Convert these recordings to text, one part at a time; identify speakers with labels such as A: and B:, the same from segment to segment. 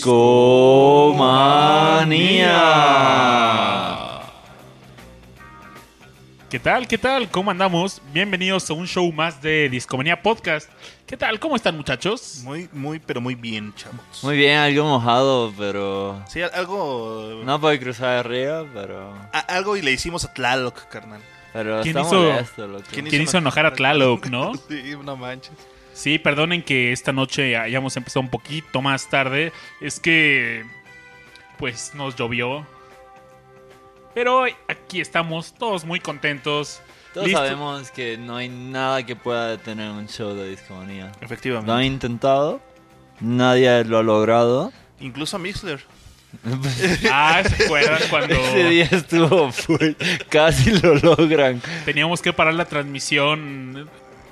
A: Discomanía.
B: ¿Qué tal? ¿Qué tal? ¿Cómo andamos? Bienvenidos a un show más de Discomanía Podcast. ¿Qué tal? ¿Cómo están, muchachos?
C: Muy, muy, pero muy bien, chavos.
A: Muy bien, algo mojado, pero...
C: Sí, algo.
A: No puede cruzar arriba, pero...
C: a- algo y le hicimos a Tlaloc, carnal.
A: Pero
B: ¿Quién
A: está
B: hizo-
A: molesto, loco.
C: ¿Quién
B: ¿Quién hizo enojar a Tlaloc, no?
C: sí, no manches.
B: Sí, perdonen que esta noche hayamos empezado un poquito más tarde. Es que, pues, nos llovió. Pero hoy aquí estamos todos muy contentos.
A: Todos
B: Listo.
A: sabemos que no hay nada que pueda detener un show de discomanía.
C: Efectivamente.
A: Lo han intentado, nadie lo ha logrado.
C: Incluso Mixler.
B: Ah, ¿se acuerdan cuando
A: Ese día estuvo full, casi lo logran.
B: teníamos que parar la transmisión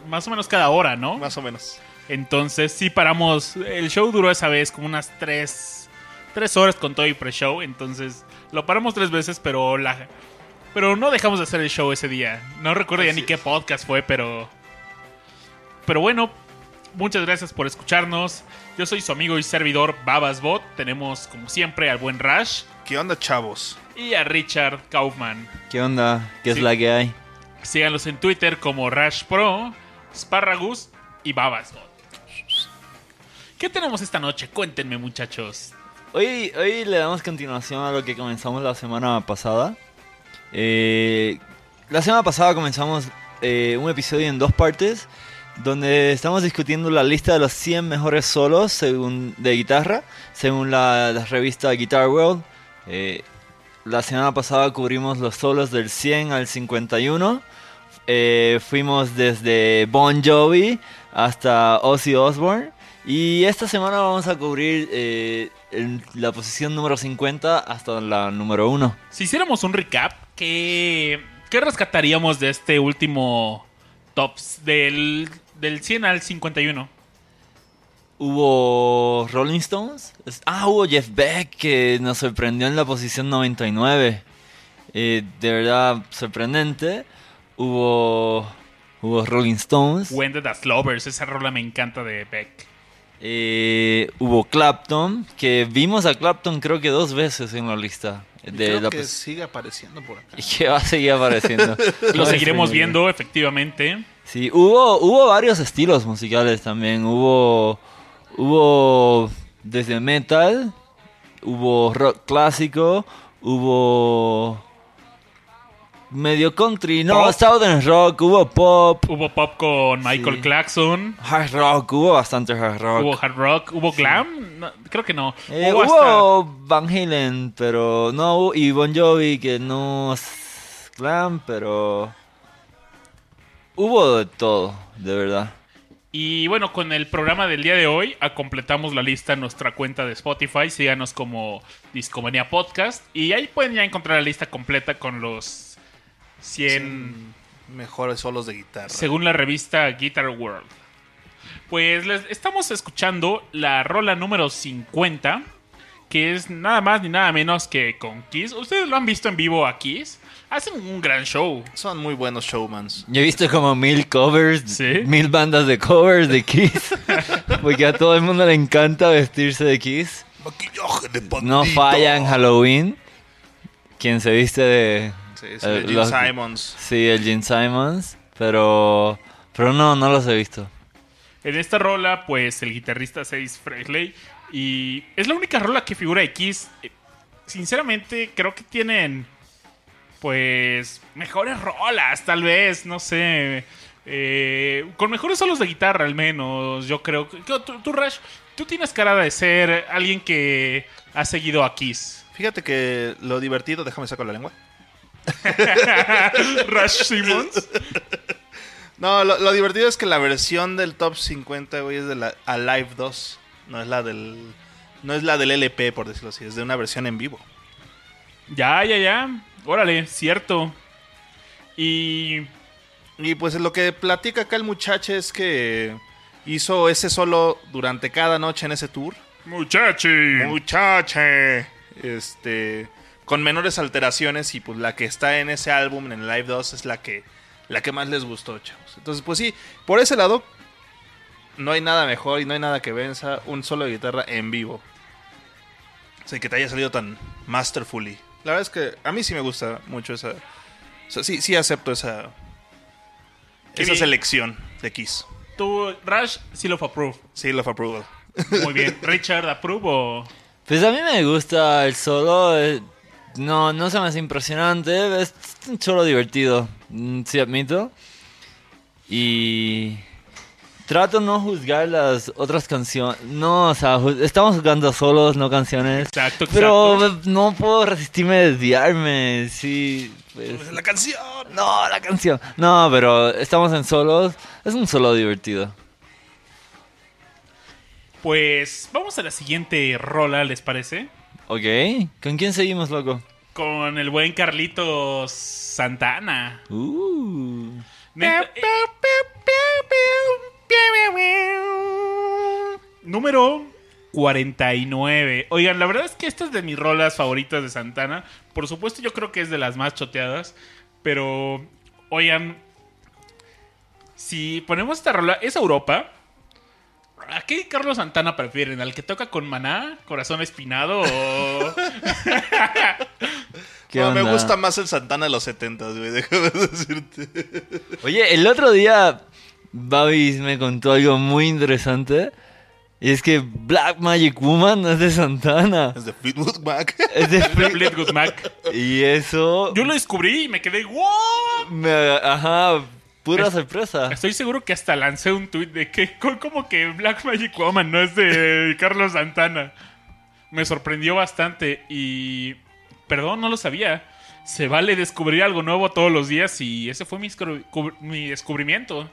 B: más o menos cada hora, ¿no?
C: Más o menos.
B: Entonces sí paramos. El show duró esa vez como unas tres, tres horas con todo y pre-show. Entonces lo paramos tres veces, pero la, pero no dejamos de hacer el show ese día. No recuerdo ya ni qué podcast fue, pero pero bueno. Muchas gracias por escucharnos. Yo soy su amigo y servidor Babasbot. Tenemos como siempre al buen Rash
C: ¿Qué onda, chavos?
B: y a Richard Kaufman.
A: ¿Qué onda? ¿Qué
B: Sí.
A: es la que hay?
B: Síganlos en Twitter como Rash Pro, Sparragus y Babasbot. ¿Qué tenemos esta noche? Cuéntenme, muchachos.
A: Hoy, hoy le damos continuación a lo que comenzamos la semana pasada. Eh, la semana pasada comenzamos eh, un episodio en dos partes donde estamos discutiendo la lista de los 100 mejores solos según, de guitarra según la, la revista Guitar World. Eh, la semana pasada cubrimos los solos del 100 al 51. Eh, fuimos desde Bon Jovi hasta Ozzy Osbourne. Y esta semana vamos a cubrir eh, el- la posición número 50 hasta la número 1.
B: Si hiciéramos un recap, ¿qué, qué rescataríamos de este último tops del, del 100 al 51?
A: Hubo Rolling Stones. Es- Ah, hubo Jeff Beck que nos sorprendió en la posición 99. Eh, de verdad sorprendente. Hubo, hubo Rolling Stones.
B: When the Lovers, esa rola me encanta de Beck.
A: Eh, hubo Clapton, que vimos a Clapton creo que dos veces en la lista.
C: Y
A: De
C: creo
A: la
C: que sigue apareciendo por acá.
A: y que va a seguir apareciendo.
B: Lo seguiremos viendo, efectivamente.
A: Sí, hubo, hubo varios estilos musicales también. Hubo, hubo desde metal, hubo rock clásico, hubo medio country, no,
B: Pop.
A: southern rock, hubo pop,
B: Hubo pop con Michael
A: Sí.
B: Clarkson.
A: hard rock, hubo bastante hard rock.
B: Hubo hard rock. ¿Hubo glam? No, creo que no.
A: Eh,
B: hubo
A: hubo Van Halen, pero no, y Bon Jovi, que no es glam, pero hubo de todo, de verdad.
B: Y bueno, con el programa del día de hoy, ah, completamos la lista en nuestra cuenta de Spotify. Síganos como Discomanía Podcast. Y ahí pueden ya encontrar la lista completa con los 100,
C: Mejores solos de guitarra.
B: según la revista Guitar World. Pues les estamos escuchando la rola número 50, que es nada más ni nada menos que con Kiss. Ustedes lo han visto en vivo a Kiss. Hacen un gran show.
C: Son muy buenos showmans.
A: Yo he visto como mil covers,
B: ¿Sí?
A: mil bandas de covers de Kiss. porque a todo el mundo le encanta vestirse de Kiss.
C: Maquillaje de
A: No
C: pandito.
A: falla en Halloween. Quien se viste de.
C: Sí, sí,
A: eh,
C: Gene
A: los-
C: Simons.
A: Sí, el Gene Simons. Pero. Pero no, no los he visto.
B: En esta rola, pues el guitarrista es Ace Frehley. Y es la única rola que figura de Kiss. Eh, Sinceramente, creo que tienen. Pues. Mejores rolas, tal vez. No sé. eh, con mejores solos de guitarra, al menos. Yo creo. que- Tú, tú, Rash, tú tienes cara de ser alguien que ha seguido a Kiss.
C: Fíjate que lo divertido, déjame sacar la lengua.
B: Rash Simmons.
C: No, lo, lo divertido es que la versión del top 50, güey, es de la Alive 2. No es la del. No es la del LP, por decirlo así. Es de una versión en vivo.
B: Ya, ya, ya. Órale, cierto. Y.
C: Y pues lo que platica acá el muchacho es que hizo ese solo durante cada noche en ese tour.
B: Muchachi.
C: Muchache. Este. Con menores alteraciones. Y pues la que está en ese álbum, en el Live 2, es la que. La que más les gustó, chavos. Entonces, pues sí, por ese lado. no hay nada mejor y no hay nada que venza un solo de guitarra en vivo. O sea, que te haya salido tan masterfully. La verdad es que a mí sí me gusta mucho esa... o sea, sí, sí acepto esa... Esa selección de Kiss.
B: Tú, Rush, Seal of Approve.
C: Seal of approval.
B: Muy bien. Richard, ¿approve o...?
A: Pues a mí me gusta el solo. No, no se me hace impresionante. Es un solo divertido. mm, Sí, admito. Y. Trato no juzgar las otras canciones. No, o sea, estamos jugando solos, no canciones.
B: Exacto, exacto.
A: Pero no puedo resistirme a desviarme. Sí, pues.
C: La canción.
A: No, la canción. No, pero estamos en solos. Es un solo divertido.
B: Pues vamos a la siguiente rola, ¿les parece?
A: Ok. ¿Con quién seguimos, loco?
B: Con el buen Carlitos Santana.
A: Uh.
B: Neta- Número 49. Oigan, la verdad es que esta es de mis rolas favoritas de Santana. Por supuesto, yo creo que es de las más choteadas. Pero, oigan, si ponemos esta rola, es Europa. ¿A qué Carlos Santana prefieren? ¿Al que toca con Maná, Corazón Espinado o...?
A: ¿Qué
C: No, me gusta más el Santana de los 70, güey. Déjame decirte.
A: Oye, el otro día Babis me contó algo muy interesante. Y es que Black Magic Woman no es de Santana.
C: Es de Fleetwood Mac.
A: Es de
B: de
A: Fleet-
B: Fleetwood Mac.
A: Y eso...
B: Yo lo descubrí y me quedé ¡Wow!
A: me- ajá, pura
B: Es-
A: sorpresa.
B: Estoy seguro que hasta lancé un tweet de que co- como que Black Magic Woman no es de Carlos Santana. Me sorprendió bastante y perdón, no lo sabía. Se vale descubrir algo nuevo todos los días y ese fue mi, descubrimiento.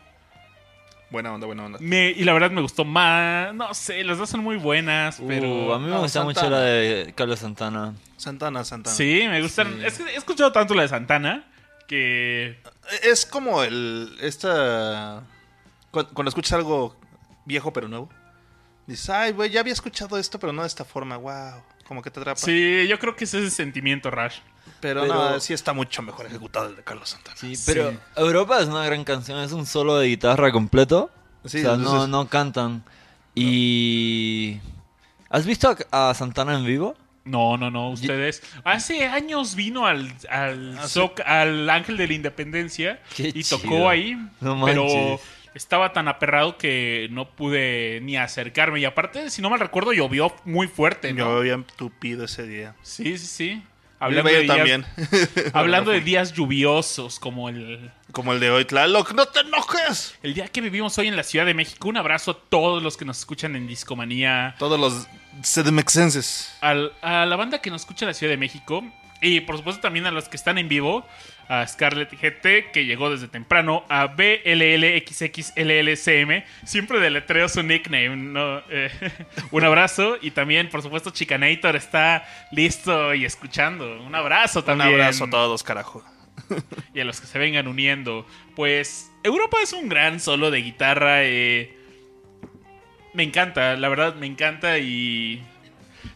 C: Buena onda, buena onda.
B: Me- y la verdad me gustó más. No sé, las dos son muy buenas, pero
A: Uh, a mí me
C: no,
A: gusta mucho la de Carlos Santana.
C: Santana, Santana.
B: sí, me gustan.
A: Sí.
B: Es que he escuchado tanto la de Santana que
C: Es como el. Esta. cu- Cuando escuchas algo viejo pero nuevo. Dices, ay, güey, ya había escuchado esto, pero no de esta forma. Wow. Como que te atrapa.
B: sí, yo creo que es ese sentimiento, Rush.
C: Pero,
A: Pero-
C: no, sí está mucho mejor ejecutado el de Carlos Santana.
A: Sí, pero Europa es una gran canción, es un solo de guitarra completo.
C: Sí,
A: o sea, no,
C: entonces-
A: no cantan. Y... ¿Has visto a, a Santana en vivo?
B: No, no, no, ustedes. Hace años vino al, al,
C: Ah.
B: Zoc- al Ángel de la Independencia
A: Qué
B: y
A: chido.
B: tocó ahí.
A: No
B: pero
A: manches.
B: estaba tan aperrado que no pude ni acercarme. Y aparte, si no mal recuerdo, llovió muy fuerte, ¿no?
C: Yo había tupido ese día.
B: Sí, sí, sí. Hablando de,
C: yo
B: días,
C: también.
B: hablando de días lluviosos, como el,
C: Como el de hoy, Tlaloc, ¡no te enojes!
B: el día que vivimos hoy en la Ciudad de México. Un abrazo a todos los que nos escuchan en Discomanía.
C: Todos los sedemexenses.
B: al- a la banda que nos escucha en la Ciudad de México y por supuesto también a los que están en vivo, a Scarlett GT que llegó desde temprano, a BLLXXLLCM, siempre deletreo su nickname, ¿no? Eh, un abrazo y también por supuesto Chicanator está listo y escuchando, un abrazo
C: Un
B: también.
C: abrazo a todos, carajo.
B: Y a los que se vengan uniendo. Pues Europa es un gran solo de guitarra. eh, me encanta, la verdad me encanta y...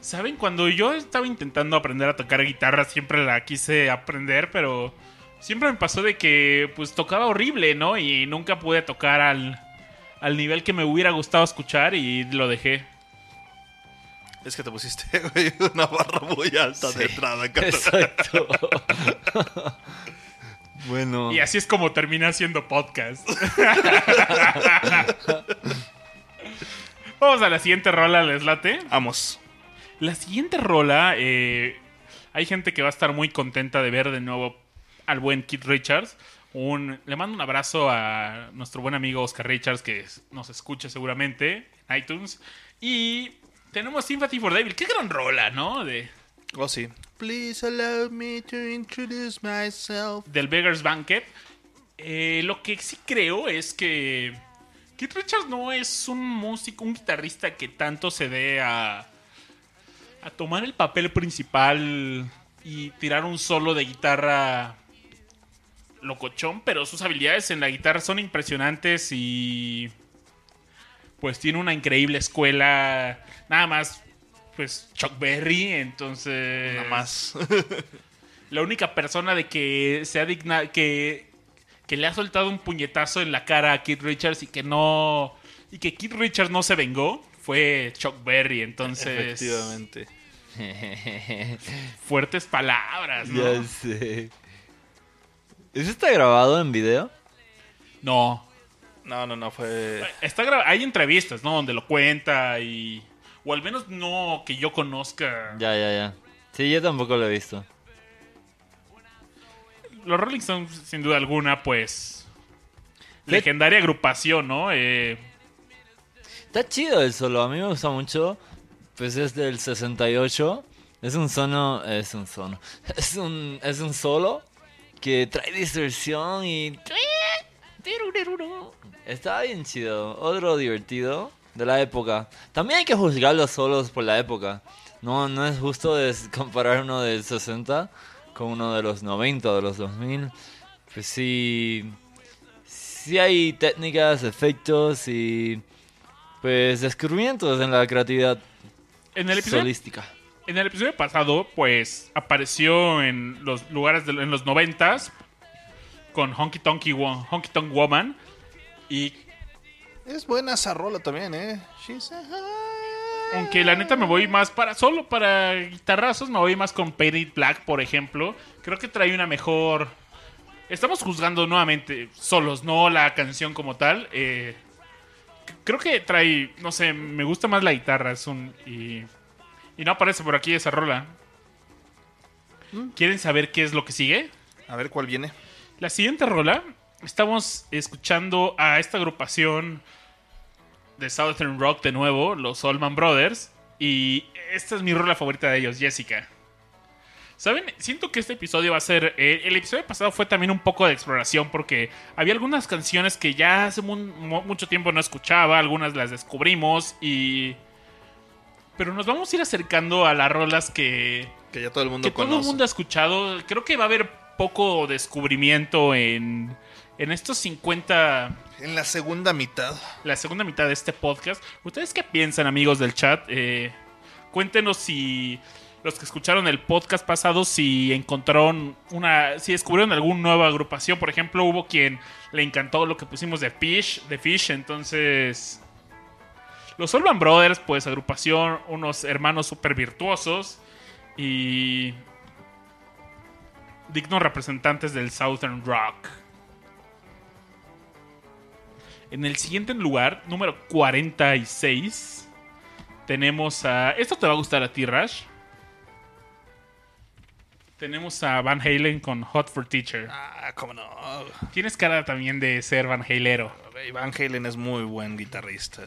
B: ¿Saben? Cuando yo estaba intentando aprender a tocar guitarra, siempre la quise aprender, pero siempre me pasó de que pues tocaba horrible, ¿no? Y nunca pude tocar al, al nivel que me hubiera gustado escuchar y lo dejé.
C: Es que te pusiste, güey, una barra muy alta de entrada.
A: Exacto. bueno.
B: Y así es como terminé haciendo podcast. Vamos a la siguiente rola, ¿les late?
C: Vamos.
B: La siguiente rola, eh, hay gente que va a estar muy contenta de ver de nuevo al buen Keith Richards. Un, le mando un abrazo a nuestro buen amigo Oscar Richards, que nos escucha seguramente en iTunes. Y tenemos Sympathy for Devil. Qué gran rola, ¿no? De,
C: Oh, sí. Please allow me to introduce myself.
B: del Beggar's Banquet. Eh, lo que sí creo es que Keith Richards no es un músico, un guitarrista que tanto se dé a, a tomar el papel principal y tirar un solo de guitarra locochón, pero sus habilidades en la guitarra son impresionantes y pues tiene una increíble escuela. Nada más, pues Chuck Berry, entonces...
C: Nada más.
B: La única persona de que se ha digna que, que le ha soltado un puñetazo en la cara a Keith Richards y que no y que Keith Richards no se vengó fue Chuck Berry. Entonces,
C: Efectivamente.
B: fuertes palabras, ¿no?
A: Ya sé. ¿Eso está grabado en video?
B: No.
C: No, no, no, fue...
B: Está gra- hay entrevistas, ¿no? Donde lo cuenta y... O al menos no que yo conozca.
A: Ya, ya, ya. Sí, yo tampoco lo he visto.
B: Los Rolling Stones, sin duda alguna, pues...
A: ¿Qué?
B: Legendaria agrupación, ¿no? Eh,
A: Está chido el solo, a mí me gusta mucho. Pues es del 68. Es un sono, es un sono. Es un es un solo que trae distorsión y Está bien chido. Otro divertido de la época. También hay que juzgar los solos por la época. No no es justo comparar uno del 60 con uno de los 90 o de los 2000. Pues sí sí hay técnicas, efectos y pues descubrimientos en la creatividad
B: en, el episodio,
A: solística.
B: en el episodio pasado, pues apareció en los lugares de, en los noventas con Honky Tonky Honky Tonk Woman y
C: Es buena esa rola también, ¿eh? She's a high-
B: aunque la neta me voy más para solo para guitarrazos, me voy más con Painted Black, por ejemplo. Creo que trae una mejor. Estamos juzgando nuevamente solos, no la canción como tal. Eh, creo que trae, no sé, me gusta más la guitarra, es un y y no aparece por aquí esa rola. ¿Quieren saber qué es lo que sigue?
C: A ver cuál viene.
B: La siguiente rola, estamos escuchando a esta agrupación de Southern Rock de nuevo, los Allman Brothers, y esta es mi rola favorita de ellos, Jessica. ¿Saben? Siento que este episodio va a ser... eh, el episodio pasado fue también un poco de exploración porque había algunas canciones que ya hace mu- mu- mucho tiempo no escuchaba, algunas las descubrimos y... Pero nos vamos a ir acercando a las rolas que,
C: Que ya todo el mundo
B: que todo el mundo ha escuchado. Creo que va a haber poco descubrimiento en, en estos 50,
C: En la segunda mitad.
B: la segunda mitad de este podcast. ¿Ustedes qué piensan, amigos del chat? Eh, cuéntenos si los que escucharon el podcast pasado, si encontraron una, si descubrieron alguna nueva agrupación. Por ejemplo, hubo quien le encantó lo que pusimos de Fish, de Fish, entonces... Los Allman Brothers, pues agrupación, unos hermanos súper virtuosos y dignos representantes del Southern Rock. En el siguiente lugar, número 46, tenemos a... Esto te va a gustar a ti, Rash. Tenemos a Van Halen con Hot for Teacher.
C: Ah, cómo no.
B: Tienes cara también de ser Van Halero.
C: Van Halen es muy buen guitarrista.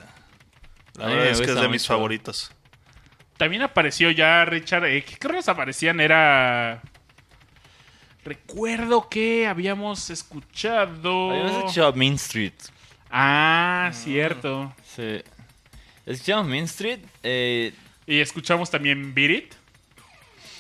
C: La verdad es que es de mis favoritos.
B: También apareció ya Richard. eh, ¿Qué rolas aparecían? Era. Recuerdo que habíamos escuchado.
A: Habíamos escuchado Main Street.
B: Ah, cierto.
A: Sí. Escuchamos Main Street. Eh,
B: Y escuchamos también Beat It.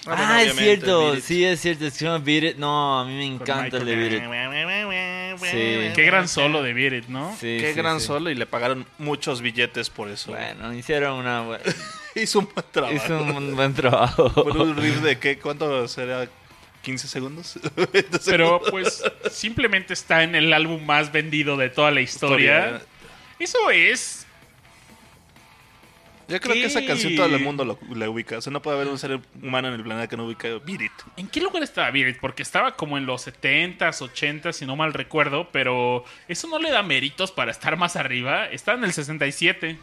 C: Ah,
A: Ah,
C: bueno,
A: es cierto, sí es cierto, escuchamos Beat It. No, a mí me encanta el de. Beat It. Sí.
B: Qué gran solo de Beat It, ¿no?
A: Sí,
C: Qué
A: sí,
C: gran
A: sí.
C: solo y le pagaron muchos billetes por eso.
A: Bueno, hicieron una.
C: Hizo un buen trabajo.
A: Hizo un buen trabajo.
C: Por un riff de qué, ¿cuánto será? ¿15 segundos? 20
B: Pero pues simplemente está en el álbum más vendido de toda la historia. Eso es.
C: Yo creo que esa canción todo el mundo lo, la ubica. O sea, no puede haber un ser humano en el planeta que no ubique Beat It.
B: ¿En qué lugar estaba Beat It? Porque estaba como en los 70s, 80s, si no mal recuerdo. Pero eso no le da méritos para estar más arriba. Está en el 67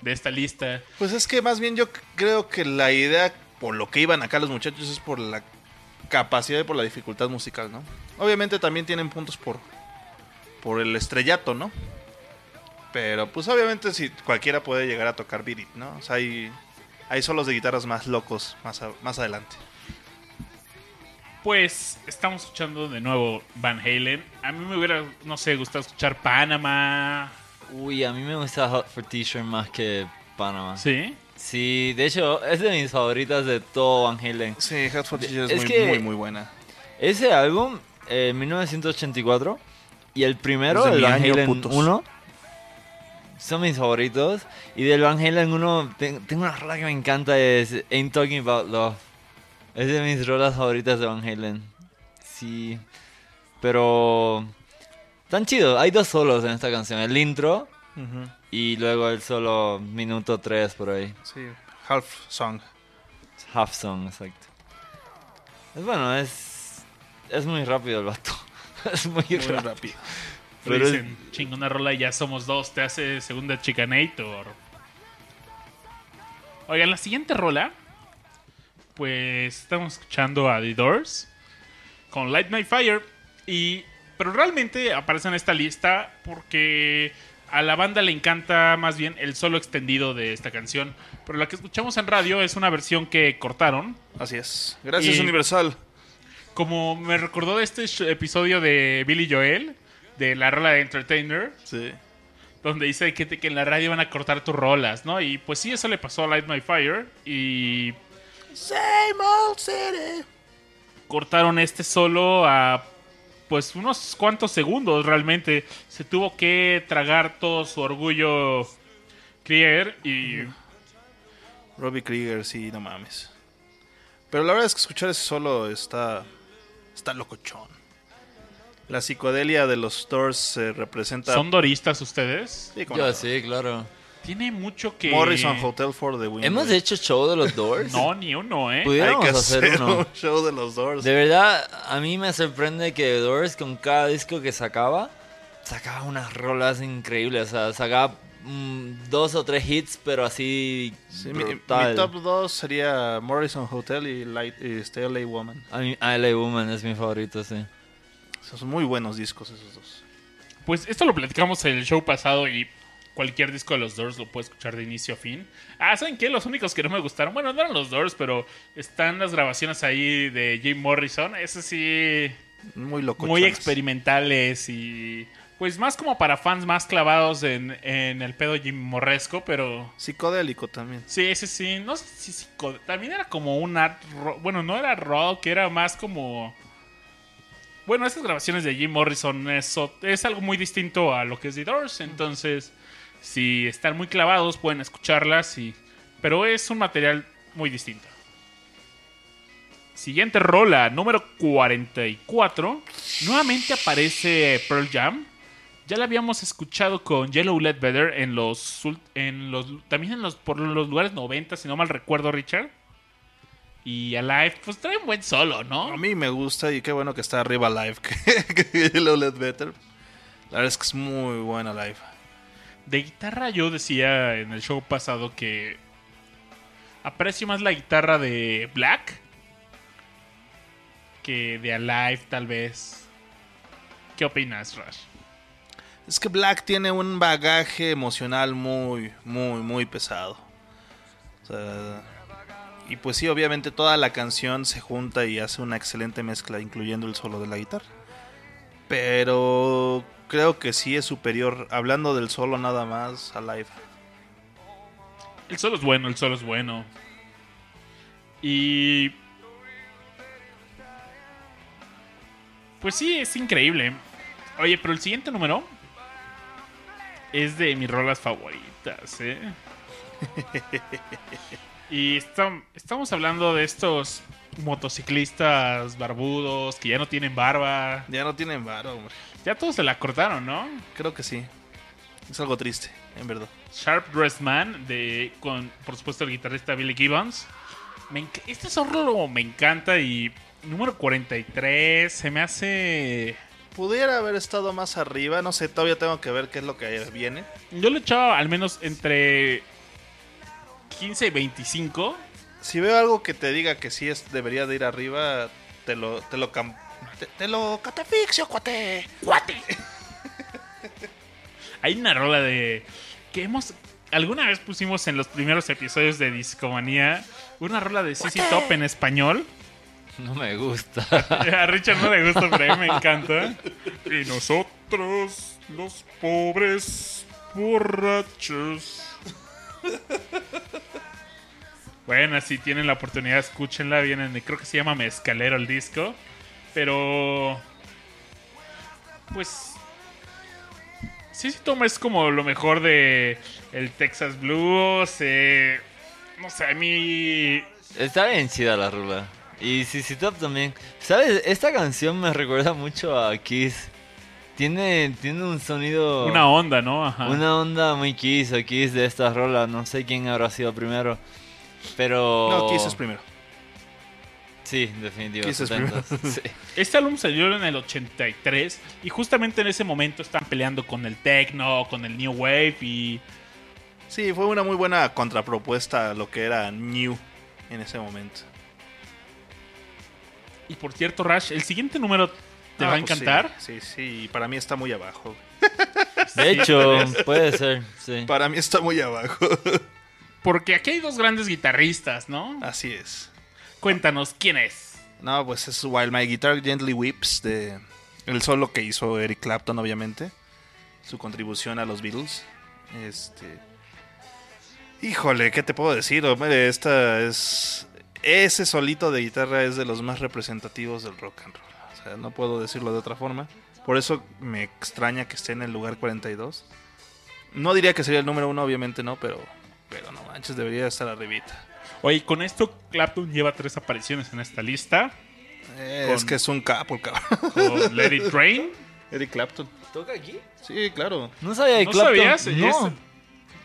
B: de esta lista.
C: Pues es que más bien yo creo que la idea por lo que iban acá los muchachos es por la capacidad y por la dificultad musical, ¿no? Obviamente también tienen puntos por, por el estrellato, ¿no? Pero pues obviamente si cualquiera puede llegar a tocar Beat It, ¿no? O sea, hay, hay solos de guitarras más locos más, a- más adelante.
B: Pues estamos escuchando de nuevo Van Halen. A mí me hubiera, no sé, gustado escuchar Panama.
A: Uy, a mí me gusta Hot for T-shirt más que Panama.
B: ¿Sí?
A: Sí, de hecho, es de mis favoritas de todo Van Halen.
C: Sí, Hot for Teacher es,
A: Es
C: muy,
A: que-
C: muy, muy buena.
A: Ese álbum, eh, 1984, y el primero, el Van
C: año,
A: Halen
C: putos.
A: 1, son mis favoritos. Y del Van Halen 1, te- tengo una rola que me encanta, es Ain't Talking About Love. Es de mis rolas favoritas de Van Halen. Sí, pero... Tan chido, hay dos solos en esta canción. El intro, Y luego el solo minuto 3 por ahí.
C: Sí, half song.
A: Half song, exacto. Es bueno, es. Es muy rápido el vato. es muy,
C: Muy
A: rápido.
C: rápido.
B: Pero
A: es-
B: dicen, chinga una rola y ya somos dos, te hace segunda Chicanator. Oigan, la siguiente rola, pues estamos escuchando a The Doors con Light My Fire. Y, pero realmente aparece en esta lista porque a la banda le encanta más bien el solo extendido de esta canción. Pero la que escuchamos en radio es una versión que cortaron.
C: Así es. Gracias,
B: Y-
C: Universal.
B: Como me recordó de este episodio de Billy Joel, de la rola de Entertainer.
C: Sí.
B: donde dice que, te- que en la radio van a cortar tus rolas, ¿no? Y pues sí, eso le pasó a Light My Fire y
C: Same old city.
B: cortaron este solo a pues unos cuantos segundos realmente. Se tuvo que tragar todo su orgullo Krieger y
C: Robbie Krieger, sí, no mames. Pero la verdad es que escuchar ese solo está. Está locochón. La psicodelia de los Doors se representa.
B: son doristas ustedes.
C: Sí,
A: Yo
C: no.
A: sí, claro.
B: Tiene mucho que
C: Morrison Hotel for the Win.
A: ¿Hemos hecho show de los Doors?
B: No, ni uno, ¿eh?
C: Hay
A: Pudiéramos
C: que
A: hacer
C: hacer
A: uno.
C: un show de los Doors.
A: De verdad, a mí me sorprende que Doors con cada disco que sacaba, sacaba unas rolas increíbles. O sea, sacaba mm, dos o tres hits, pero así
C: Sí, mi, mi top 2 sería Morrison Hotel y, Light, y Stay LA Woman.
A: A mí, LA Woman es mi favorito, sí.
C: Son muy buenos discos esos dos.
B: Pues esto lo platicamos en el show pasado y cualquier disco de los Doors lo puedo escuchar de inicio a fin. Ah, ¿saben qué? Los únicos que no me gustaron, bueno, no eran los Doors, pero están las grabaciones ahí de Jim Morrison. Eso sí,
C: Muy locos.
B: muy experimentales y pues más como para fans más clavados en, en el pedo Jim Morresco, pero...
C: Psicodélico también.
B: Sí, ese sí, no sé si psico- también era como un art rock, bueno, no era rock, era más como... Bueno, estas grabaciones de Jim Morrison es, es algo muy distinto a lo que es The Doors, entonces si están muy clavados pueden escucharlas, y, pero es un material muy distinto. Siguiente rola, número 44. Nuevamente aparece Pearl Jam. Ya la habíamos escuchado con Yellow Ledbetter en los, en los también en los por los lugares 90, si no mal recuerdo, Richard. Y Alive, pues trae un buen solo, ¿no?
C: A mí me gusta y qué bueno que está arriba live que, lo Let Better. La verdad es que es muy buena live.
B: De guitarra yo decía en el show pasado que aprecio más la guitarra de Black que de Alive tal vez. ¿Qué opinas, Rush?
C: Es que Black tiene un bagaje emocional muy, muy, muy pesado. O sea, y pues sí, obviamente toda la canción se junta y hace una excelente mezcla, incluyendo el solo de la guitarra. Pero creo que sí es superior, hablando del solo nada más, a live.
B: El solo es bueno, el solo es bueno. Y. Pues sí, es increíble. Oye, pero el siguiente número es de mis rolas favoritas, ¿eh? y estam- estamos hablando de estos motociclistas barbudos que ya no tienen barba.
C: Ya no tienen varo, hombre.
B: Ya todos se la cortaron, ¿no?
C: Creo que sí. Es algo triste, en verdad.
B: Sharp Dressed Man, de, con por supuesto el guitarrista Billy Gibbons. Me este solo me encanta y número 43 se me hace...
C: Pudiera haber estado más arriba, no sé, todavía tengo que ver qué es lo que viene.
B: Yo le echaba al menos entre 15 y 25.
C: Si veo algo que te diga que sí es, debería de ir arriba, te lo, te lo, cam- te, te lo catafixio, cuate.
B: ¡Cuate! Hay una rola de... que hemos... Alguna vez pusimos en los primeros episodios de Discomanía una rola de CC Top en español.
A: No me gusta.
B: A Richard no le gusta, pero a mí me encanta. Y nosotros, los pobres borrachos. Bueno, si tienen la oportunidad, escúchenla. Vienen, creo que se llama Mezcalero el disco. Pero. Pues. Sí, sí, toma es como lo mejor de el Texas Blues. eh, no sé, a mí.
A: Está bien chida la rula. Y CC Top también. ¿Sabes? Esta canción me recuerda mucho a Kiss. Tiene, tiene un sonido...
B: Una onda, ¿no? Ajá.
A: Una onda muy Kiss o Kiss de estas rolas. No sé quién habrá sido primero. Pero...
C: No, Kiss es primero.
A: Sí, definitivo.
C: Kiss es
A: 70. Sí.
B: Este álbum salió en el 83 y justamente en ese momento están peleando con el techno, con el new wave y
C: Sí, fue una muy buena contrapropuesta a lo que era New en ese momento.
B: y por cierto, Rash, el siguiente número te
C: Ah,
B: va a
C: pues
B: encantar.
C: Sí, sí, sí, para mí está muy abajo.
A: De hecho, puede ser, sí.
C: Para mí está muy abajo.
B: Porque aquí hay dos grandes guitarristas, ¿no?
C: Así es.
B: Cuéntanos, ¿quién es?
C: No, pues es While My Guitar Gently Whips de el solo que hizo Eric Clapton, obviamente. Su contribución a los Beatles. Este. Híjole, ¿qué te puedo decir? Hombre, esta es. Ese solito de guitarra es de los más representativos del rock and roll. O sea, no puedo decirlo de otra forma. Por eso me extraña que esté en el lugar 42. No diría que sería el número uno, obviamente no, pero. Pero no manches, debería estar arribita.
B: Oye, con esto Clapton lleva tres apariciones en esta lista.
C: Eh,
B: Con-
C: Es que es un capo, el cabrón.
B: Con Let It Rain.
C: Eric Clapton.
A: ¿Toca aquí?
C: Sí, claro.
A: No sabía de
B: ¿No
A: Clapton.
B: sabías?
A: No.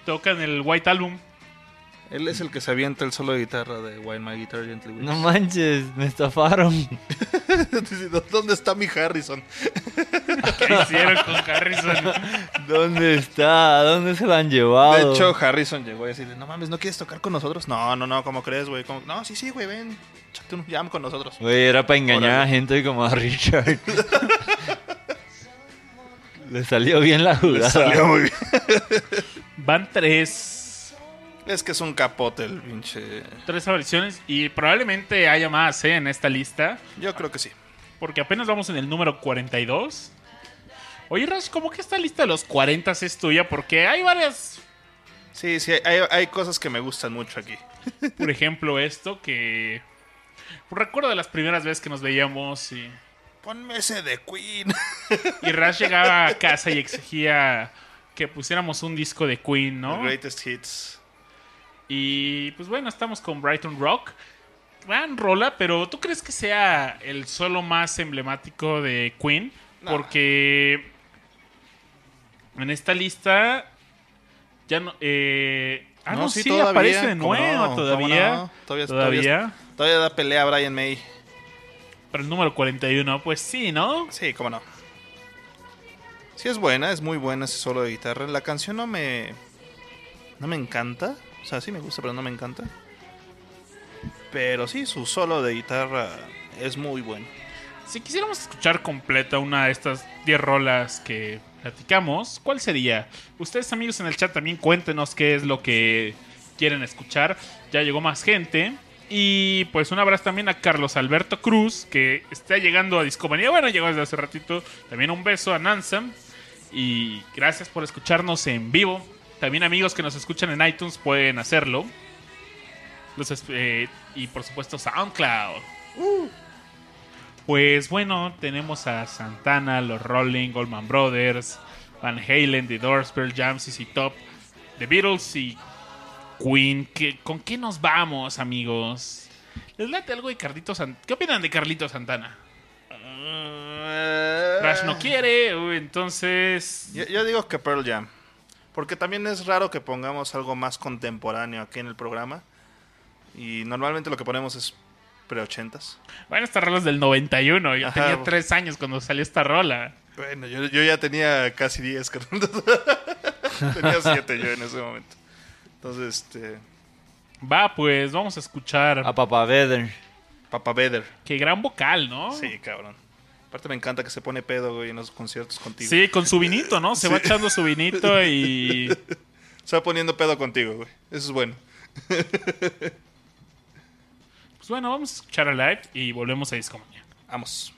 B: Toca en el White Album.
C: Él es el que se avienta el solo de guitarra de While My Guitar Gently Weeps.
A: No manches, me estafaron.
C: ¿Dónde está mi Harrison?
B: ¿Qué hicieron con Harrison?
A: ¿Dónde está? ¿A dónde se lo han llevado?
C: De hecho, Harrison llegó a decirle, no mames, ¿no quieres tocar con nosotros? No, no, no, ¿cómo crees, güey? No, sí, sí, güey, ven. Échate un jam con nosotros.
A: Güey, era para engañar
C: Órale.
A: a gente como a Richard. Le salió bien la jugada.
C: Salió muy bien.
B: Van tres,
C: Es que es un capote el pinche...
B: tres apariciones y probablemente haya más ¿eh? en esta lista.
C: Yo creo que sí.
B: Porque apenas vamos en el número 42. Oye, Rash, ¿cómo que esta lista de los 40 es tuya? Porque hay varias.
C: Sí, sí, hay, hay cosas que me gustan mucho aquí.
B: Por ejemplo, esto que. Recuerdo de las primeras veces que nos veíamos y.
C: Ponme ese de Queen.
B: Y Rash llegaba a casa y exigía que pusiéramos un disco de Queen, ¿no?
C: Greatest Hits.
B: Y pues bueno, estamos con Brighton Rock. Gran rola, pero ¿tú crees que sea el solo más emblemático de Queen?
C: No.
B: Porque en esta lista ya no... eh, ah, no, sí,
C: todavía,
B: aparece de
C: ¿cómo
B: nuevo
C: no? ¿Cómo
B: todavía.
C: no? Todavía,
B: Todavía.
C: todavía, todavía da pelea a Brian May.
B: Pero el número 41, pues sí, ¿no?
C: Sí, cómo no. Sí es buena, es muy buena ese solo de guitarra. La canción no me... No me encanta. O sea, sí me gusta, pero no me encanta. Pero sí, su solo de guitarra es muy bueno.
B: Si quisiéramos escuchar completa una de estas 10 rolas que platicamos, ¿cuál sería? Ustedes amigos en el chat también cuéntenos qué es lo que quieren escuchar. Ya llegó más gente. Y pues un abrazo también a Carlos Alberto Cruz, que está llegando a Discomanía. Bueno, llegó desde hace ratito. También un beso a Nansam. Y gracias por escucharnos en vivo. También amigos que nos escuchan en iTunes pueden hacerlo. Los eh, y por supuesto SoundCloud. Pues bueno, tenemos a Santana, los Rolling, Goldman Brothers, Van Halen, The Doors, Pearl Jam, CC Top, The Beatles y Queen. ¿Qué- ¿Con qué nos vamos, amigos? ¿Les late algo de Carlitos Santana? ¿Qué opinan de Carlitos Santana? Crash no quiere, entonces...
C: Yo, yo digo que Pearl Jam. Porque también es raro que pongamos algo más contemporáneo aquí en el programa. Y normalmente lo que ponemos es pre-ochentas.
B: Bueno, esta rola es del 91. Yo
C: Ajá.
B: tenía tres años cuando salió esta rola.
C: Bueno, yo, yo ya tenía casi 10, carnal. tenía 7 yo en ese momento. Entonces, este.
B: Va, pues vamos a escuchar.
A: A Papa Vedder.
C: Papa Vedder.
B: Qué gran vocal, ¿no?
C: Sí, cabrón. Aparte me encanta que se pone pedo, güey, en los conciertos contigo.
B: Sí, con su vinito, ¿no? Se va echando su vinito y.
C: Se va poniendo pedo contigo, güey. Eso es bueno.
B: Pues bueno, vamos a escuchar a live y volvemos a Discomanía.
C: Vamos.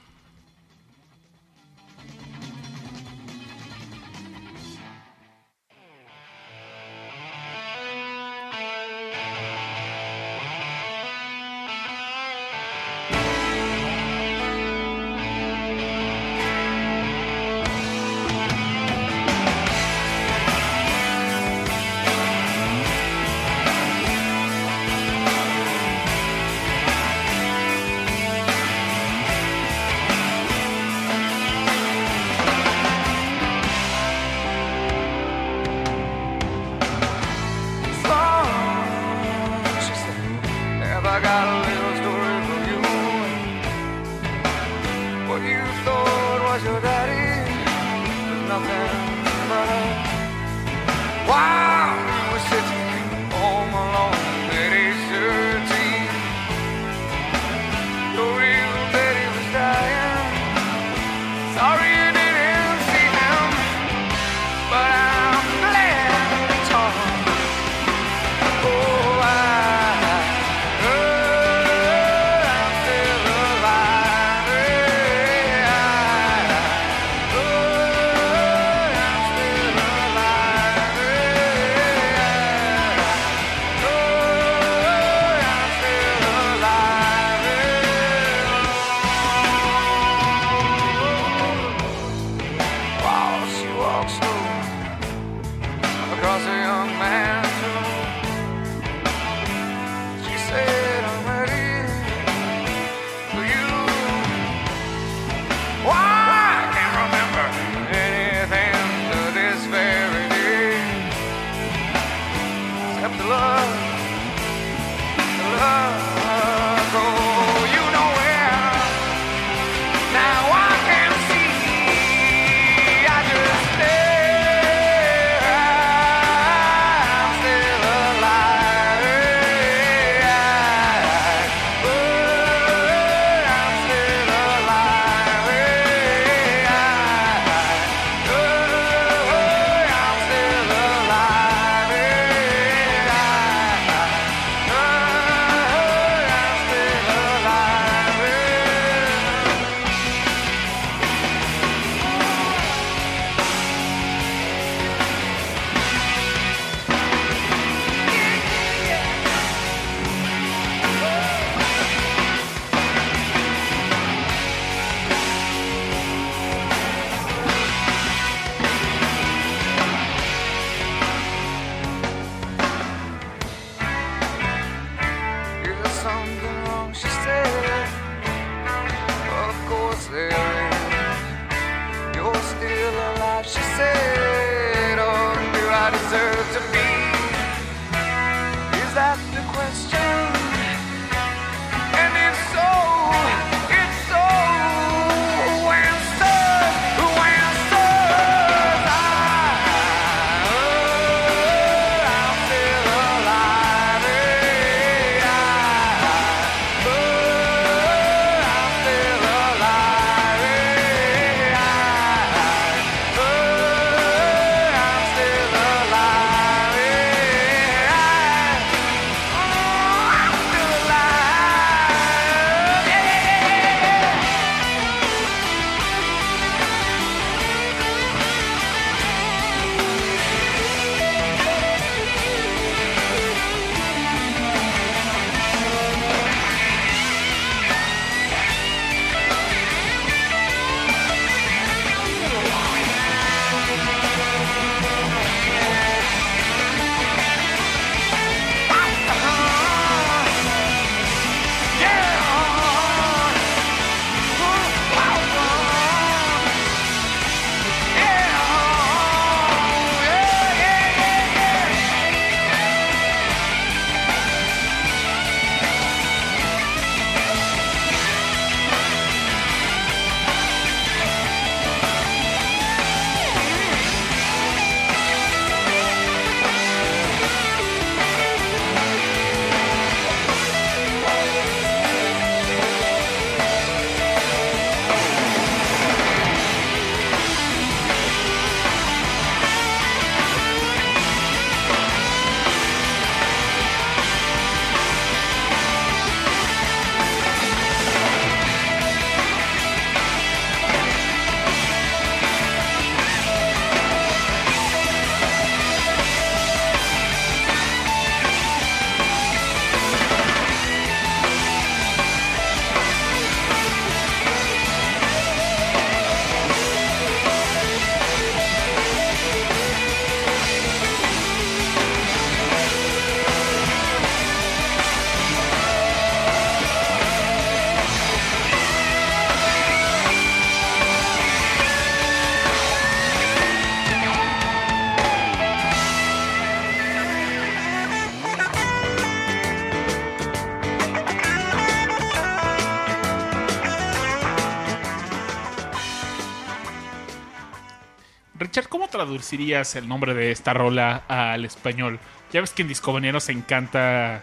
B: Traducirías el nombre de esta rola al español? Ya ves que en Discoveneros se encanta,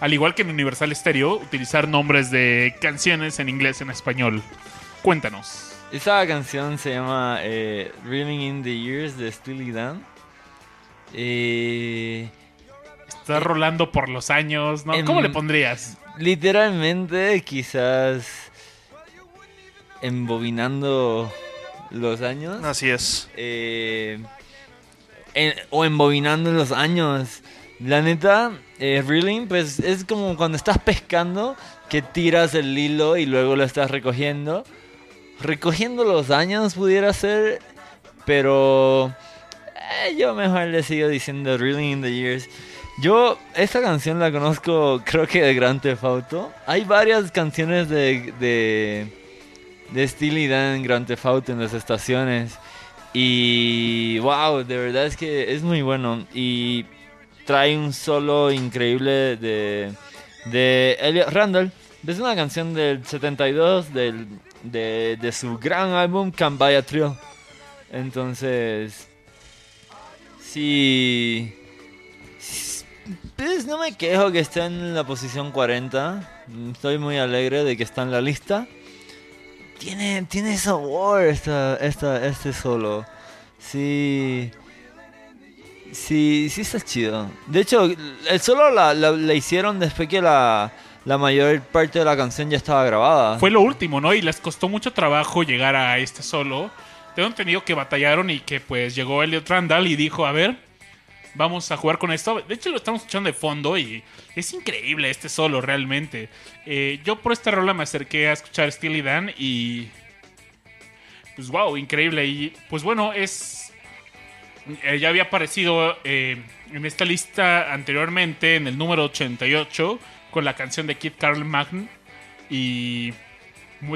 B: al igual que en Universal Stereo, utilizar nombres de canciones en inglés en español. Cuéntanos.
A: Esa canción se llama eh, Reeling in the Years de Steely Dan. Eh,
B: Está rolando por los años, ¿no? ¿Cómo le pondrías?
A: literalmente, quizás embobinando los años.
C: Así es.
A: eh, en- o embobinando los años. La neta, eh, reeling, pues es como cuando estás pescando, que tiras el hilo y luego lo estás recogiendo. Recogiendo los años pudiera ser, pero eh, yo mejor le sigo diciendo reeling in the years. Yo esta canción la conozco creo que de Grand Theft Auto. Hay varias canciones de, de, de Steely Dan en Grand Theft Auto en las estaciones. Y wow, de verdad es que es muy bueno. Y trae un solo increíble de, de Elliot Randall. Es una canción del 72 del, de, de su gran álbum Can Buy a Thrill. Entonces, sí, pues no me quejo que esté en la posición 40. Estoy muy alegre de que está en la lista. Tiene, tiene sabor esta, esta, este solo. Sí. Sí, sí está chido. De hecho, el solo la, la- la hicieron después que la, la mayor parte de la canción ya estaba grabada.
B: Fue lo último, ¿no? Y les costó mucho trabajo llegar a este solo. Tengo entendido que batallaron y que pues llegó Elliot Randall y dijo, a ver, vamos a jugar con esto. De hecho lo estamos escuchando de fondo y es increíble este solo realmente. Eh, yo por esta rola me acerqué a escuchar Steely Dan y... Pues wow, increíble. Y pues bueno, es... eh, ya había aparecido eh, en esta lista anteriormente, en el número 88, con la canción de Kid Carl Magn. Y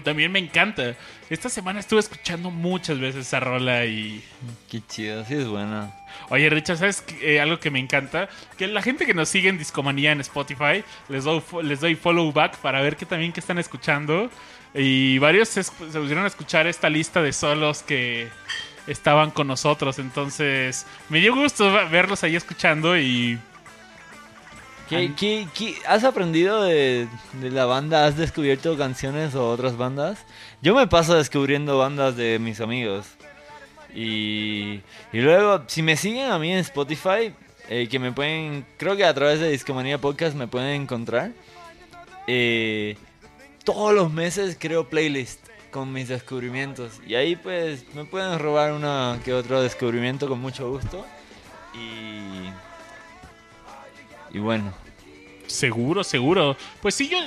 B: también me encanta. Esta semana estuve escuchando muchas veces esa rola y...
A: Qué chido, sí es buena.
B: Oye, Richard, ¿sabes? Eh, algo que me encanta? Que la gente que nos sigue en Discomanía en Spotify, les doy, les doy follow back para ver qué también que están escuchando. Y varios se, se pusieron a escuchar esta lista de solos que estaban con nosotros. Entonces, me dio gusto verlos ahí escuchando y...
A: ¿Qué, qué- qué- has aprendido de, de la banda? ¿Has descubierto canciones o otras bandas? Yo me paso descubriendo bandas de mis amigos. Y, y luego, si me siguen a mí en Spotify, eh, que me pueden, creo que a través de Discomanía Podcast me pueden encontrar. eh, todos los meses creo playlist con mis descubrimientos. Y ahí pues me pueden robar una que otro descubrimiento con mucho gusto. Y... Y bueno.
B: Seguro, seguro. Pues sí, yo...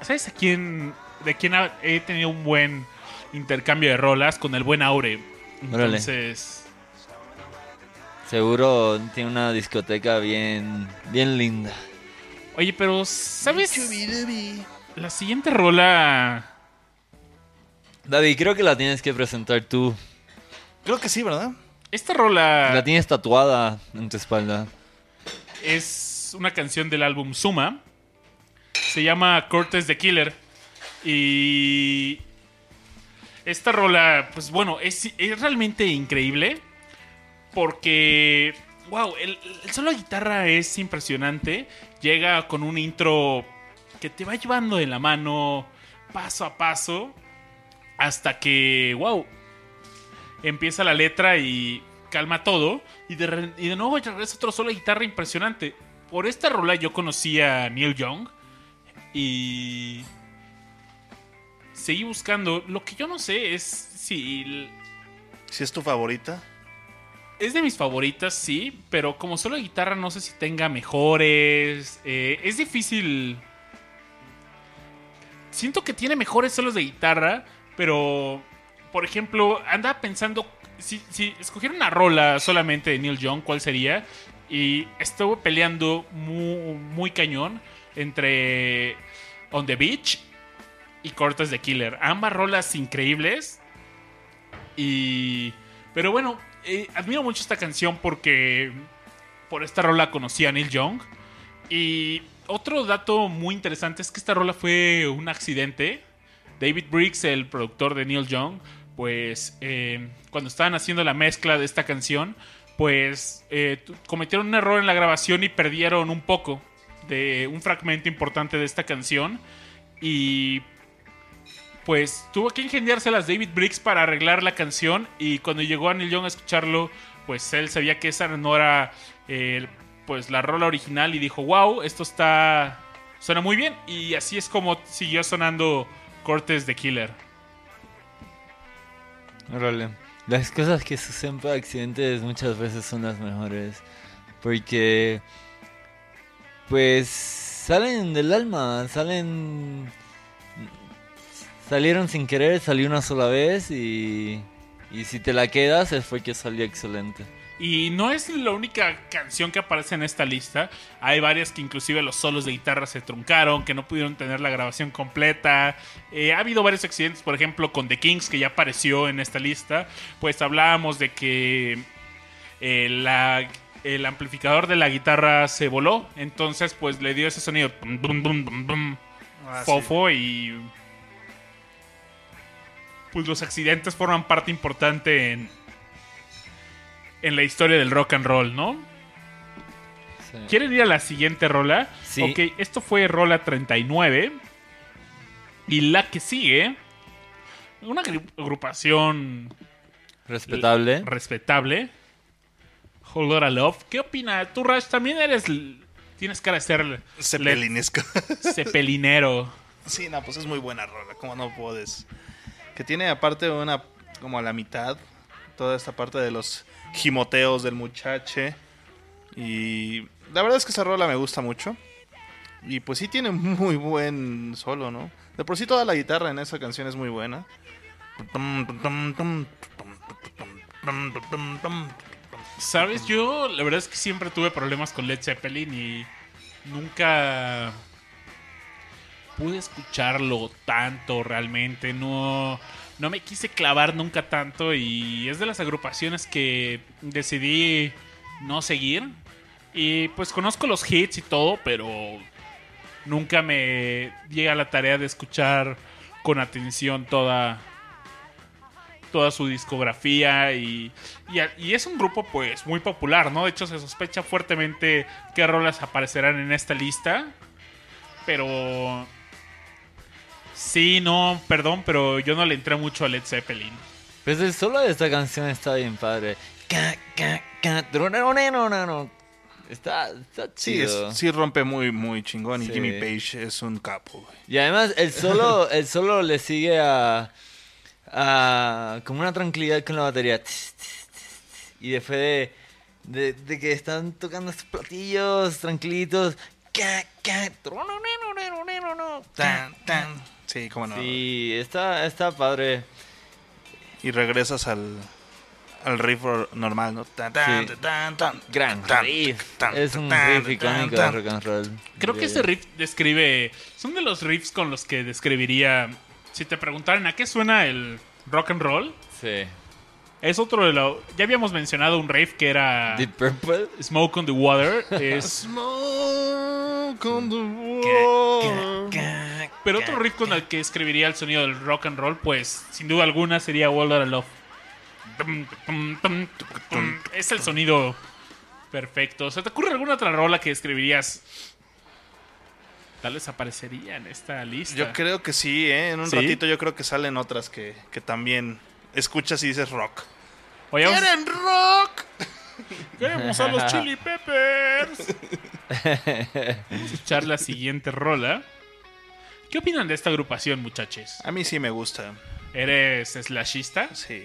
B: ¿Sabes a quién? De quién he tenido un buen intercambio de rolas con el buen Aure.
A: Órale.
B: Entonces...
A: Seguro tiene una discoteca bien, bien linda.
B: Oye, pero ¿sabes? La siguiente rola...
A: David, creo que la tienes que presentar tú.
C: Creo que sí, ¿verdad?
B: Esta rola
A: La tienes tatuada en tu espalda.
B: es una canción del álbum Suma. Se llama Cortes the Killer. Y esta rola, pues bueno, es, realmente increíble. Porque, wow, el, solo de guitarra es impresionante. Llega con un intro que te va llevando de la mano paso a paso. Hasta que, wow, empieza la letra y calma todo. Y de, y de nuevo regresa otro solo de guitarra impresionante. Por esta rola yo conocí a Neil Young. Y seguí buscando. Lo que yo no sé es si
C: Si es tu favorita.
B: es de mis favoritas, sí, pero como solo de guitarra no sé si tenga mejores. eh, es difícil. Siento que tiene mejores solos de guitarra, pero por ejemplo, andaba pensando si, si escogiera una rola solamente de Neil Young, ¿cuál sería? Y estuve peleando muy, muy cañón entre On the Beach y Cortes de Killer. Ambas rolas increíbles. Y. Pero bueno, eh, admiro mucho esta canción porque por esta rola conocí a Neil Young. Y otro dato muy interesante es que esta rola fue un accidente. David Briggs, el productor de Neil Young, pues eh, cuando estaban haciendo la mezcla de esta canción, pues eh, cometieron un error en la grabación y perdieron un poco de un fragmento importante de esta canción. Y pues tuvo que ingeniárselas David Briggs para arreglar la canción y cuando llegó a Neil Young a escucharlo, pues él sabía que esa no era pues la rola original y dijo, wow, esto está suena muy bien y así es como siguió sonando Cortes de Killer.
A: Órale. Las cosas que suceden por accidentes muchas veces son las mejores. Porque. Pues. Salen del alma. Salen. Salieron sin querer, salió una sola vez y. Y si te la quedas es porque salió excelente.
B: Y no es la única canción que aparece en esta lista. Hay varias que inclusive los solos de guitarra se truncaron, que no pudieron tener la grabación completa. Eh, ha habido varios accidentes, por ejemplo, con The Kings, que ya apareció en esta lista. Pues hablábamos de que eh, la el amplificador de la guitarra se voló. Entonces, pues le dio ese sonido. Bum, bum, bum, bum, bum,
C: Ah,
B: fofo y. Pues los accidentes forman parte importante en. En la historia del rock and roll, ¿no?
A: Sí.
B: ¿Quieren ir a la siguiente rola?
A: Sí.
B: Ok, esto fue rola 39. Y la que sigue. Una agru- agrupación
A: Respetable.
B: respetable. Whole Lotta Love. ¿Qué opina? Tú, Rash, también eres. Tienes cara de ser
C: Cepelinesco.
B: le- cepelinero.
C: sí, no, pues es muy buena rola, como no puedes. Que tiene aparte una, como a la mitad, toda esta parte de los gimoteos del muchache. Y la verdad es que esa rola me gusta mucho. Y pues sí tiene muy buen solo, ¿no? De por sí toda la guitarra en esa canción es muy buena.
B: ¿Sabes? Yo, la verdad es que siempre tuve problemas con Led Zeppelin y nunca pude escucharlo tanto realmente. No, no me quise clavar nunca tanto y es de las agrupaciones que decidí no seguir. Y pues conozco los hits y todo, pero nunca me llega la tarea de escuchar con atención toda toda su discografía y, y, es un grupo pues muy popular, ¿no? De hecho se sospecha fuertemente qué rolas aparecerán en esta lista, pero sí, no, perdón, pero yo no le entré mucho a Led Zeppelin.
A: Pues el solo de esta canción está bien padre. Ca, ca, ca, tronononononano. Está, está
C: Sí,
A: chido.
C: es- sí rompe muy, muy chingón. Y
A: Sí.
C: Jimmy Page es un capo, güey.
A: Y además el solo, el solo le sigue a, a como una tranquilidad con la batería. Y después de, de, de que están tocando estos platillos tranquilitos. ca, ca, trononononononano,
C: Tan, tan. Sí, cómo no.
A: Sí, está, está padre.
C: Y regresas al, al riff normal, ¿no? Tan, tan,
A: Sí.
C: tan, tan,
A: Gran
C: tan,
A: riff.
C: tan,
A: Es un
C: tan,
A: riff
C: tan,
A: icónico de
C: tan.
A: rock and roll.
B: Creo que este riff describe, son de los riffs con los que describiría, si te preguntaran a qué suena el rock and roll,
A: Sí.
B: es otro de los, ya habíamos mencionado un riff que era
A: Deep Purple.
B: Smoke on the Water, es
C: Smoke on the water.
B: Pero otro riff con el que escribiría el sonido del rock and roll, pues sin duda alguna sería World of Love. Es el sonido perfecto. ¿Se te ocurre alguna otra rola que escribirías? Tal vez aparecería en esta lista.
C: Yo creo que sí, ¿eh? En un
B: ¿Sí?
C: ratito yo creo que salen otras que, que también escuchas y dices rock.
B: Oye, vamos-
C: ¿Quieren rock?
B: queremos a los Chili Peppers. Vamos a escuchar la siguiente rola. ¿Qué opinan de esta agrupación, muchachos?
C: A mí sí me gusta.
B: ¿Eres slashista?
C: Sí.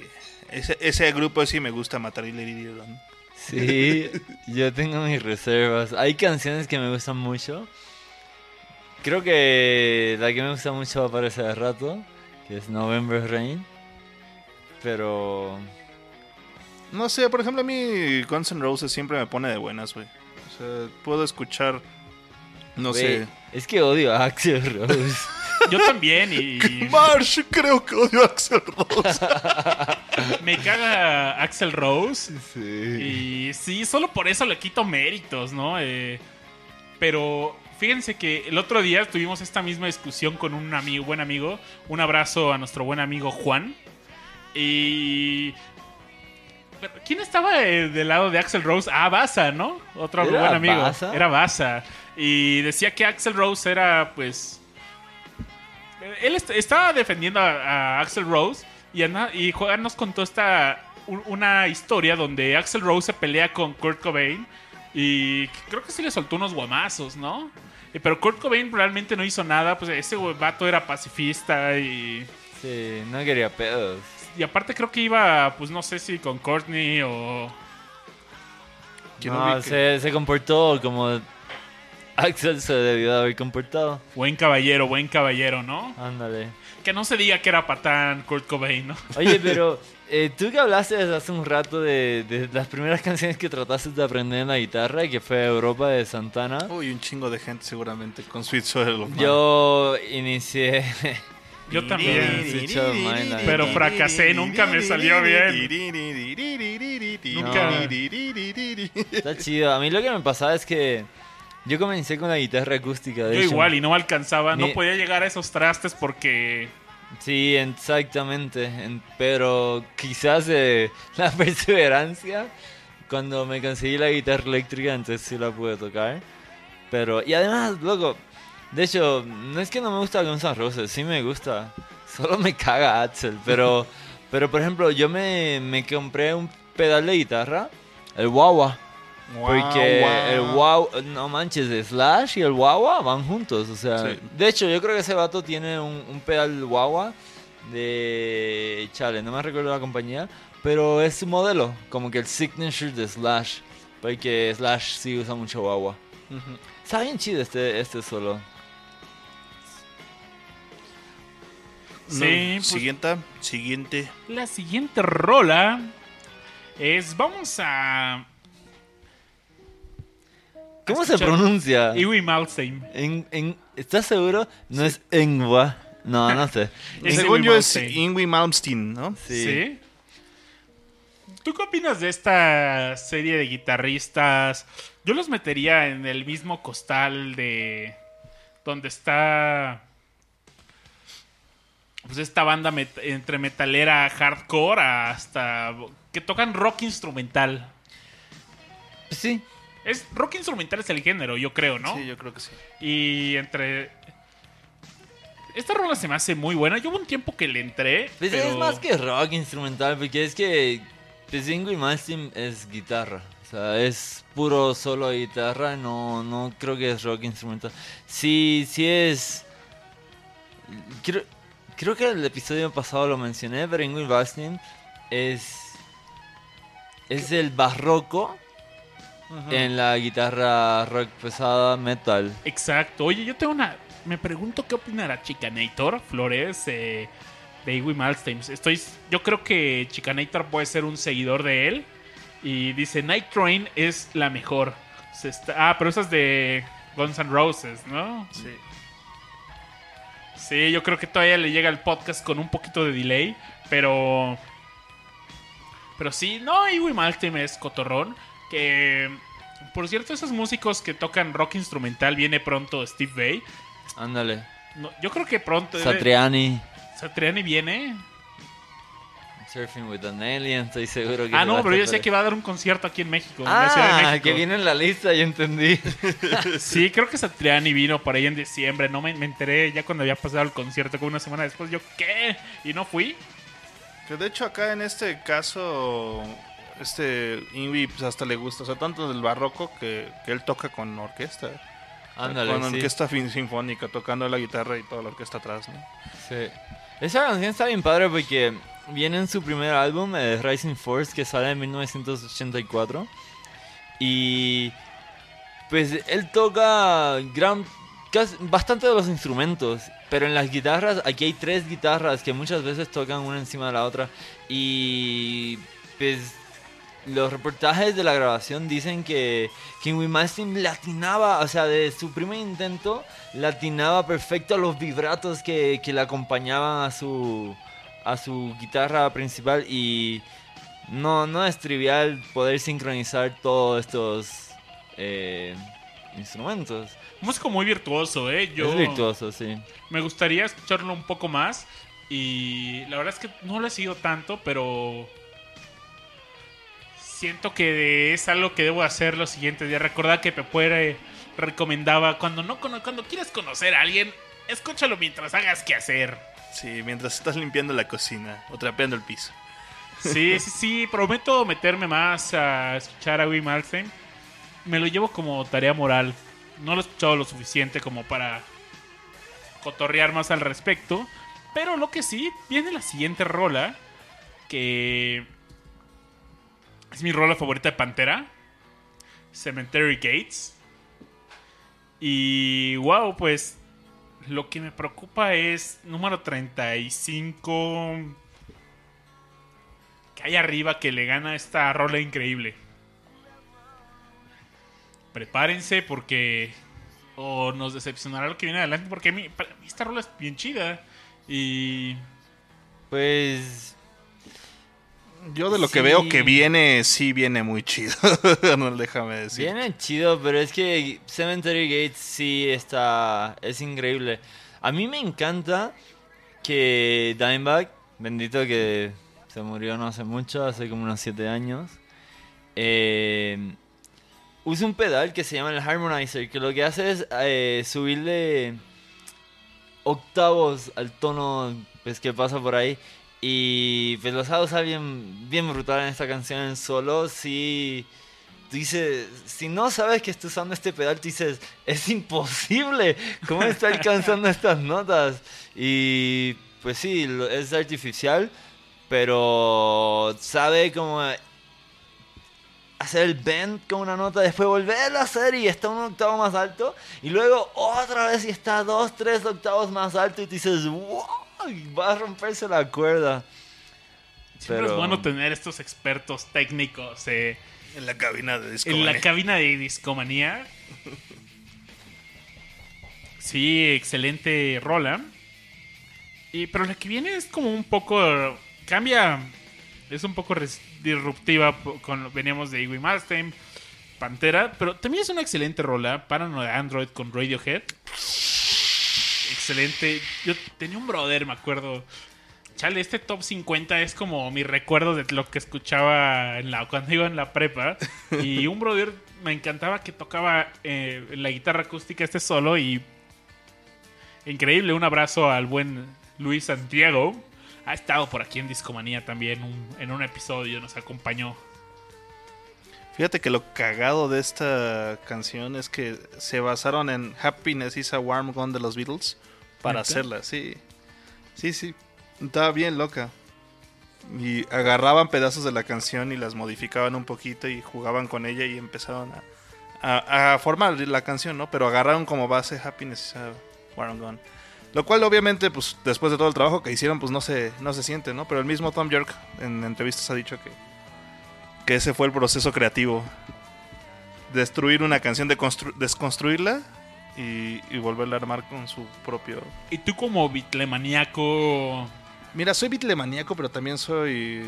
C: Ese, ese grupo sí me gusta matar y Lady Dillon.
A: Sí, yo tengo mis reservas. Hay canciones que me gustan mucho. Creo que la que me gusta mucho va a aparecer de rato, que es November Rain. Pero
C: No sé, por ejemplo, a mí Guns N' Roses siempre me pone de buenas, güey. O sea, puedo escuchar, no sé.
A: es que odio a Axel Rose.
B: Yo también y
C: Marsh, creo que odio a Axel Rose.
B: me caga Axel Rose.
A: sí.
B: Y sí, solo por eso le quito méritos, ¿no? Eh, pero fíjense que el otro día tuvimos esta misma discusión con un amigo, buen amigo. Un abrazo a nuestro buen amigo Juan. Y. pero, ¿Quién estaba eh, del lado de Axel Rose? Ah, Baza, ¿no? Otro
A: ¿Era
B: buen amigo.
A: Baza?
B: Era Baza. Y decía que Axel Rose era, pues. Él est- estaba defendiendo a, a Axel Rose. Y, Juan nos contó esta. un- Una historia donde Axel Rose se pelea con Kurt Cobain. Y creo que sí le soltó unos guamazos, ¿no? Eh, Pero Kurt Cobain realmente no hizo nada. Pues ese vato era pacifista y.
A: Sí, no quería pedos.
B: Y aparte creo que iba, pues no sé si con Courtney o...
C: ¿Quién
A: No, se comportó como Axel se debió de haber comportado.
B: Buen caballero, buen caballero, ¿no?
A: Ándale.
B: Que no se diga que era patán Kurt Cobain, ¿no?
A: Oye, pero eh, tú que hablaste desde hace un rato de, de las primeras canciones que trataste de aprender en la guitarra, que fue Europa de Santana.
C: Uy, un chingo de gente seguramente con Sweet Soul Mine.
A: Yo inicié.
B: Yo también.
A: Switch of Mine,
B: Pero fracasé, nunca me salió bien.
C: Nunca.
A: Está chido. A mí lo que me pasaba es que yo comencé con la guitarra acústica. De
B: Yo
A: hecho.
B: igual y no alcanzaba, no podía llegar a esos trastes porque
A: Sí, exactamente. En- pero quizás eh, la perseverancia, cuando me conseguí la guitarra eléctrica, entonces sí la pude tocar. Pero, y además, loco, de hecho, no es que no me gusta Guns N' Roses, sí me gusta. Solo me caga Axel. Pero, pero por ejemplo, yo me, me compré un pedal de guitarra, el Wawa. Porque el wow, no manches, de Slash y el Wawa van juntos. O sea,
C: Sí.
A: de hecho, yo creo que ese vato tiene un, un pedal Wawa de. Chale, no me recuerdo la compañía. Pero es su modelo, como que el signature de Slash. Porque Slash sí usa mucho Wawa.
C: Ujú.
A: Está bien chido este, este solo.
B: Sí,
C: No,
B: pues-
C: Siguiente, siguiente.
B: la siguiente rola es vamos a
A: ¿Cómo se pronuncia?
B: Iwi.
A: En, en, ¿Estás seguro? No es Engwa. No, no sé.
C: Según yo es. Ingrid Malmsteen, ¿no?
A: Sí.
B: Sí. ¿Tú qué opinas de esta serie de guitarristas? Yo los metería en el mismo costal de donde está pues esta banda met- entre metalera hardcore hasta que tocan rock instrumental.
A: Sí.
B: Es rock instrumental es el género, yo creo, ¿no?
C: Sí, yo creo que sí.
B: Y entre esta rola se me hace muy buena. Yo hubo un tiempo que le entré,
A: Pues
B: pero
A: es más que rock instrumental, porque es que pues Ingrid Malmsteen es guitarra. O sea, es puro solo de guitarra, no, no creo que es rock instrumental. Sí, sí es... Creo, creo que el episodio pasado lo mencioné, pero Ingrid Malmsteen es... Es el barroco en la guitarra rock pesada metal.
B: Exacto. Oye, yo tengo una. Me pregunto qué opinará Chicanator Flores eh, de Iwi Malmsteen. Estoy. Yo creo que Chicanator puede ser un seguidor de él. Y dice: Night Train es la mejor. Se está- ah, pero esa es de Guns N' Roses, ¿no?
C: Sí.
B: Sí, yo creo que todavía le llega el podcast con un poquito de delay. Pero. Pero sí, no, Iwi Malmsteen es cotorrón. Que. Por cierto, esos músicos que tocan rock instrumental viene pronto Steve Vai.
A: Ándale.
B: No, yo creo que pronto. debe-
A: Satriani.
B: Satriani viene.
A: Surfing with an Alien, estoy seguro que
B: Ah, no, pero yo
A: por
B: que va a dar un concierto aquí en México. en la Ciudad de
A: Ah,
B: México.
A: que viene en la lista, yo entendí.
B: Sí, creo que Satriani vino por ahí en diciembre. No me, me enteré ya cuando había pasado el concierto, como una semana después. Yo, ¿qué? Y no fui.
C: Que de hecho acá en este caso, este Ingrid pues hasta le gusta, o sea, tanto del barroco que, que él toca con orquesta.
A: Ándale,
C: con
A: sí.
C: orquesta fin- sinfónica, tocando la guitarra y toda la orquesta atrás, ¿no?
A: Sí. Esa canción está bien padre porque viene en su primer álbum, eh, Rising Force, que sale en 1984. Y pues él toca gran, casi- bastante de los instrumentos, pero en las guitarras, aquí hay tres guitarras que muchas veces tocan una encima de la otra. Y pues los reportajes de la grabación dicen que King Malmsteen latinaba, o sea, de su primer intento, latinaba perfecto a los vibratos que, que le acompañaban a su, a su guitarra principal y no, no es trivial poder sincronizar todos estos eh, instrumentos.
B: Músico muy virtuoso, ¿eh? Yo
A: Es virtuoso, sí.
B: me gustaría escucharlo un poco más. Y la verdad es que no lo he seguido tanto, pero siento que es algo que debo hacer los siguientes días. Recordad que Pepuere recomendaba cuando no cuando quieres conocer a alguien, escúchalo mientras hagas que hacer.
C: Sí, mientras estás limpiando la cocina o trapeando el piso.
B: Sí, sí, sí, prometo meterme más a escuchar a Wim Malmsteen. Me lo llevo como tarea moral. No lo he escuchado lo suficiente como para cotorrear más al respecto. Pero lo que sí, viene la siguiente rola. Que es mi rola favorita de Pantera. Cemetery Gates. Y wow, pues lo que me preocupa es número 35 que hay arriba que le gana esta rola increíble. Prepárense porque o nos decepcionará lo que viene adelante porque a mí, para mí esta rola es bien chida y
A: Pues
C: Yo de lo que veo que viene, sí viene muy chido. no, déjame decir.
A: Viene chido, pero es que Cemetery Gates sí está. Es increíble. A mí me encanta que Dimebag, bendito que se murió no hace mucho, hace como unos 7 años, eh, usa un pedal que se llama el Harmonizer, que lo que hace es eh, subirle octavos al tono pues, que pasa por ahí. Y pues los ha usado bien, bien brutal en esta canción en solo. Sí, dice, si no sabes que está usando este pedal, dices, es imposible, ¿cómo está alcanzando estas notas? Y pues sí, es artificial, pero sabe cómo hacer el bend con una nota, después volverlo a hacer y está un octavo más alto, y luego otra vez y está dos, tres octavos más alto, y tú dices, wow, va a romperse la cuerda.
B: Siempre
A: Pero-
B: es bueno tener estos expertos técnicos eh,
C: En la cabina de disco.
B: en la cabina de discomanía. Sí, excelente rola. Y, pero la que viene es como un poco. Cambia. Es un poco res- disruptiva. Con, veníamos de Iggy Malmsteen, Pantera. Pero también es una excelente rola. Paranoid Android con Radiohead. Excelente. Yo tenía un brother, me acuerdo. Chale, este top 50 es como mi recuerdo de lo que escuchaba en la, cuando iba en la prepa. Y un brother me encantaba que tocaba eh, la guitarra acústica este solo y increíble. Un abrazo al buen Luis Santiago. Ha estado por aquí en Discomanía también un- en un episodio, nos acompañó.
C: Fíjate que lo cagado de esta canción es que se basaron en Happiness is a Warm Gun de los Beatles para
B: ¿Neta?
C: hacerla, sí. Sí, sí. Estaba bien loca. Y agarraban pedazos de la canción y las modificaban un poquito y jugaban con ella y empezaron a, a- a formar la canción, ¿no? Pero agarraron como base Happiness is a Warm Gun. Lo cual obviamente, pues después de todo el trabajo que hicieron, pues no se, no se siente, ¿no? Pero el mismo Tom York en entrevistas ha dicho que, que ese fue el proceso creativo. Destruir una canción, deconstru- desconstruirla y, y volverla a armar con su propio...
B: Y tú como bitlemaniaco,
C: Mira, soy bitlemaníaco, pero también soy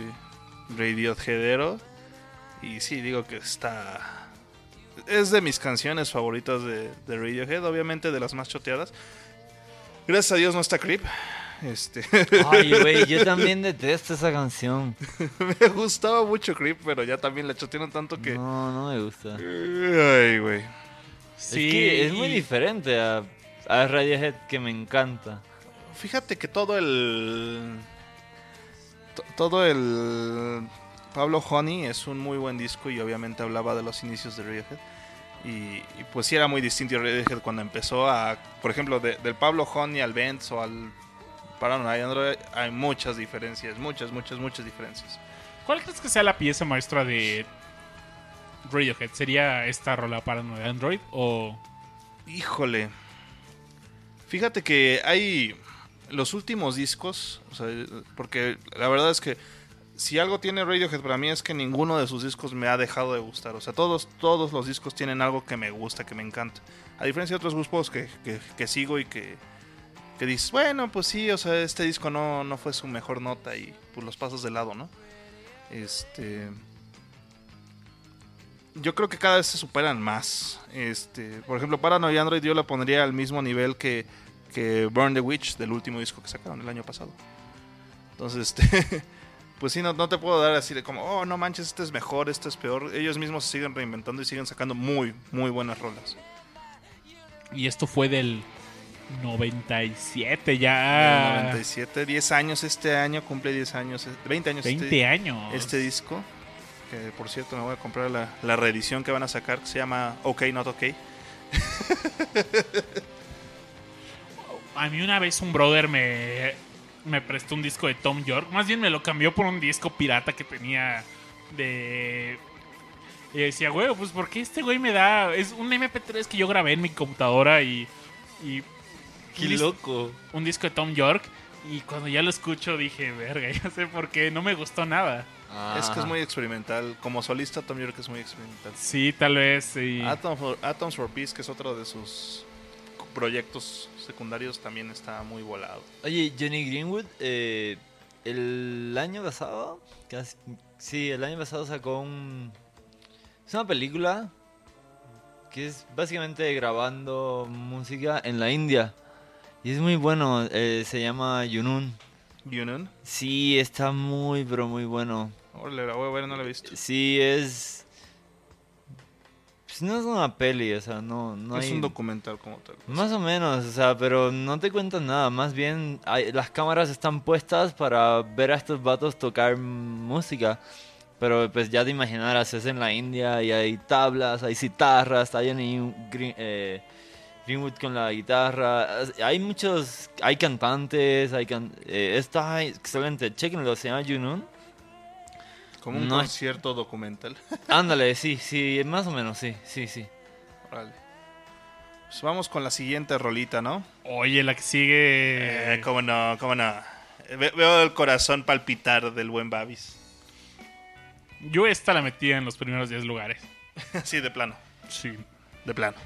C: radioheadero. Y sí, digo que está... Es de mis canciones favoritas de, de Radiohead, obviamente de las más choteadas. Gracias a Dios no está Creep. Este,
A: Ay, güey, yo también detesto esa canción.
C: me gustaba mucho Creep, pero ya también la chotearon tanto que...
A: No, no me gusta.
C: Ay, güey.
B: Sí,
A: es que es muy diferente a, a Radiohead que me encanta.
C: Fíjate que todo el. to- Todo el. Pablo Honey es un muy buen disco y obviamente hablaba de los inicios de Radiohead. Y, y pues sí era muy distinto Radiohead cuando empezó a. Por ejemplo, de- del Pablo Honey al Benz o al Paranoid Android hay muchas diferencias, muchas, muchas, muchas diferencias.
B: ¿Cuál crees que sea la pieza maestra de Radiohead? ¿Sería esta rola para Android o
C: Híjole. Fíjate que hay los últimos discos, o sea, porque la verdad es que si algo tiene Radiohead para mí es que ninguno de sus discos me ha dejado de gustar. O sea, todos, todos los discos tienen algo que me gusta, que me encanta. A diferencia de otros grupos que, que- que sigo y que, que dices, bueno, pues sí, o sea, este disco no, no fue su mejor nota y pues los pasas de lado, ¿no? Este yo creo que cada vez se superan más. Este, por ejemplo, Paranoid Android yo la pondría al mismo nivel que, que Burn the Witch del último disco que sacaron el año pasado. Entonces, este, pues sí, no, no te puedo dar así de como, oh, no manches, este es mejor, este es peor. Ellos mismos se siguen reinventando y siguen sacando muy, muy buenas rolas.
B: Y esto fue del 97
C: Del
B: ya.
C: 97, 10 años este año, cumple 10 años, 20 años
B: 20
C: este,
B: años.
C: este disco. Que por cierto me voy a comprar la, la reedición que van a sacar, que se llama OK Not OK.
B: A mí una vez un brother me, me prestó un disco de Tom York. Más bien me lo cambió por un disco pirata que tenía de... Y decía, güey, pues porque este güey me da... Es un MP3 que yo grabé en mi computadora y... y
A: Qué
B: un
A: loco.
B: un disco de Tom York. Y cuando ya lo escucho dije, verga, ya sé por qué, no me gustó nada.
C: Es que es
A: Ah.
C: muy experimental. Como solista, Tom York es muy experimental.
B: Sí, tal vez. sí.
C: Atom for- Atoms for Peace, que es otro de sus proyectos secundarios, también está muy volado.
A: Oye, Johnny Greenwood, eh, el año pasado, casi Sí, el año pasado sacó un... Es una película que es básicamente grabando música en la India. Y es muy bueno, eh, se llama Yunun.
C: Yunun.
A: Sí, está muy, pero muy bueno.
C: Órale, la voy a ver, no la he visto.
A: Sí, es... Pues no es una peli, o sea, no, no
C: es
A: hay...
C: un documental como tal.
A: Más o menos, o sea, pero no te cuentan nada. Más bien, hay- las cámaras están puestas para ver a estos vatos tocar música. Pero pues ya te imaginarás, es en la India y hay tablas, hay citarras, está Johnny Green- eh, Greenwood con la guitarra. Hay muchos, hay cantantes, hay can- eh, está excelente. Chequenlo, se llama Junun.
C: Como un
A: No es-
C: concierto documental.
A: Ándale, sí, sí, más o menos, sí, sí, sí.
C: Órale. Pues vamos con la siguiente rolita, ¿no?
B: Oye, la que sigue.
C: Eh, cómo no, cómo no. Ve- veo el corazón palpitar del buen Babis.
B: Yo esta la metí en los primeros 10 lugares.
C: sí, de plano.
B: Sí.
C: De plano.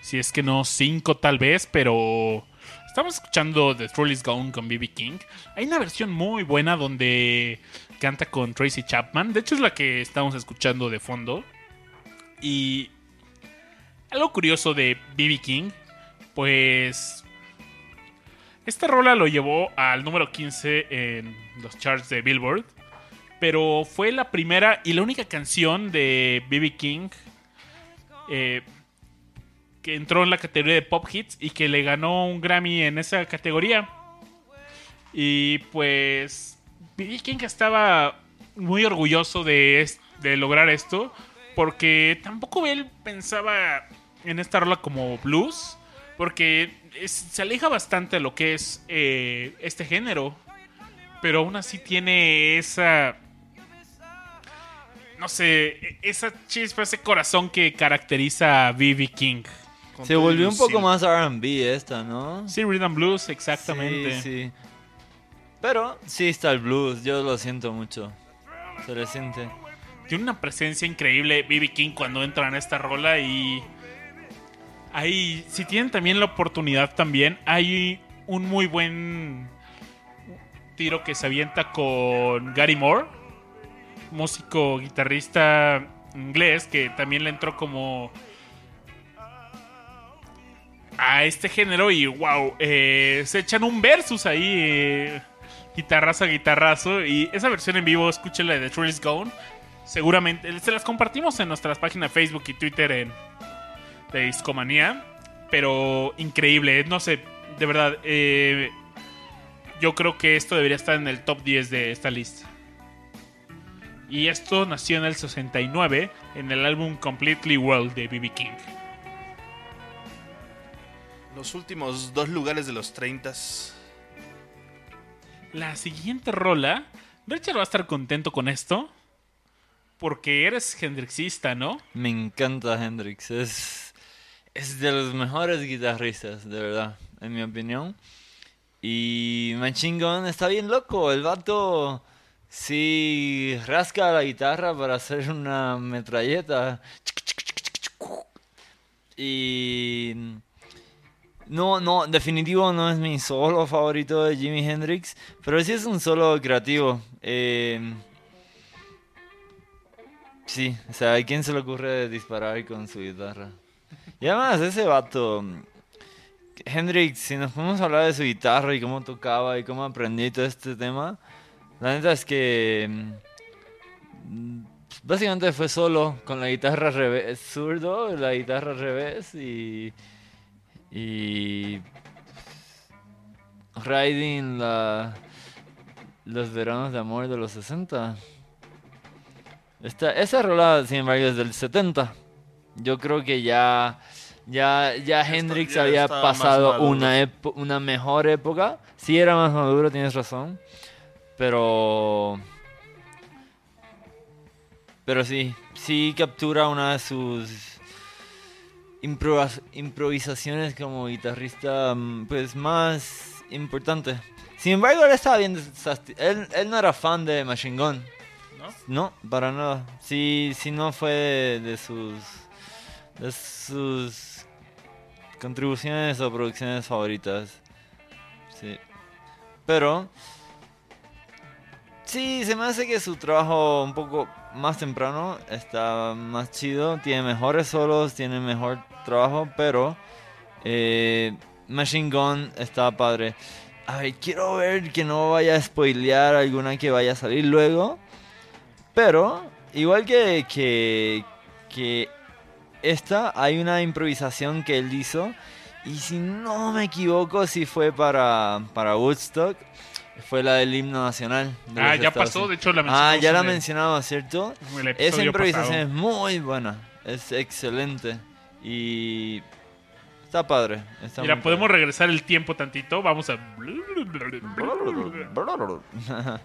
B: Si es que no 5 tal vez, pero. Estamos escuchando The Thrill Is Gone con B.B. King. Hay una versión muy buena donde canta con Tracy Chapman. De hecho, es la que estamos escuchando de fondo. Y. Algo curioso de B.B. King, pues. Esta rola lo llevó al número 15 en los charts de Billboard. Pero fue la primera y la única canción de B.B. King eh, que entró en la categoría de Pop Hits y que le ganó un Grammy en esa categoría. Y pues B.B. King estaba muy orgulloso de, de lograr esto porque tampoco él pensaba en esta rola como blues porque se aleja bastante de lo que es eh, este género pero aún así tiene esa no sé esa chispa ese corazón que caracteriza a B.B. King
A: Se volvió un poco más R&B esta, ¿no?
B: sí rhythm blues exactamente
A: Sí, sí. Pero sí está el blues, yo lo siento mucho. Se le siente.
B: tiene una presencia increíble B.B. King cuando entra en esta rola y ahí si tienen también la oportunidad también hay un muy buen tiro que se avienta con Gary Moore músico guitarrista inglés que también le entró como a este género y wow se echan un versus ahí eh, guitarrazo a guitarrazo. Y esa versión en vivo escúchenla de The Truth is Gone. Seguramente se las compartimos en nuestras páginas Facebook y Twitter en de Discomanía. Pero increíble no sé de verdad eh, yo creo que esto debería estar en el top 10 de esta lista. Y esto nació en el 69 en el álbum Completely World de B.B. King
C: Los últimos dos lugares de los 30
B: La siguiente rola, Richard va a estar contento con esto. Porque eres hendrixista, ¿no?
A: Me encanta Hendrix. Es, es de los mejores guitarristas, de verdad, en mi opinión. Y Machine Gun está bien loco. El vato sí rasca la guitarra para hacer una metralleta. Y no, no, definitivo no es mi solo favorito de Jimi Hendrix, pero sí es un solo creativo. Eh, sí, o sea, ¿a quién se le ocurre disparar con su guitarra? Y además, ese vato, Hendrix, si nos podemos hablar de su guitarra y cómo tocaba y cómo aprendió y todo este tema, la neta es que mm, básicamente fue solo con la guitarra revés, zurdo, la guitarra revés y y riding la los veranos de amor de los 60. Esta, esa rola, sin embargo, es del 70. Yo creo que ya ya ya Hendrix
C: ya
A: había pasado una una mejor época. Sí era más maduro, tienes razón. Pero pero sí, sí captura una de sus improvisaciones como guitarrista mm, pues más importante. Sin embargo, él estaba bien él, él no era fan de Machine Gun.
B: ¿No?
A: No, para nada. Sí, sí no fue de, de sus de sus contribuciones o producciones favoritas. Sí. Pero Sí, se me hace que su trabajo un poco más temprano está más chido, tiene mejores solos, tiene mejor trabajo, pero eh, Machine Gun está padre. A ver, quiero ver que no vaya a spoilear alguna que vaya a salir luego, pero igual que, que, que esta, hay una improvisación que él hizo, y si no me equivoco, si fue para, para Woodstock. Fue la del himno nacional. de
B: Ah, ya
A: Estados
B: pasó,
A: Unidos.
B: de hecho la
A: Ah,
B: mencionamos
A: ya la
B: el-
A: mencionaba, ¿cierto? Esa improvisación
B: pasado.
A: es muy buena, es excelente y está padre. Está
B: Mira, podemos regresar el tiempo tantito. Vamos a.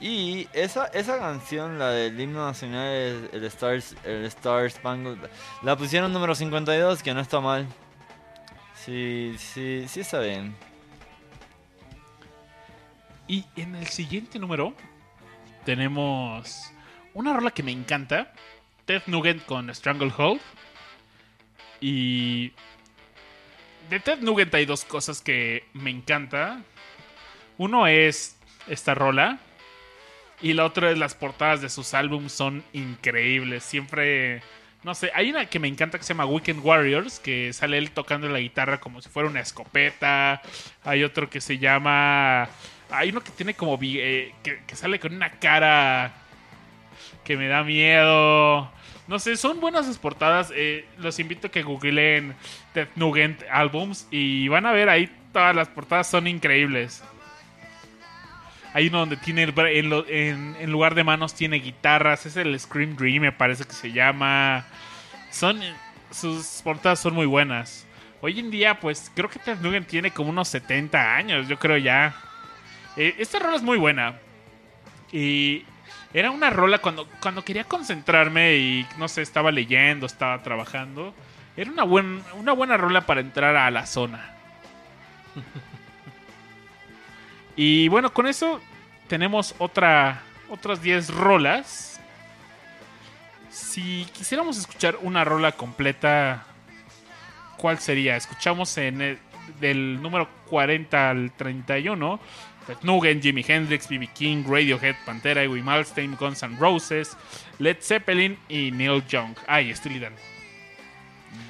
A: y esa, esa canción, la del himno nacional, el, el Stars, el Star Spangled, la pusieron número 52, que no está mal. Sí, sí, sí está bien.
B: Y en el siguiente número tenemos una rola que me encanta. Ted Nugent con Stranglehold. Y de Ted Nugent hay dos cosas que me encanta. Uno es esta rola. Y la otra es las portadas de sus álbumes son increíbles. Siempre, no sé, hay una que me encanta que se llama Weekend Warriors, que sale él tocando la guitarra como si fuera una escopeta. Hay otro que se llama... Hay uno que tiene como... eh, que, sale con una cara que me da miedo. No sé, son buenas sus portadas. eh, los invito a que googleen Ted Nugent Albums y van a ver ahí todas las portadas son increíbles. Hay uno donde tiene el en, lo- en- en lugar de manos tiene guitarras. Es el Scream Dream, me parece que se llama. Son sus portadas son muy buenas. Hoy en día, pues creo que Ted Nugent tiene como unos 70 años, yo creo ya. Eh, esta rola es muy buena. Y era una rola cuando, cuando quería concentrarme y no sé, estaba leyendo, estaba trabajando. Era una, buen, una buena rola para entrar a la zona. y bueno, con eso tenemos otra, otras 10 rolas. Si quisiéramos escuchar una rola completa, ¿cuál sería? Escuchamos en el- del número 40 al 31. Ted Nugent, Jimi Hendrix, B.B. King, Radiohead, Pantera, Amy Malmsteen, Guns N' Roses, Led Zeppelin y Neil Young. Ay, Steely Dan.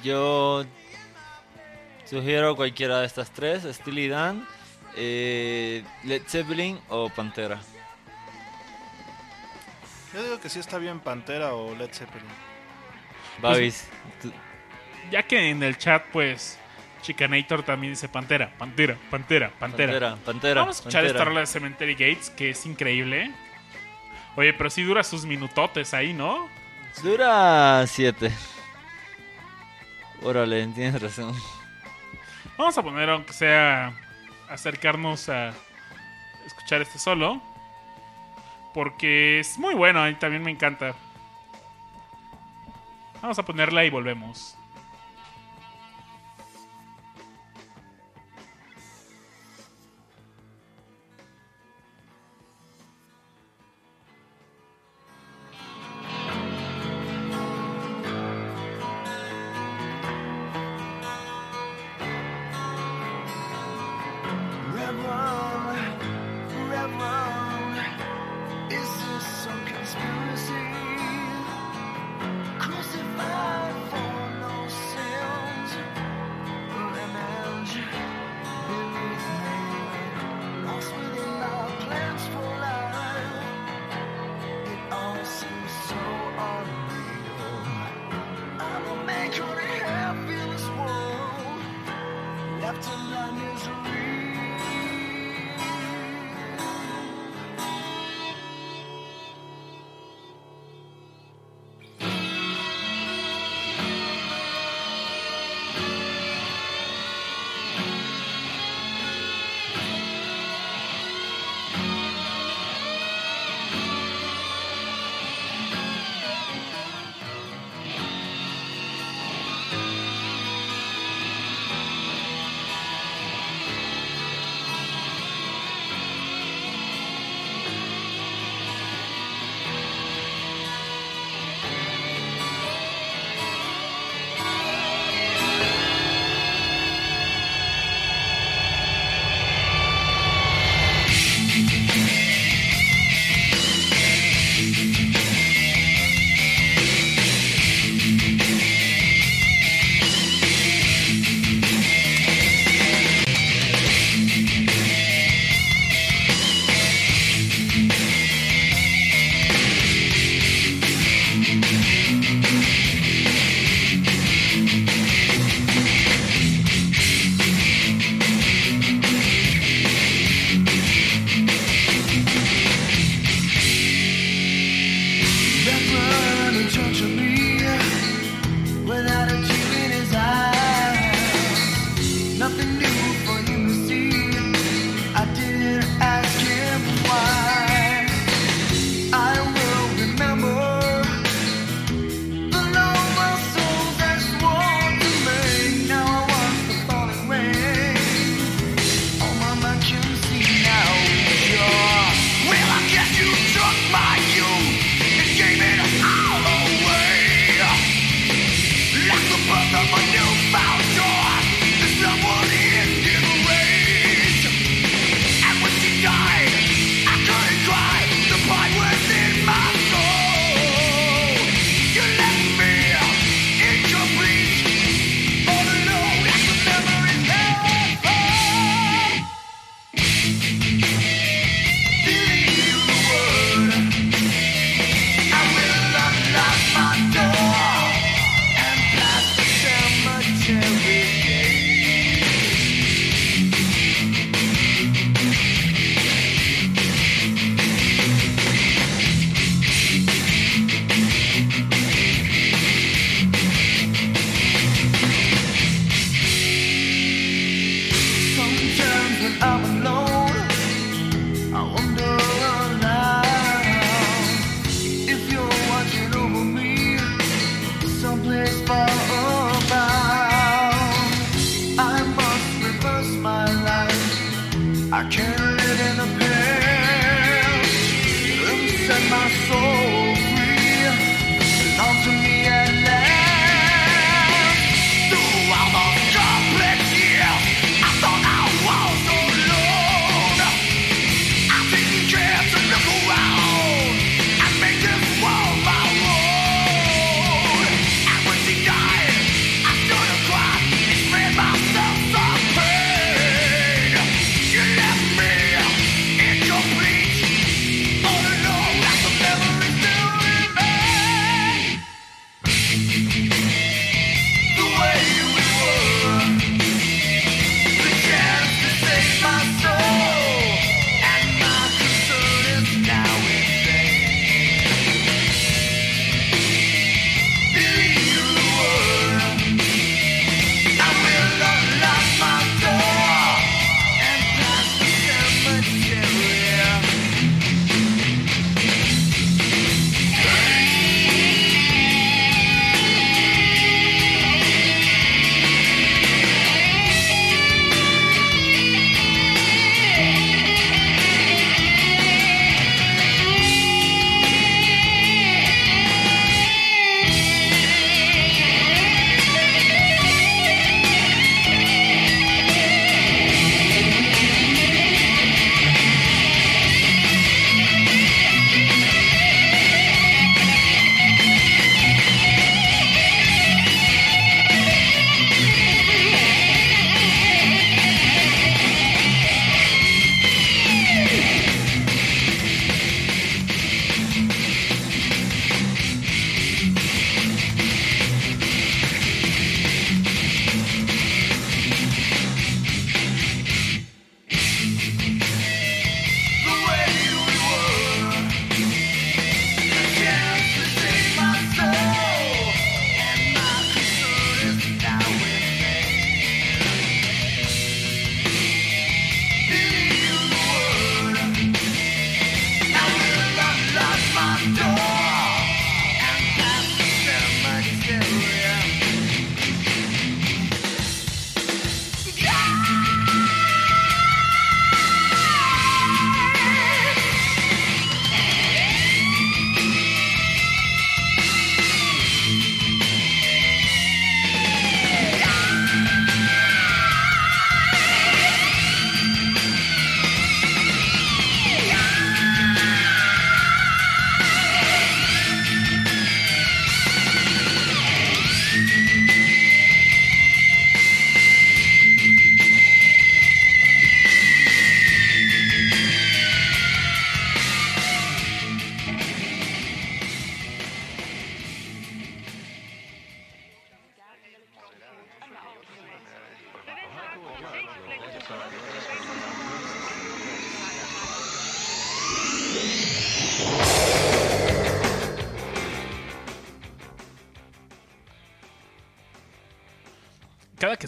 A: Yo sugiero cualquiera de estas tres, Steely Dan, eh, Led Zeppelin o Pantera.
C: Yo digo que sí está bien Pantera o Led Zeppelin.
A: Babis,
B: Ya que en el chat, pues, Chicanator también dice Pantera, Pantera, Pantera, Pantera.
A: Pantera, Pantera.
B: Vamos a escuchar
A: Pantera.
B: esta rola de Cemetery Gates, que es increíble. Oye, pero sí dura sus minutotes ahí, ¿no?
A: Dura 7. Órale, tienes razón.
B: Vamos a poner, aunque sea, acercarnos a escuchar este solo. Porque es muy bueno, mí también me encanta. Vamos a ponerla y volvemos.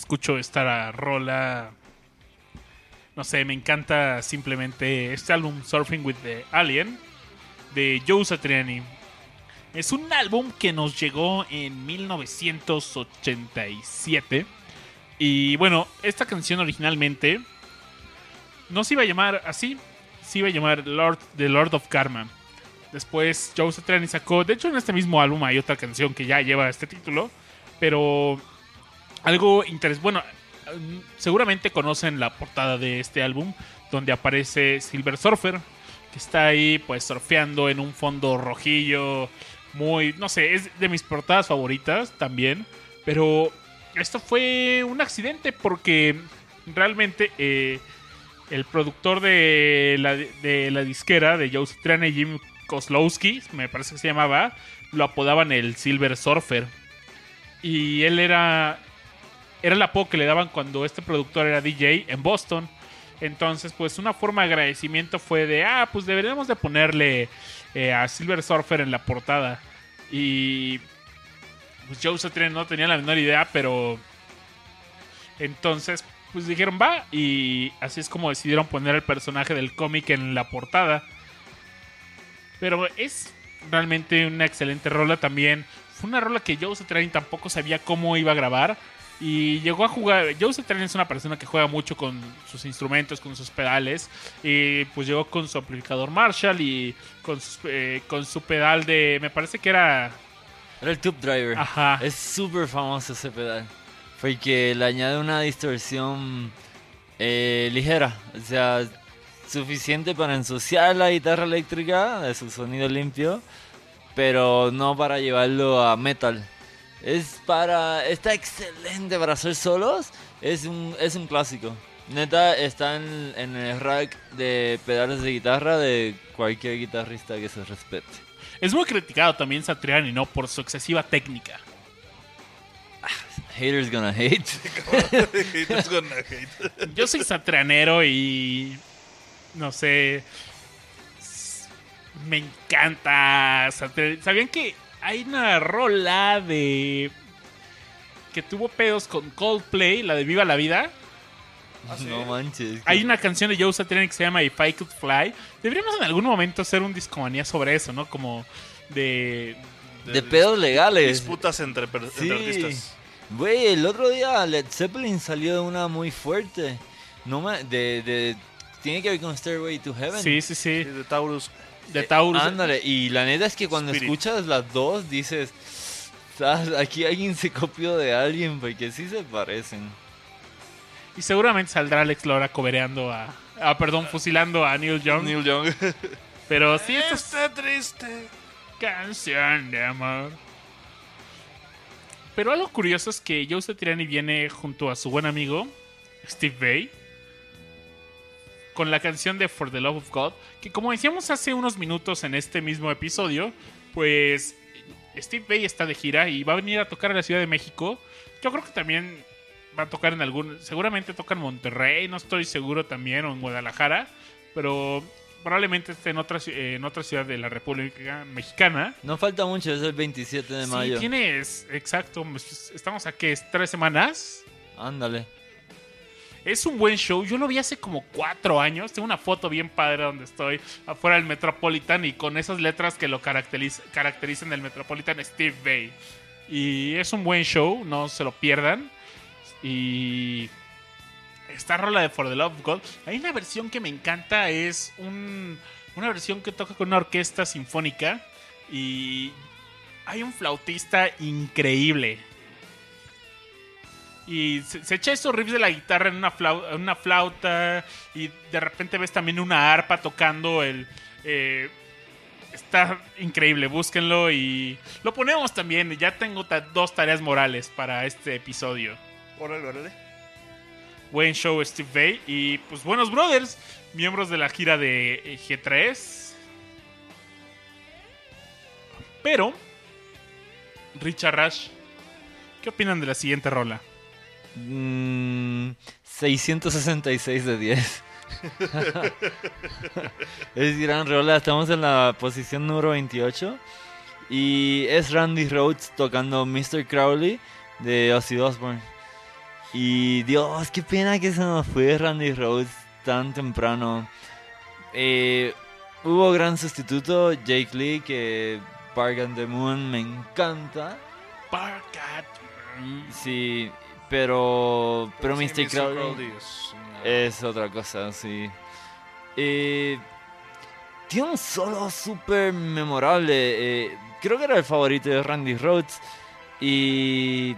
B: Escucho esta rola, no sé, me encanta simplemente este álbum Surfing with the Alien de Joe Satriani. Es un álbum que nos llegó en 1987. Y bueno, esta canción originalmente no se iba a llamar así, se iba a llamar Lord, The Lord of Karma. Después Joe Satriani sacó, de hecho en este mismo álbum hay otra canción que ya lleva este título, pero algo interesante. Bueno, mm, seguramente conocen la portada de este álbum, donde aparece Silver Surfer, que está ahí, pues, surfeando en un fondo rojillo. Muy, no sé, es de mis portadas favoritas también. Pero esto fue un accidente porque realmente eh, el productor de la, de la disquera de Joe Satriani, Jim Kozlowski, me parece que se llamaba, lo apodaban el Silver Surfer. Y él era era el apodo que le daban cuando este productor era DJ en Boston. Entonces, pues una forma de agradecimiento fue de, ah, pues deberíamos de ponerle eh, a Silver Surfer en la portada. Y pues Joe Satriani no tenía la menor idea, pero entonces, pues dijeron, va, y así es como decidieron poner el personaje del cómic en la portada. Pero es realmente una excelente rola también. Fue una rola que Joe Satriani tampoco sabía cómo iba a grabar. Y llegó a jugar. Joe Satriani es una persona que juega mucho con sus instrumentos, con sus pedales. Y pues llegó con su amplificador Marshall y con, eh, con su pedal de. Me parece que era.
A: Era el Tube Driver.
B: Ajá.
A: Es súper famoso ese pedal. Porque le añade una distorsión eh, ligera. O sea, suficiente para ensuciar la guitarra eléctrica de su sonido limpio. Pero no para llevarlo a metal. Es para. Está excelente para hacer solos. Es un, es un clásico. Neta, está en, en el rack de pedales de guitarra de cualquier guitarrista que se respete.
B: Es muy criticado también Satriani, ¿no? Por su excesiva técnica.
A: Haters gonna hate.
C: Haters gonna hate.
B: Yo soy satrianero y. No sé. Me encanta. Satriani. ¿Sabían que hay una rola de. que tuvo pedos con Coldplay, la de Viva la Vida?
A: No manches.
B: Hay una canción de Joe Satriani que se llama If I Could Fly. Deberíamos en algún momento hacer un discomanía sobre eso, ¿no? Como de.
A: De pedos legales.
C: Disputas entre, per- entre
A: Sí.
C: artistas.
A: Güey, el otro día Led Zeppelin salió de una muy fuerte. No me, de, de, tiene que ver con Stairway to Heaven.
B: Sí, sí, sí.
C: Sí, de Taurus.
B: De Taurus.
A: Ándale, y la neta es que cuando
C: Spirit.
A: escuchas las dos dices, "¿Sabes? aquí alguien se copió de alguien porque sí se parecen.
B: Y seguramente saldrá Alex Lora cobereando a. Ah, perdón, fusilando a Neil Young.
C: Neil Young.
B: Pero sí, esta es
C: Está triste.
B: canción de amor. Pero algo curioso es que Joe Satriani viene junto a su buen amigo Steve Vai con la canción de For the Love of God, que como decíamos hace unos minutos en este mismo episodio, pues Steve Vai está de gira y va a venir a tocar a la Ciudad de México. Yo creo que también va a tocar en algún, seguramente toca en Monterrey, no estoy seguro también, o en Guadalajara, pero probablemente esté en otra, en otra ciudad de la República Mexicana.
A: No falta mucho, es el 27 de mayo.
B: Sí, tienes, exacto, pues, estamos aquí, es tres semanas.
A: Ándale.
B: Es un buen show. Yo lo vi hace como cuatro años. Tengo una foto bien padre donde estoy afuera del Metropolitan y con esas letras que lo caracteriz- caracterizan del Metropolitan Steve Bay. Y es un buen show, no se lo pierdan. Y esta rola de For the Love of God. Hay una versión que me encanta, es un- una versión que toca con una orquesta sinfónica y hay un flautista increíble. Y se, se echa esos riffs de la guitarra en una, flauta. Y de repente ves también una arpa tocando el. eh, está increíble, búsquenlo y lo ponemos también. Ya tengo ta- dos tareas morales para este episodio.
C: Órale, órale.
B: Buen show, Steve Vai. Y pues buenos brothers, miembros de la gira de eh, G3. Pero, Richard Rush, ¿qué opinan de la siguiente rola?
A: Mm, 666 de 10. es gran rola, estamos en la posición número 28. Y es Randy Rhodes tocando Mr. Crowley de Ozzy Osbourne. Y Dios, qué pena que se nos fue Randy Rhodes tan temprano. Eh, hubo gran sustituto, Jake Lee, que Bargain the Moon me encanta.
B: Barcat.
A: Sí, pero, pero
C: Sí,
A: Mr. Crowley
C: es una-
A: es otra cosa, sí. Eh, tiene un solo súper memorable. eh, creo que era el favorito de Randy Rhodes. Y.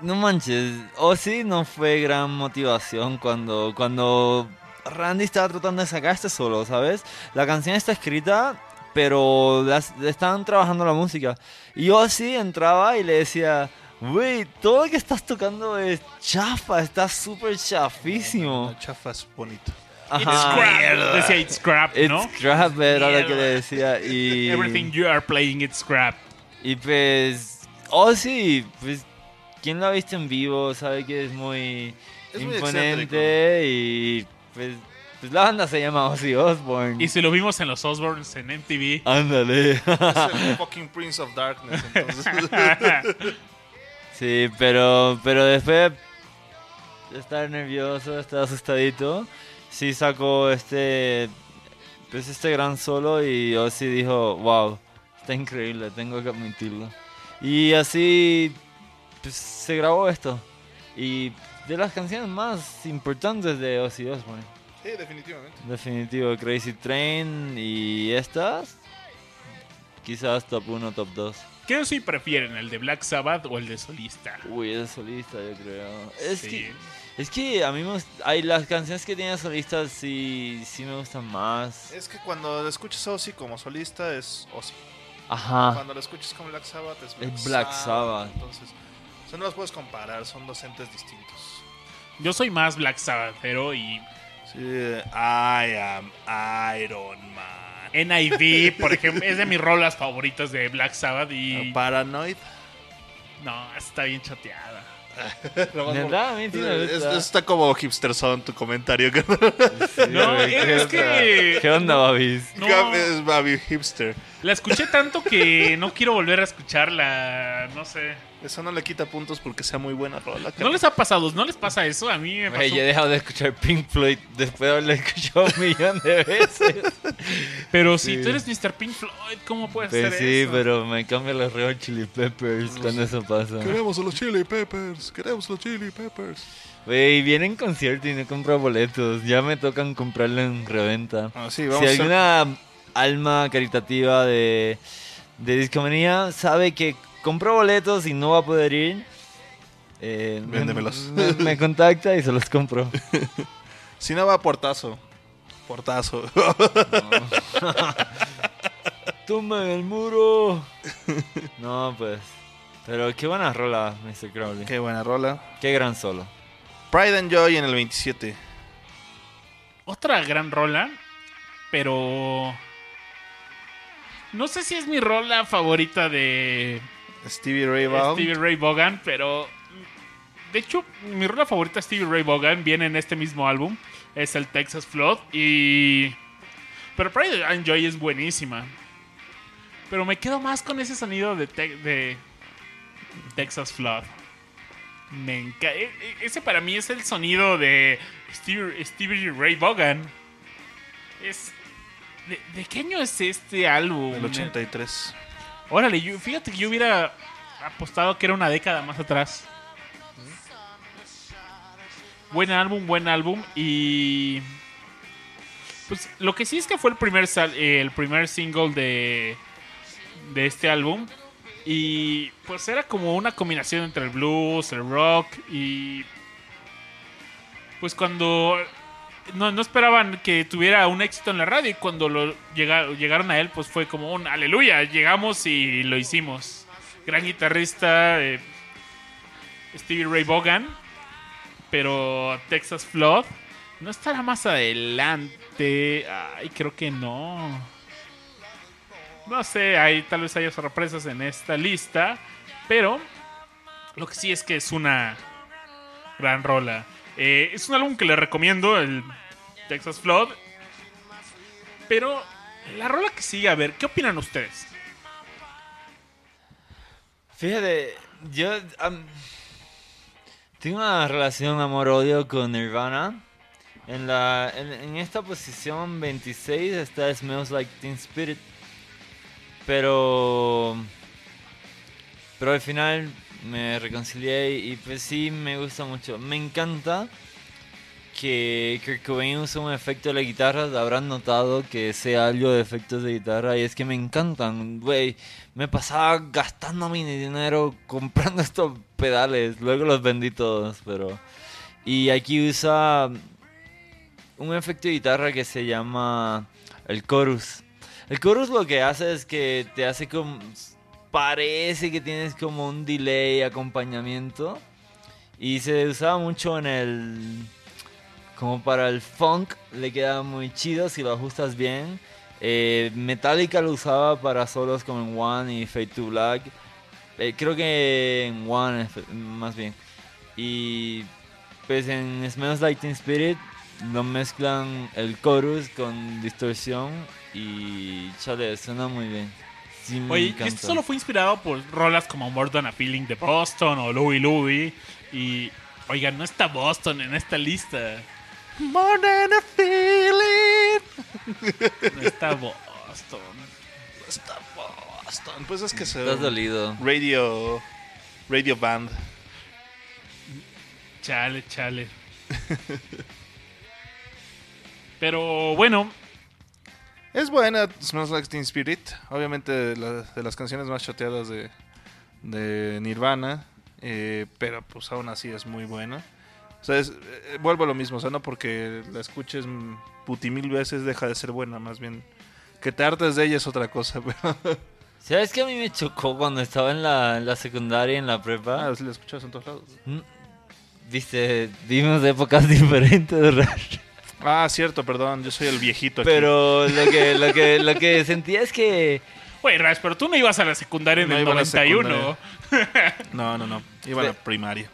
A: No manches, o sí no fue gran motivación cuando, cuando Randy estaba tratando de sacar este solo, ¿sabes? La canción está escrita, pero las- estaban trabajando la música. Y yo sí entraba y le decía, Güey, todo lo que estás tocando es chafa, está súper chafísimo.
C: La chafa es bonito.
B: It's
A: Ajá.
B: scrap. Decía it's scrap, ¿no?
A: It's crap, era lo que le decía. Y,
B: Everything you are playing, it's scrap.
A: y pues, oh sí, pues, quien lo ha visto en vivo sabe que es muy
C: Es muy
A: imponente y pues, pues la banda se llama Ozzy Osbourne.
B: Y si lo vimos en los Osborns en MTV.
A: Ándale.
C: Es el fucking Prince of Darkness, entonces.
A: Sí, pero, pero después de estar nervioso, estar asustadito, sí sacó este, pues este gran solo y Ozzy dijo, wow, está increíble, tengo que admitirlo. Y así, pues, se grabó esto. Y de las canciones más importantes de Ozzy Osbourne.
C: Sí, definitivamente.
A: Definitivo, Crazy Train y estas. Quizás top 1, top 2.
B: ¿Qué si prefieren, el de Black Sabbath o el de solista?
A: Uy, es solista, yo creo. Es,
B: Sí.
A: que, es que a mí me hay las canciones que tienen solistas sí, sí me gustan más.
C: Es que cuando escuchas a Ozzy como solista es Ozzy.
A: Ajá.
C: Cuando lo escuchas como Black Sabbath es Black,
A: Es Black Sabbath.
C: Entonces, o sea, no las puedes comparar, son dos entes distintos.
B: Yo soy más Black Sabbathero y
C: Sí, I am Iron Man.
B: NIV, por ejemplo, es de mis rolas favoritas de Black Sabbath y
C: Paranoid.
B: no, está bien chateada.
A: ¿Verdad? A mí sí me
C: Es- está como hipster son tu comentario.
A: Sí,
B: No, es- que-
A: ¿Qué onda, Babis?
B: No.
C: Es Baby hipster.
B: La escuché tanto que no quiero volver a escucharla, no sé.
C: Eso no le quita puntos porque sea muy buena rola.
B: ¿No les ha pasado? ¿No les pasa eso? A mí me pasó.
A: Güey, yo he dejado de escuchar Pink Floyd después de haberlo escuchado un millón de veces.
B: Pero si
A: Sí.
B: tú eres Mr. Pink Floyd, ¿cómo puedes
A: Pues
B: hacer
A: sí,
B: eso?
A: pero me cambian los Red Chili Peppers cuando eso pasa.
C: Queremos a los Chili Peppers. Queremos a los Chili Peppers.
A: Güey, viene en concierto y no compra boletos. Ya me tocan comprarlo en reventa.
C: Ah, sí,
A: Si
C: vamos a hacer-
A: alguna alma caritativa de, de discomanía sabe que compró boletos y no va a poder ir, eh, me-
C: Véndemelos.
A: Me, me contacta y se los compro.
C: Si no va portazo. Portazo.
A: ¡Tumba en el muro! No, pues. Pero qué buena rola, Mr. Crowley.
C: Qué buena rola.
A: Qué gran solo.
C: Pride and Joy en el 27.
B: Otra gran rola, pero... No sé si es mi rola favorita de
C: Stevie Ray Vaughan.
B: Stevie Ray Vaughan, pero... De hecho, mi rola favorita de Stevie Ray Vaughan viene en este mismo álbum. Es el Texas Flood y... Pero Pride and Joy es buenísima. Pero me quedo más con ese sonido de, Te- de Texas Flood. Me enca- e- e- Ese para mí es el sonido de Stevie, Stevie Ray Vaughan. Es... ¿De, de qué año es este álbum?
C: Del 83.
B: Órale, yo- fíjate que yo hubiera apostado que era una década más atrás. Buen álbum, buen álbum y pues lo que sí es que fue el primer sal- eh, el primer single de de este álbum y pues era como una combinación entre el blues, el rock y pues cuando no, no esperaban que tuviera un éxito en la radio y cuando lo llega- llegaron a él pues fue como un aleluya, llegamos y lo hicimos. Gran guitarrista eh, Stevie Ray Vaughan, pero Texas Flood no estará más adelante. Ay, creo que no. No sé, hay, tal vez haya sorpresas en esta lista, pero lo que sí es que es una gran rola. Eh, es un álbum que le recomiendo, el Texas Flood. Pero la rola que sigue, a ver, ¿qué opinan ustedes?
A: Fíjate, yo tengo una relación amor-odio con Nirvana. En, la, en esta posición 26 está Smells Like Teen Spirit. Pero. Pero al final me reconcilié y pues sí me gusta mucho. Me encanta que Kurt Cobain usa un efecto de la guitarra. Habrán notado que sea algo de efectos de guitarra y es que me encantan. Güey, me pasaba gastando mi dinero comprando estos pedales. Luego los vendí todos, pero. Y aquí usa un efecto de guitarra que se llama el chorus. El chorus lo que hace es que te hace como... Parece que tienes como un delay, acompañamiento. Y se usaba mucho en el... Como para el funk, le queda muy chido si lo ajustas bien. Eh, Metallica lo usaba para solos como en One y Fade to Black. Eh, creo que en One efe- más bien. Y pues en Smells Like Teen Spirit lo mezclan el chorus con distorsión y chale, suena muy bien. Sí, me
B: Oye,
A: encanta.
B: esto solo fue inspirado por rolas como More Than a Feeling de Boston o Louie Louie. Y, oigan, no está Boston en esta lista.
C: More than a feeling.
B: No está Boston.
C: Está Boston. Pues es que se.
A: Estás dolido.
C: Radio. Radio Band.
B: Chale, chale. Pero bueno,
C: Es buena, Smells Like Teen Spirit. Obviamente la- de las canciones más choteadas de, de Nirvana. eh, pero pues aún así es muy buena. O sea, es- eh, vuelvo a lo mismo. O sea, no porque la escuches mm, puti mil veces deja de ser buena. Más bien que te hartes de ella es otra cosa. Pero,
A: ¿Sabes qué a mí me chocó cuando estaba en la, en la secundaria en la prepa?
C: ah, la escuchas en todos lados.
A: Mm, Viste, vivimos épocas diferentes de.
C: Ah, cierto, perdón. Yo soy el viejito aquí.
A: Pero lo que, lo que, lo que sentía es que...
B: güey, Rash, pero tú no ibas a la secundaria en
C: No
B: el
C: iba a la
B: 91.
C: No, no, no. Iba a la primaria.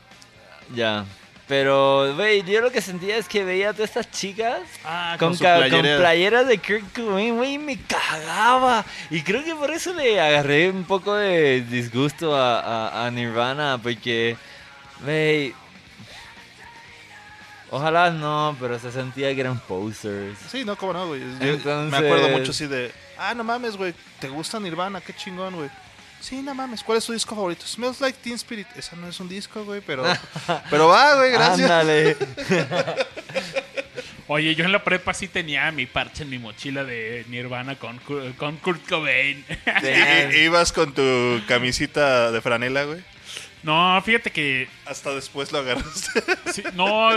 A: Ya. Pero, güey, yo lo que sentía es que veía a todas estas chicas
C: Ah,
A: con, con
C: playera.
A: playeras de Kurt Cobain, güey, me cagaba. Y creo que por eso le agarré un poco de disgusto a, a- a Nirvana, porque, güey, ojalá no, pero se sentía que eran posters.
C: Sí, no, cómo no, güey.
A: Entonces-
C: Me acuerdo mucho así de, ah, no mames, güey, ¿te gusta Nirvana? Qué chingón, güey. Sí, no mames, ¿cuál es tu disco favorito? Smells Like Teen Spirit. Esa no es un disco, güey, pero, pero va, güey, gracias.
A: Ándale.
B: Oye, yo en la prepa sí tenía mi parche en mi mochila de Nirvana con, Kur- con Kurt Cobain.
C: Ibas con tu camisita de franela, güey.
B: no, fíjate que
C: Hasta después lo agarraste.
B: sí, no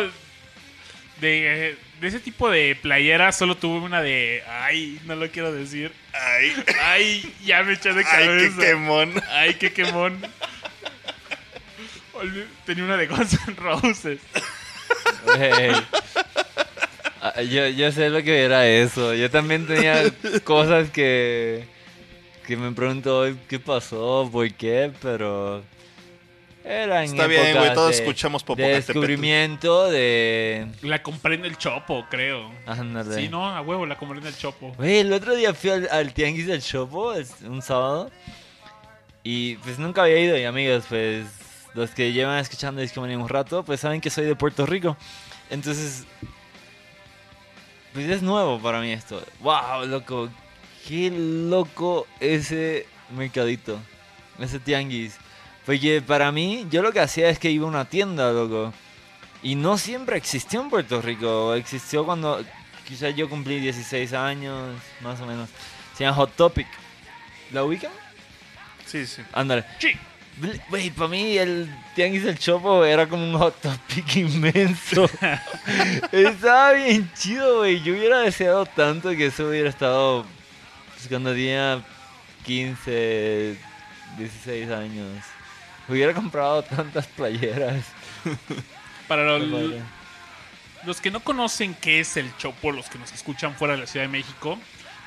B: de, de ese tipo de playera solo tuve una de ay, no lo quiero decir.
C: Ay,
B: Ay, ya me eché de
C: ay,
B: cabeza.
C: qué quemón.
B: Ay, qué quemón. Tenía una de Guns N' Roses.
A: Ah, Yo, yo sé lo que era eso. Yo también tenía cosas que, que me pregunto "Ay, qué pasó, por qué, pero eran
C: Está bien, güey, todos
A: de-
C: escuchamos
A: de descubrimiento de
B: La compré en el Chopo, creo.
A: ándale.
B: Sí, no, a huevo, la compré en el Chopo.
A: Güey, el otro día fui al, al tianguis del Chopo, es un sábado, y pues nunca había ido, y amigos, pues los que llevan escuchando Discomanía un rato, pues saben que soy de Puerto Rico. Entonces, pues es nuevo para mí esto. Wow, loco, qué loco ese mercadito, ese tianguis. Porque para mí, yo lo que hacía es que iba a una tienda, loco. Y no siempre existió en Puerto Rico. Existió cuando quizás yo cumplí 16 años, más o menos. Se llama Hot Topic. ¿La ubican?
C: Sí, sí.
A: Ándale.
B: Sí.
A: Güey, para mí el tianguis del Chopo era como un Hot Topic inmenso. Estaba bien chido, güey. Yo hubiera deseado tanto que eso hubiera estado pues, cuando tenía 15, 16 años. Hubiera comprado tantas playeras.
B: Para los, los que no conocen qué es el Chopo, los que nos escuchan fuera de la Ciudad de México,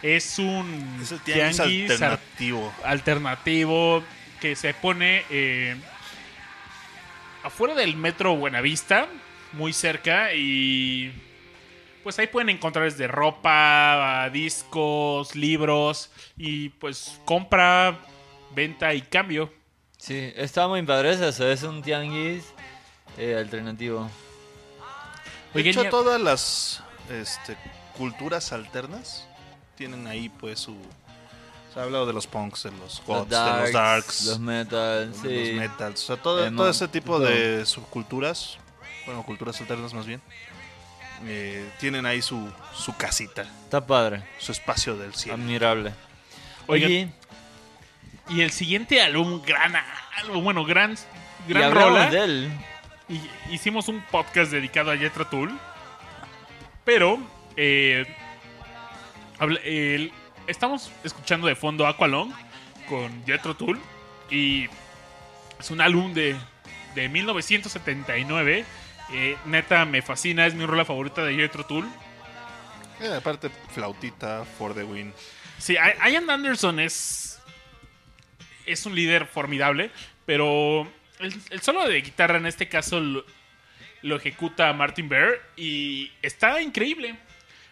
B: es un
C: Es el tianguis alternativo.
B: alternativo que se pone eh, afuera del metro Buenavista, muy cerca, y pues ahí pueden encontrar desde ropa, discos, libros, y pues compra, venta y cambio.
A: Sí, está muy padre eso. Es un tianguis eh, alternativo.
C: De hecho, todas las este, culturas alternas tienen ahí, pues, su... Se ha hablado de los punks, de los goths, de los darks,
A: los metal,
C: de
A: sí.
C: los metals. O sea, todo,
A: Emo,
C: todo ese tipo
A: todo.
C: de subculturas, bueno, culturas alternas más bien, eh, tienen ahí su, su casita,
A: Está padre,
C: su espacio del cielo.
A: admirable. Oye,
B: Y el siguiente álbum, gran álbum, bueno, gran,
A: y
B: gran
A: hablamos
B: rola.
A: de él.
B: Y hicimos un podcast dedicado a Jethro Tull. Pero eh, el- estamos escuchando de fondo Aqualong con Jethro Tull. Y es un álbum de, de 1979. Eh, neta, me fascina, es mi rola favorita de Jethro Tull.
C: Eh, aparte, flautita, for the win.
B: Sí, I- Ian Anderson es. Es un líder formidable, pero el, solo de guitarra en este caso lo, ejecuta Martin Bear y está increíble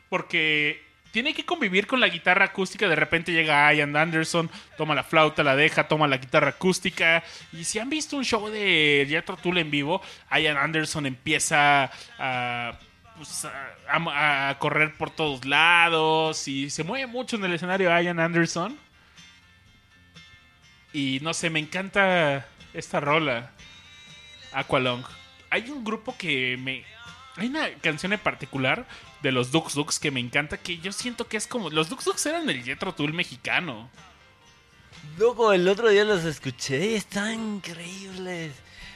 B: porque tiene que convivir con la guitarra acústica. De repente llega Ian Anderson, toma la flauta, la deja, toma la guitarra acústica. Y si han visto un show de Jethro Tull en vivo, Ian Anderson empieza a pues, a correr por todos lados y se mueve mucho en el escenario Ian Anderson. Y no sé, me encanta esta rola. Aqualong. Hay un grupo que me. Hay una canción en particular de los Dux Dux que me encanta. Que yo siento que es como. Los Dux Dux eran el Jetro Tool mexicano.
A: Loco, el otro día los escuché y están increíbles.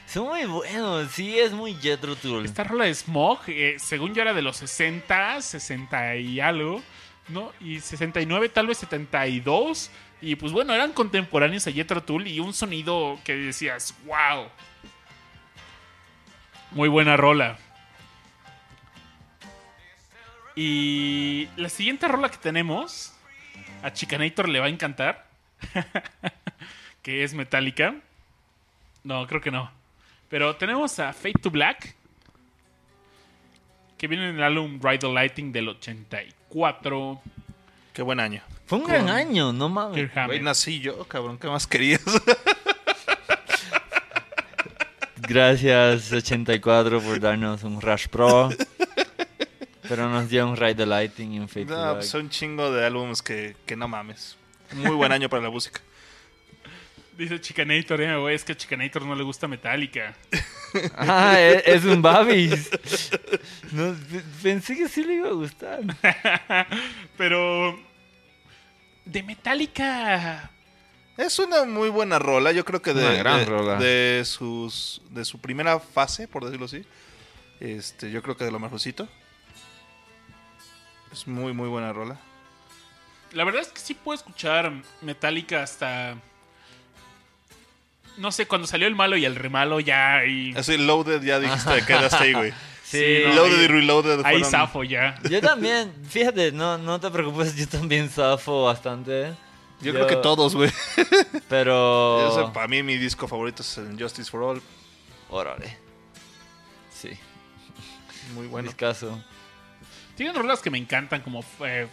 A: Son muy buenos, sí, es muy Jetro Tool.
B: Esta rola de Smog, eh, según yo era de los 60, 60 y algo, ¿no? Y 69, tal vez 72. Y pues bueno, eran contemporáneos a Jethro Tull y un sonido que decías, wow. Muy buena rola. Y la siguiente rola que tenemos, a Chicanator le va a encantar, que es Metallica. No, creo que no. Pero tenemos a Fate to Black, que viene en el álbum Ride the Lighting del 84.
C: Qué buen año.
A: Fue un gran año, no mames.
C: Güey, nací yo, cabrón. ¿Qué más querías?
A: Gracias 84 por darnos un Rush Pro. Pero nos dio un Ride the Lighting y un Fate
C: no, pues son un chingo de álbumes que, que no mames. Muy buen año para la música.
B: Dice Chicanator, eh, güey, es que a Chicanator no le gusta Metallica.
A: Ah, es, es un Babis. No, pensé que sí le iba a gustar.
B: Pero de Metallica,
C: Es una muy buena rola. Yo creo que de,
A: Una gran
C: de-
A: rola.
C: de sus de su primera fase, por decirlo así. Este, yo creo que de lo mejorcito. Es muy muy buena rola.
B: la verdad es que sí puedo escuchar Metallica hasta no sé, cuando salió el malo y el remalo ya y
C: Así Loaded ya dijiste quedaste ahí, güey.
A: Sí,
B: no,
C: Loaded
B: ahí-
C: y Reloaded
B: ahí zafo ya.
A: Yo también, fíjate, no, no te preocupes, yo también zafo bastante.
C: Yo, creo que todos, güey.
A: Pero...
C: Para mí mi disco favorito es el Justice for All.
A: Órale. Sí,
C: Muy
A: bueno. discazo.
B: Tienen rolas que me encantan como eh,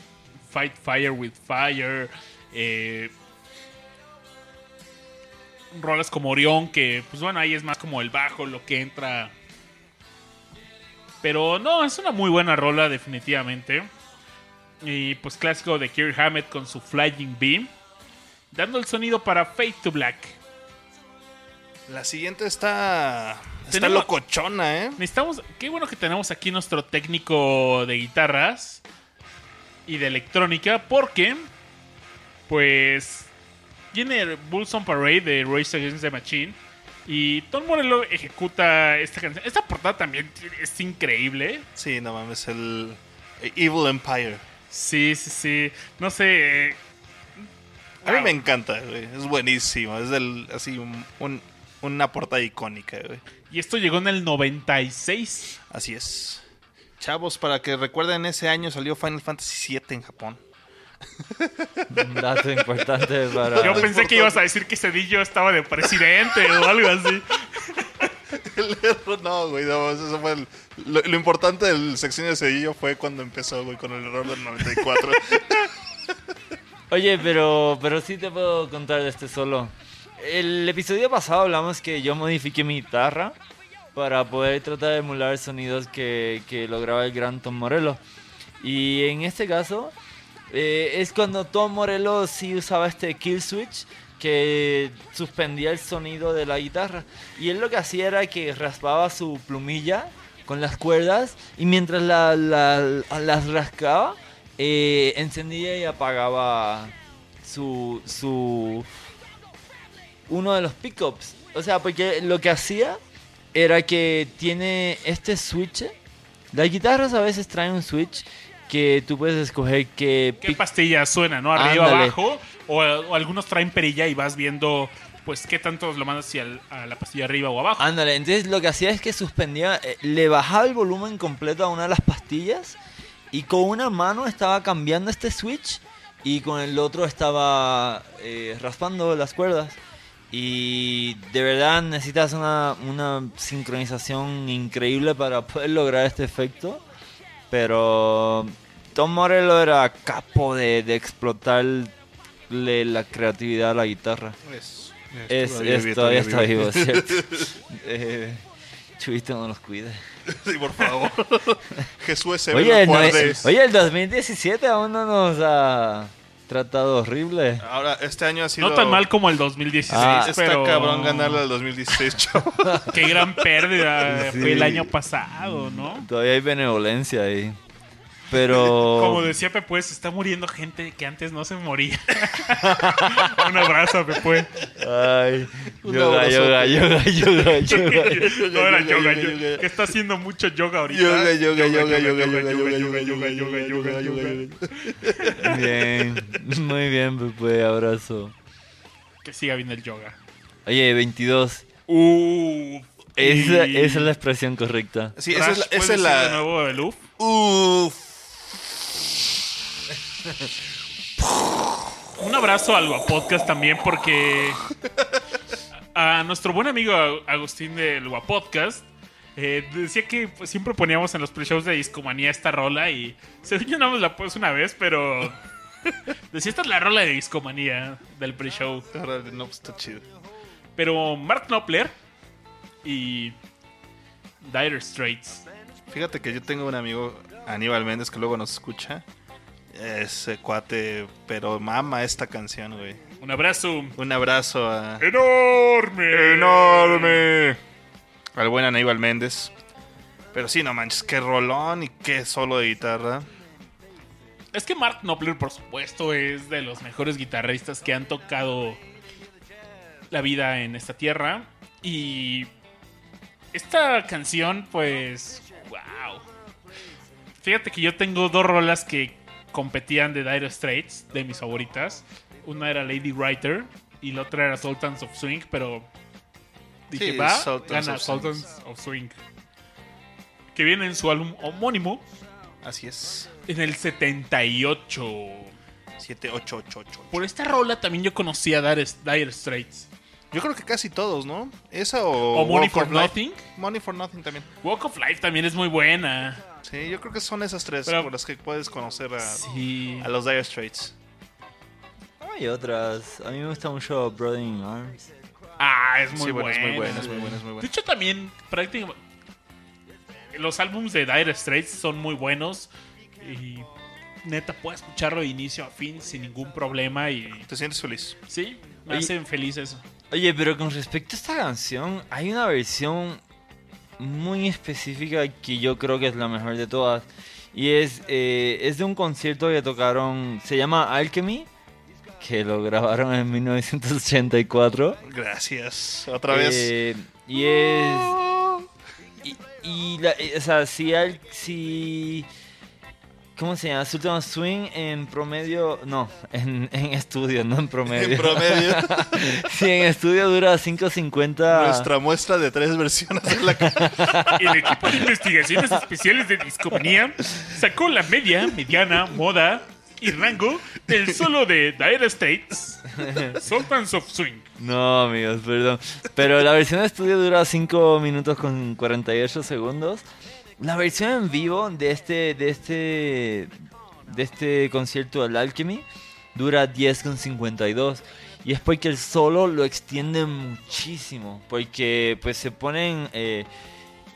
B: Fight Fire with Fire, eh, rolas como Orión, que pues bueno, ahí es más como el bajo lo que entra. Pero no, es una muy buena rola definitivamente. Y pues clásico de Kirk Hammett con su Flying Beam, dando el sonido para Fade to Black.
C: La siguiente está. Está
B: Tenemos-
C: locochona, ¿eh?
B: Necesitamos, qué bueno que tenemos aquí nuestro técnico de guitarras y de electrónica, porque, pues, viene Bulls on Parade de Race Against the Machine y Tom Morello ejecuta esta canción. Esta portada también es increíble.
C: Sí, no mames, el Evil Empire.
B: Sí, sí, sí. No sé. eh,
C: A mí me encanta, güey. Es buenísimo. Es del, así un, un- una portada icónica, güey.
B: Y esto llegó en el 96.
C: Así es. Chavos, para que recuerden, ese año salió Final Fantasy VII en Japón.
A: Un dato importante para...
B: Yo pensé que ibas a decir que Cedillo estaba de presidente o algo así.
C: El error, no, güey, no, eso fue el- lo, lo importante del sección de Cedillo fue cuando empezó, güey, con el error del 94.
A: Oye, pero, pero sí te puedo contar de este solo. El episodio pasado hablamos que yo modifiqué mi guitarra para poder tratar de emular sonidos que, que lograba el gran Tom Morello. Y en este caso eh, es cuando Tom Morello sí usaba este kill switch que suspendía el sonido de la guitarra. Y él lo que hacía era que raspaba su plumilla con las cuerdas y mientras la- la- las rascaba, eh, encendía y apagaba su, su uno de los pickups. O sea, porque lo que hacía era que tiene este switch. Las guitarras a veces traen un switch que tú puedes escoger qué
B: ¿Qué pastilla suena, no? Arriba,
A: Ándale.
B: abajo. O, o algunos traen perilla y vas viendo, pues, qué tanto lo mandas hacia el- a la pastilla arriba o abajo.
A: Ándale, entonces lo que hacía es que suspendía, eh, le bajaba el volumen completo a una de las pastillas y con una mano estaba cambiando este switch y con el otro estaba eh, raspando las cuerdas. Y de verdad necesitas una, una sincronización increíble para poder lograr este efecto. Pero Tom Morello era capo de, de explotarle la creatividad a la guitarra.
C: Es,
A: Es, es- todavía, está vivo, cierto. eh, Chubito no los cuide.
C: Sí, por favor. Jesús se
A: Oye,
C: ve
A: el, oye, el 2017 aún no nos ha tratado horrible.
C: Ahora, este año ha sido...
B: No tan mal como el 2016,
A: Ah,
C: Está
B: pero...
C: cabrón ganarle al 2016, chavo.
B: Qué gran pérdida
A: Sí.
B: fue el año pasado, ¿no?
A: Todavía hay benevolencia ahí. Pero.
B: Como decía Pepe, se está muriendo gente que antes no se moría. Un abrazo, Pepe.
A: Ay, yoga, yoga, yoga, yoga, yoga.
B: No era yoga,
C: yoga.
B: Que está haciendo mucho yoga ahorita.
C: Yoga, yoga, yoga,
B: yoga,
C: yoga,
B: yoga,
C: yoga,
B: yoga,
C: yoga,
B: yoga, yoga.
A: Bien, muy bien, Pepe, abrazo.
B: Que siga bien el yoga.
A: Oye, 22.
B: Uh,
A: Esa, es la expresión correcta.
C: Sí, esa es la...
B: Crash, ¿puedes
C: Esa es
B: decir de
C: la...
B: nuevo el uf? Un abrazo al Guapodcast también porque a nuestro buen amigo Agustín del Guapodcast eh, decía que pues, siempre poníamos en los pre-shows de Discomanía esta rola y según yo nada más la puse una vez, pero decía esta es la rola de Discomanía del pre-show.
C: No, pues está chido.
B: Pero Mark Knopfler y Dire Straits.
C: Fíjate que yo tengo un amigo, Aníbal Méndez, que luego nos escucha. Ese cuate, pero mama esta canción, güey.
B: Un abrazo
C: Un abrazo a...
B: enorme.
C: enorme al buen Aníbal Méndez. Pero sí, no manches, qué rolón y qué solo de guitarra.
B: Es que Mark Knopfler, por supuesto, es de los mejores guitarristas que han tocado la vida en esta tierra. Y esta canción, pues, wow. Fíjate que yo tengo dos rolas que competían de Dire Straits, de mis favoritas. Una era Lady Writer y la otra era Sultans of Swing, pero dije,
C: Sí,
B: va,
C: Sultans
B: gana
C: of Swing.
B: Sultans of Swing. Que viene en su álbum homónimo
C: Así es.
B: en el 78.
C: 7888.
B: Por esta rola también yo conocí a Dire, Dire Straits.
C: Yo creo que casi todos, ¿no? Esa o...
B: O Money
C: Walk
B: for
C: of Life.
B: Nothing.
C: Money for Nothing también.
B: Walk of Life también es muy buena.
C: Sí, yo creo que son esas tres
B: Pero-
C: por las que puedes conocer a,
B: Sí.
C: a los Dire Straits.
A: Hay otras. A mí me gusta mucho Brother in Arms.
B: Ah, es muy
C: sí, bueno, es muy buena, es muy es muy
B: De hecho, también prácticamente los álbumes de Dire Straits son muy buenos. Y neta, puedo escucharlo de inicio a fin sin ningún problema. Y
C: ¿Te sientes feliz?
B: sí, me
A: Oye-
B: hacen feliz eso.
A: Oye, pero con respecto a esta canción, hay una versión muy específica que yo creo que es la mejor de todas. Y es, eh, es de un concierto que tocaron, se llama Alchemy, que lo grabaron en 1984.
C: Gracias. Otra vez.
A: Eh, y es... Y, y la- eh, o sea, si, al- si... ¿Cómo se llama? Sultan Swing en promedio... No, en, en estudio, no en promedio.
C: En promedio,
A: Sí, en estudio dura 5.50.
C: nuestra muestra de tres versiones de la.
B: El equipo de investigaciones especiales de Discomanía sacó la media, mediana, moda y rango del solo de Dire Straits, Sultans of Swing.
A: No, amigos, perdón. Pero la versión de estudio dura 5 minutos con 48 segundos. La versión en vivo de este, de este, de este concierto del Alchemy dura 10 con 52. Y es porque el solo lo extiende muchísimo. Porque pues se ponen... eh,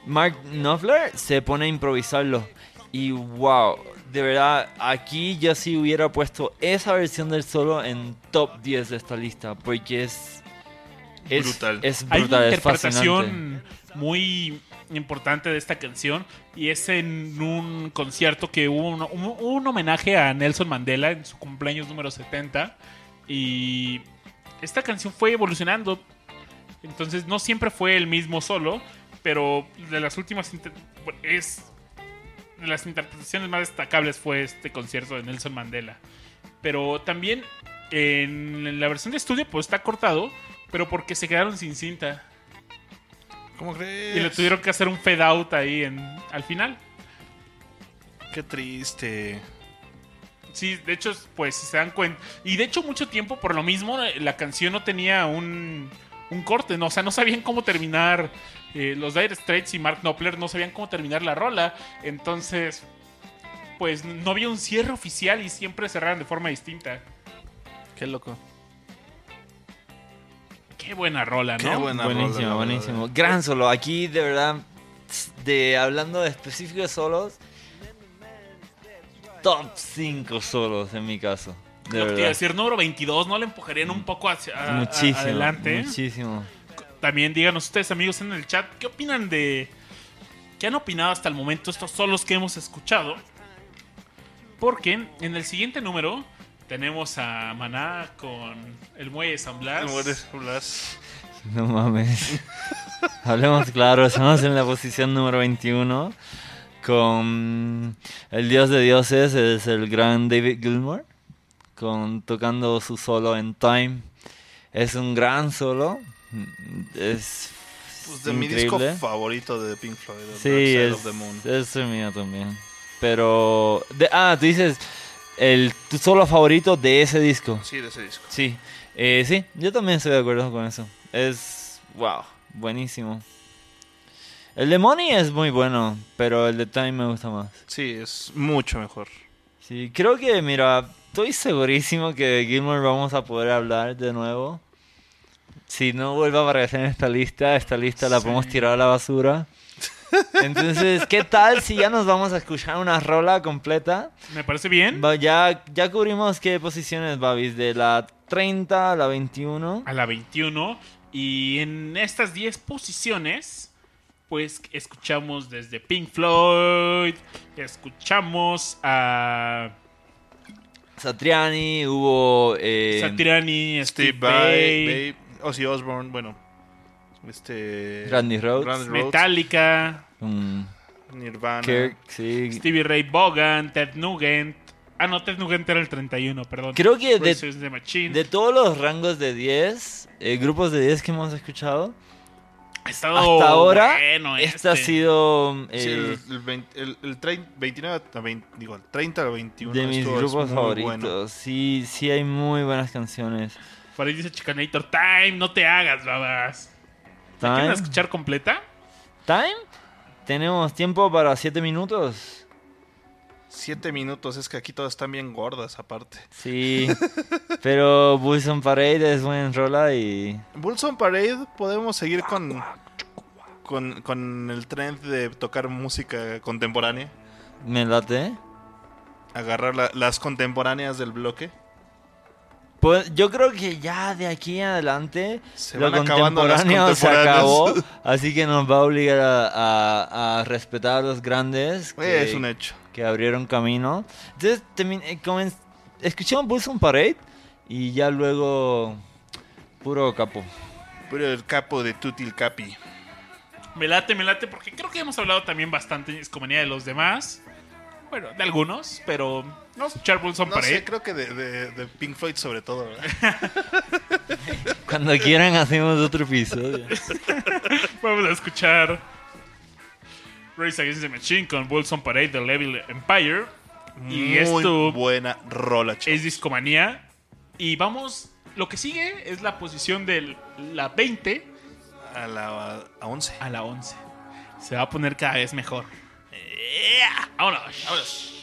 A: Mark Knopfler se pone a improvisarlo. Y wow, de verdad, aquí yo sí hubiera puesto esa versión del solo en top 10 de esta lista. Porque es... es
C: Brutal.
A: Es
B: Hay una
A: es fascinante.
B: interpretación muy importante de esta canción y es en un concierto que hubo un, un- un homenaje a Nelson Mandela en su cumpleaños número 70 y esta canción fue evolucionando. Entonces no siempre fue el mismo solo, pero de las últimas es de las interpretaciones más destacables fue este concierto de Nelson Mandela. Pero también en la versión de estudio pues está cortado, pero porque se quedaron sin cinta.
C: ¿Cómo crees?
B: Y le tuvieron que hacer un fade out ahí en, al final.
C: Qué triste.
B: Sí, de hecho, pues si se dan cuenta. Y de hecho, mucho tiempo por lo mismo, la canción no tenía un, un corte, ¿no? O sea, no sabían cómo terminar. eh, los Dire Straits y Mark Knopfler no sabían cómo terminar la rola. Entonces, pues no había un cierre oficial y siempre cerraban de forma distinta.
C: Qué loco.
B: Qué buena rola, ¿no?
C: Qué buena rola,
A: buenísimo,
C: la
A: buenísimo. Gran solo. Aquí, de verdad, de hablando de específicos solos, top 5 solos en mi caso. De
B: Lo que
A: verdad.
B: decir, número 22, ¿no le empujarían un poco hacia a- a-
A: Muchísimo.
B: adelante?
A: Muchísimo.
B: También díganos ustedes, amigos, en el chat, ¿qué opinan de. ¿Qué han opinado hasta el momento? Estos son los que hemos escuchado. Porque en el siguiente número tenemos a Maná con el muelle de San Blas.
C: Mueres, Blas.
A: No mames. Hablemos claro, estamos en la posición número 21 con el dios de dioses, es el gran David Gilmour, con tocando su solo en Time. Es un gran solo, es
C: Pues de mi disco
A: increíble.
C: favorito de Pink Floyd, The Dark
A: Sí,
C: Side
A: es,
C: of the Moon.
A: es el mío también. Pero, de- ah, tú dices el solo favorito de ese disco.
C: Sí, de ese disco.
A: Sí, eh, sí, yo también estoy de acuerdo con eso. Es, wow, buenísimo. El de Money es muy bueno, pero el de Time me gusta más.
C: Sí, es mucho mejor.
A: Sí, creo que, mira, estoy segurísimo que de Gilmore vamos a poder hablar de nuevo. Si no vuelve a aparecer en esta lista, esta lista la podemos tirar a la basura. Entonces, ¿qué tal si ya nos vamos a escuchar una rola completa?
B: Me parece bien.
A: Ya, ya cubrimos qué posiciones, Babis, de la 30 a la 21.
B: A la 21. Y en estas 10 posiciones, pues escuchamos desde Pink Floyd, escuchamos a
A: Satriani, hubo... eh,
B: Satriani,
C: Steve
B: Steve Vai,
C: Ozzy Osbourne, bueno. Este.
A: Randy Rhoads,
B: Metallica,
A: mm,
C: Nirvana.
A: Kirk, sí.
B: Stevie Ray Vaughan, Ted Nugent. Ah, no, Ted Nugent era el 31, perdón.
A: Creo que de,
B: Machine.
A: de todos los rangos de 10, eh, grupos de 10 que hemos escuchado,
B: ha estado
A: hasta ahora,
B: bueno
A: este ha
B: este.
A: sido
C: Sí,
A: eh,
C: el, el, 20 el, el trein- 29 a 20, digo, el 30 al 21.
A: de mis grupos favoritos.
C: bueno.
A: Sí, sí hay muy buenas canciones.
B: Por ahí dice Chicanator, Time, no te hagas, babas. ¿La quieren
A: Time.
B: escuchar completa?
A: Time. Tenemos tiempo para 7 minutos.
C: Siete minutos, es que aquí todas están bien gordas aparte.
A: Sí. Pero Bulls on Parade es buen rola y...
C: Bulls on Parade, podemos seguir con, con, con el trend de tocar música contemporánea.
A: Me late.
C: Agarrar la- las contemporáneas del bloque.
A: Pues yo creo que ya de aquí en adelante
C: Se
A: lo
C: van acabando las
A: contemporáneo se acabó, así que nos va a obligar a, a- a respetar a los grandes que,
C: es un hecho.
A: que abrieron camino. Entonces, eh, comen- escuchamos Bulls on Parade y ya luego puro capo.
C: Pero el capo de Tutil Capi.
B: Me late, me late, porque creo que hemos hablado también bastante en de los demás. Bueno, de algunos, pero vamos a escuchar Bulls on
C: No
B: Parade.
C: sé, creo que de, de- de Pink Floyd sobre todo.
A: Cuando quieran hacemos otro episodio.
B: Vamos a escuchar Race Against the Machine con Bulls on Parade de Level Empire. Y
C: Muy
B: esto
C: buena rola, chavos.
B: es Discomanía. Y vamos, lo que sigue es la posición de la 20
C: A la a 11.
B: a la 11. Se va a poner cada vez mejor. Yeah. Vámonos.
C: Vámonos.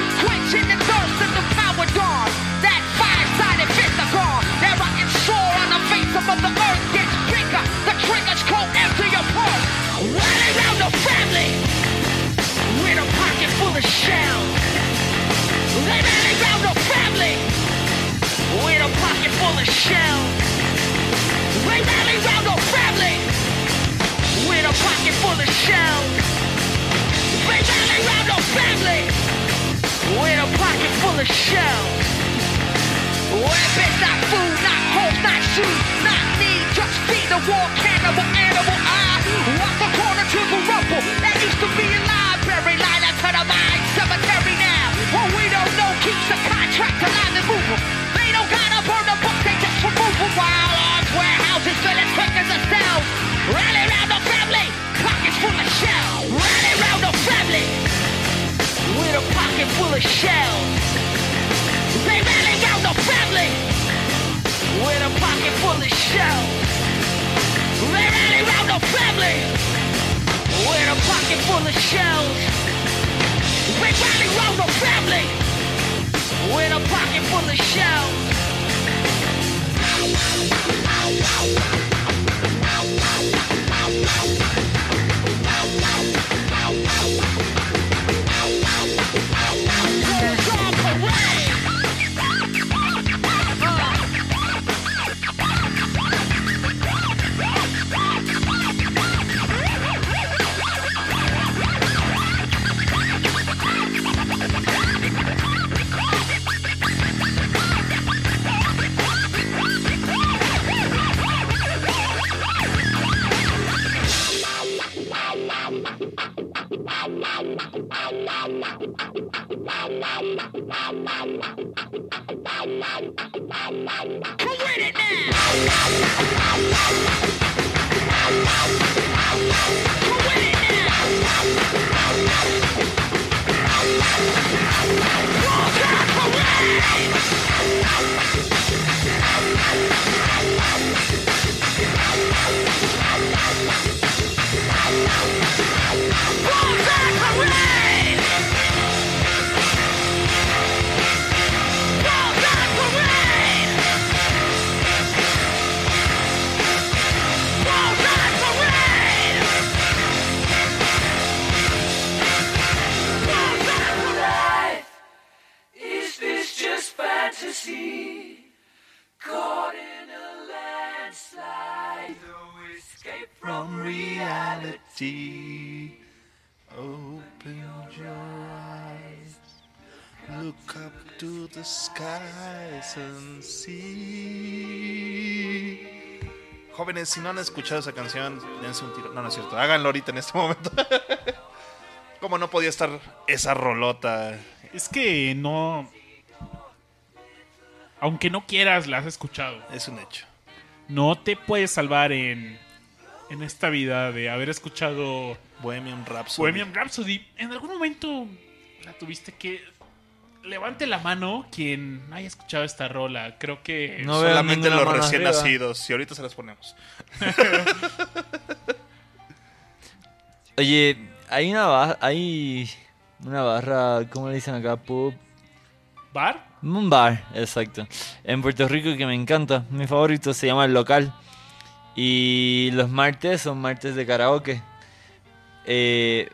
D: Need a drop of hits like De La O. Get the fuck out the commode with the short shot. Sure to make the body drop, dropping no copy, yo. No corners a co-op. Terror rays drenching, quenching the thirst of the power dawn. That five-sided pentagon, that rocket sword on the face of Mother Earth gets bigger. The triggers go empty your pulse. Running around the family with a pocket full of shells. They rally round the family with a pocket full of shells. They rally round the family with a pocket full of shells. They rally round the family with a pocket full of shells. Weapons, not food, not hope, not shoes, not need, just feed the war cannibal animal. I walk the corner to the rubble that used to be a library, line up to the mine cemetery now. What we don't know keeps the contract alive and moving. They don't gotta burn the book, they just remove them while arms warehouses filling quickers and cells. Rally round the family, pockets full of shells. Rally pocket full of shells. They rally round the family with a pocket full of shells. They rally round the family with a pocket full of shells. They rally round the family with a pocket full of shells.
C: Si no han escuchado esa canción, dense un tiro. No, no es cierto. Háganlo ahorita en este momento. ¿Cómo no podía estar esa rolota?
B: Es que no. Aunque no quieras, la has escuchado.
C: Es un hecho.
B: No te puedes salvar en, en esta vida de haber escuchado
C: Bohemian Rhapsody.
B: Bohemian Rhapsody. En algún momento la tuviste que. Levante la mano quien haya escuchado esta rola. Creo que.
A: No
C: Solamente los recién
A: arriba.
C: nacidos. Y ahorita se las ponemos.
A: Oye, hay una barra, hay una barra, ¿cómo le dicen acá? Pub.
B: ¿Bar?
A: Un bar, exacto. En Puerto Rico que me encanta. Mi favorito se llama El Local. Y los martes son martes de karaoke. Eh,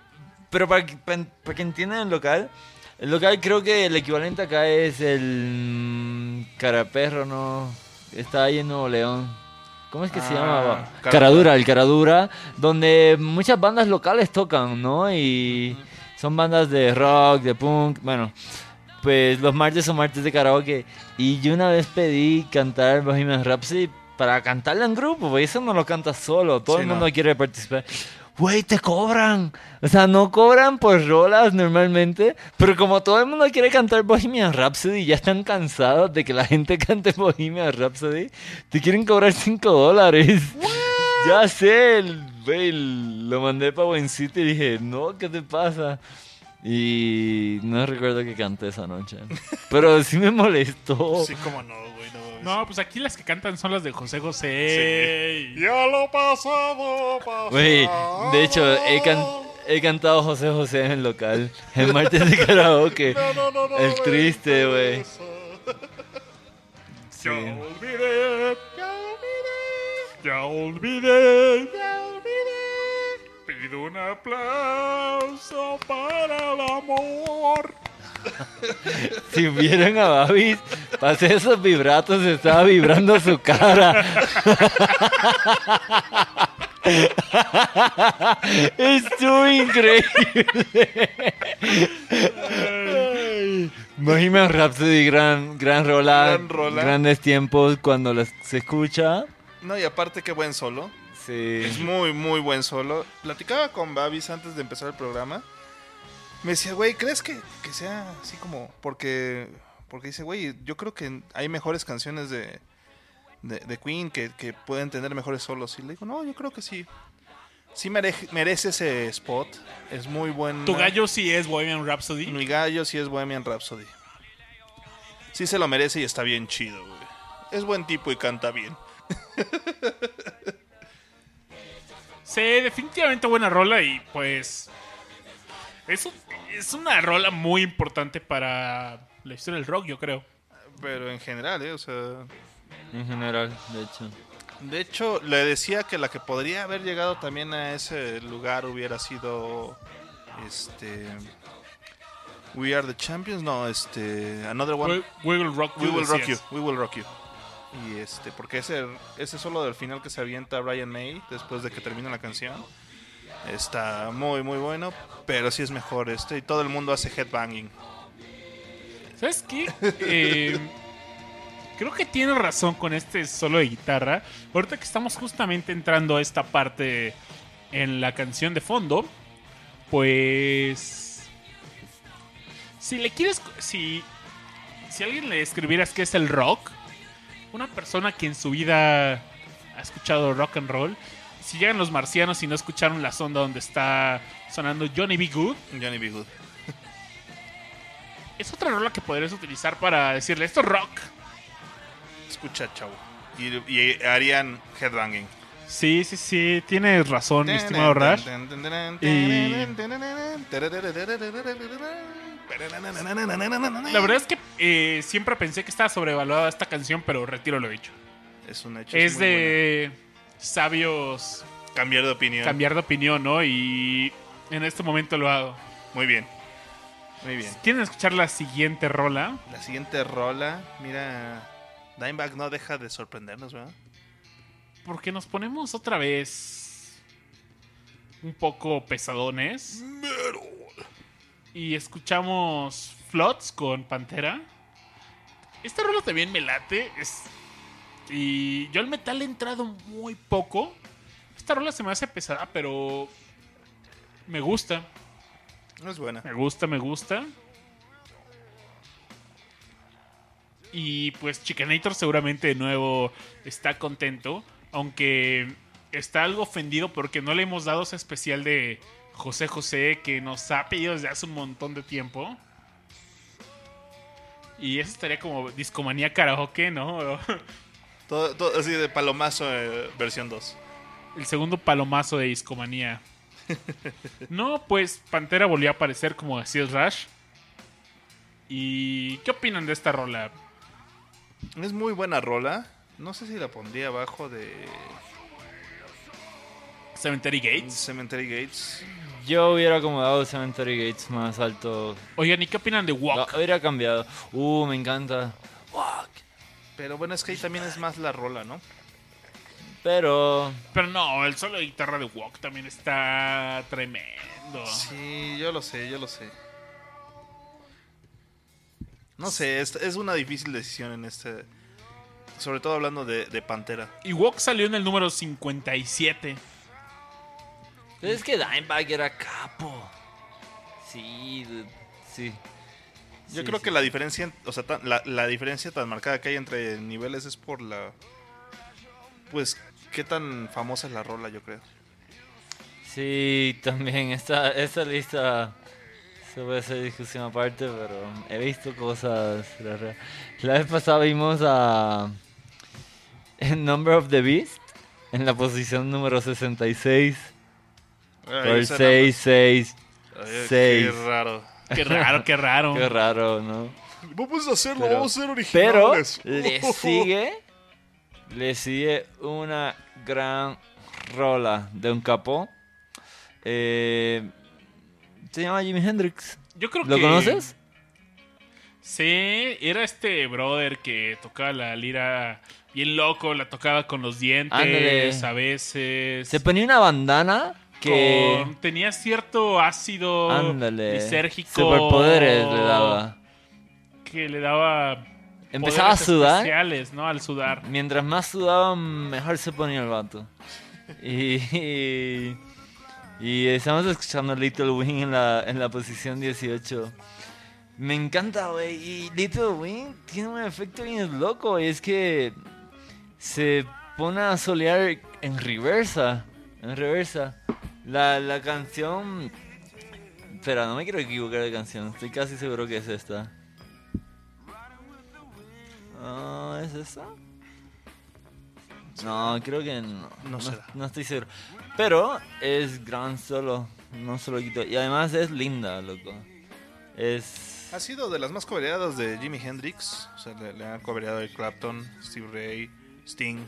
A: pero para, que- para, para que entiendan el local, el local creo que el equivalente acá es el mm, Caraperro, ¿no? Está ahí en Nuevo León. ¿Cómo es que se
C: Ah,
A: llama?
C: Caradura.
A: El Caradura, donde muchas bandas locales tocan, ¿no? Y son bandas de rock, de punk, bueno, pues los martes son martes de karaoke. Y yo una vez pedí cantar Bohemian Rhapsody para cantarla en grupo, porque eso no lo canta solo, todo
C: Sí,
A: el
C: no.
A: mundo quiere participar. Güey, te cobran. O sea, no cobran por rolas normalmente, pero como todo el mundo quiere cantar Bohemian Rhapsody y ya están cansados de que la gente cante Bohemian Rhapsody, te quieren cobrar 5 dólares. Ya sé, el- lo mandé para Buen Sitio y dije, no, ¿qué te pasa? Y no recuerdo que canté esa noche. Pero sí me molestó.
C: Sí, cómo no, No,
B: pues aquí las que cantan son las de José José. y-
C: Ya lo pasado, pasado.
A: Güey, de hecho, he, can- he cantado José José en el local. El martes de karaoke.
C: No, no, no, no,
A: El triste, güey.
B: Ya olvidé, ya olvidé, ya olvidé, ya olvidé. Pido un aplauso para el amor.
A: Si vieron a Babis, pasé esos vibratos, estaba vibrando su cara. Estuvo increíble. Bohemian Rhapsody, gran, gran rola,
C: Gran rola.
A: grandes tiempos cuando las- se escucha.
C: No, y aparte qué buen solo.
A: Sí.
C: Es muy, muy buen solo. Platicaba con Babis antes de empezar el programa. Me decía, güey, ¿crees que, que sea así como...? Porque, porque dice, güey, yo creo que hay mejores canciones de, de, de Queen que, que pueden tener mejores solos. Y le digo, no, yo creo que sí. Sí merece, merece ese spot. Es muy buen...
B: Tu gallo sí es Bohemian Rhapsody.
C: Mi gallo sí es Bohemian Rhapsody. Sí se lo merece y está bien chido, güey. Es buen tipo y canta bien.
B: Sí, definitivamente buena rola y pues. Es, un- es una rola muy importante para la historia del rock, yo creo.
C: Pero en general, ¿eh? O sea...
A: En general, de hecho.
C: De hecho, le decía que la que podría haber llegado también a ese lugar hubiera sido este We Are the Champions, no, este Another One.
B: Wi- Wiggle Rock
C: We Will Rock You. We Will Rock You. Y este, porque ese ese solo del final que se avienta Brian May después de que termina la canción está muy muy bueno, pero sí es mejor este y todo el mundo hace headbanging.
B: ¿Sabes qué? Eh, creo que tiene razón con este solo de guitarra. Ahorita que estamos justamente entrando a esta parte en la canción de fondo, pues. Si le quieres. Si. Si alguien le escribieras qué es el rock, una persona que en su vida ha escuchado rock and roll, si llegan los marcianos y no escucharon la sonda donde está sonando Johnny B. Good,
C: Johnny B. Good.
B: es otra rola que podrías utilizar para decirle esto es rock.
C: Escucha, chavo. Y, y harían headbanging.
B: Sí, sí, sí, tienes razón, mi estimado Rash. Y- La verdad es que eh, siempre pensé que estaba sobrevaluada esta canción, pero retiro lo dicho.
C: es un hecho.
B: Es
C: buena.
B: Sabios
C: cambiar de opinión.
B: cambiar de opinión, ¿no? Y en este momento lo hago.
C: Muy bien. Muy bien.
B: ¿Quieren escuchar la siguiente rola?
C: La siguiente rola, mira, Dimebag no deja de sorprendernos, ¿verdad?
B: Porque nos ponemos otra vez un poco pesadones. Y escuchamos Floods con Pantera. Esta rola también me late. Es... Y yo al metal he entrado muy poco. Esta rola se me hace pesada, pero me gusta.
C: No es buena.
B: Me gusta, me gusta. Y pues Chicanator seguramente de nuevo está contento. Aunque está algo ofendido porque no le hemos dado ese especial de José José que nos ha pedido desde hace un montón de tiempo. Y eso estaría como Discomanía Karaoke, ¿no?
C: Todo, todo así de palomazo eh, versión 2.
B: El segundo palomazo de Discomanía. No, pues Pantera volvió a aparecer como decía el Rush. ¿Y qué opinan de esta rola?
C: Es muy buena rola. No sé si la pondría abajo de
B: Cemetery Gates.
C: Cemetery Gates.
A: Yo hubiera acomodado Cemetery Gates más alto.
B: Oigan, ¿y qué opinan de
A: Lo
B: Walk?
A: hubiera cambiado. Uh, me encanta. Walk.
C: Pero bueno, es que ahí también es más la rola, ¿no?
A: Pero
B: Pero no, el solo de guitarra de Walk también está tremendo.
C: Sí, yo lo sé, yo lo sé. No sé, es, es una difícil decisión en este. Sobre todo hablando de, de Pantera.
B: Y Walk salió en el número 57.
A: es que Dimebag era capo. Sí, sí.
C: Yo
A: Sí,
C: creo
A: sí.
C: que la diferencia, o sea, tan- la, la diferencia tan marcada que hay entre niveles es por la. Pues, qué tan famosa es la rola, yo creo.
A: Sí, también esta, esta lista se puede hacer discusión aparte, pero he visto cosas raras. La vez pasada vimos a en Number of the Beast en la posición número 66
C: Ay,
A: por
C: esa
A: 6, 6.
C: no- Ay,
A: seis.
C: Qué raro.
B: Qué raro, qué raro.
A: Qué raro, ¿no?
C: Vamos a hacerlo,
A: Pero-
C: vamos a ser
A: Pero
C: originales.
A: le sigue, le sigue una gran rola de un capo. Eh, se llama Jimi Hendrix.
B: Yo creo
A: ¿Lo
B: que.
A: conoces?
B: Sí, era este brother que tocaba la lira bien loco, la tocaba con los dientes
A: Ándale.
B: a veces.
A: Se ponía una bandana que...
B: con- tenía cierto ácido
A: Ándale.
B: lisérgico.
A: Superpoderes le daba.
B: que le daba
A: Empezaba a sudar.
B: especiales, ¿no? Al sudar.
A: Mientras más sudaba, mejor se ponía el vato. Y, y, y estamos escuchando Little Wing en la, en la posición 18. Me encanta, güey. Y Little Wing tiene un efecto bien loco. Y es que se pone a solear en reversa. En reversa. La, la canción... Espera, no me quiero equivocar de canción. Estoy casi seguro que es esta. Ah, ¿Es esta? No, creo que no.
C: No será.
A: no estoy seguro. Pero es gran solo. No se lo quito. Y además es linda, loco. Es.
C: Ha sido de las más cobereadas de Jimi Hendrix. O sea, le, le han cobereado a Clapton, Steve Ray, Sting.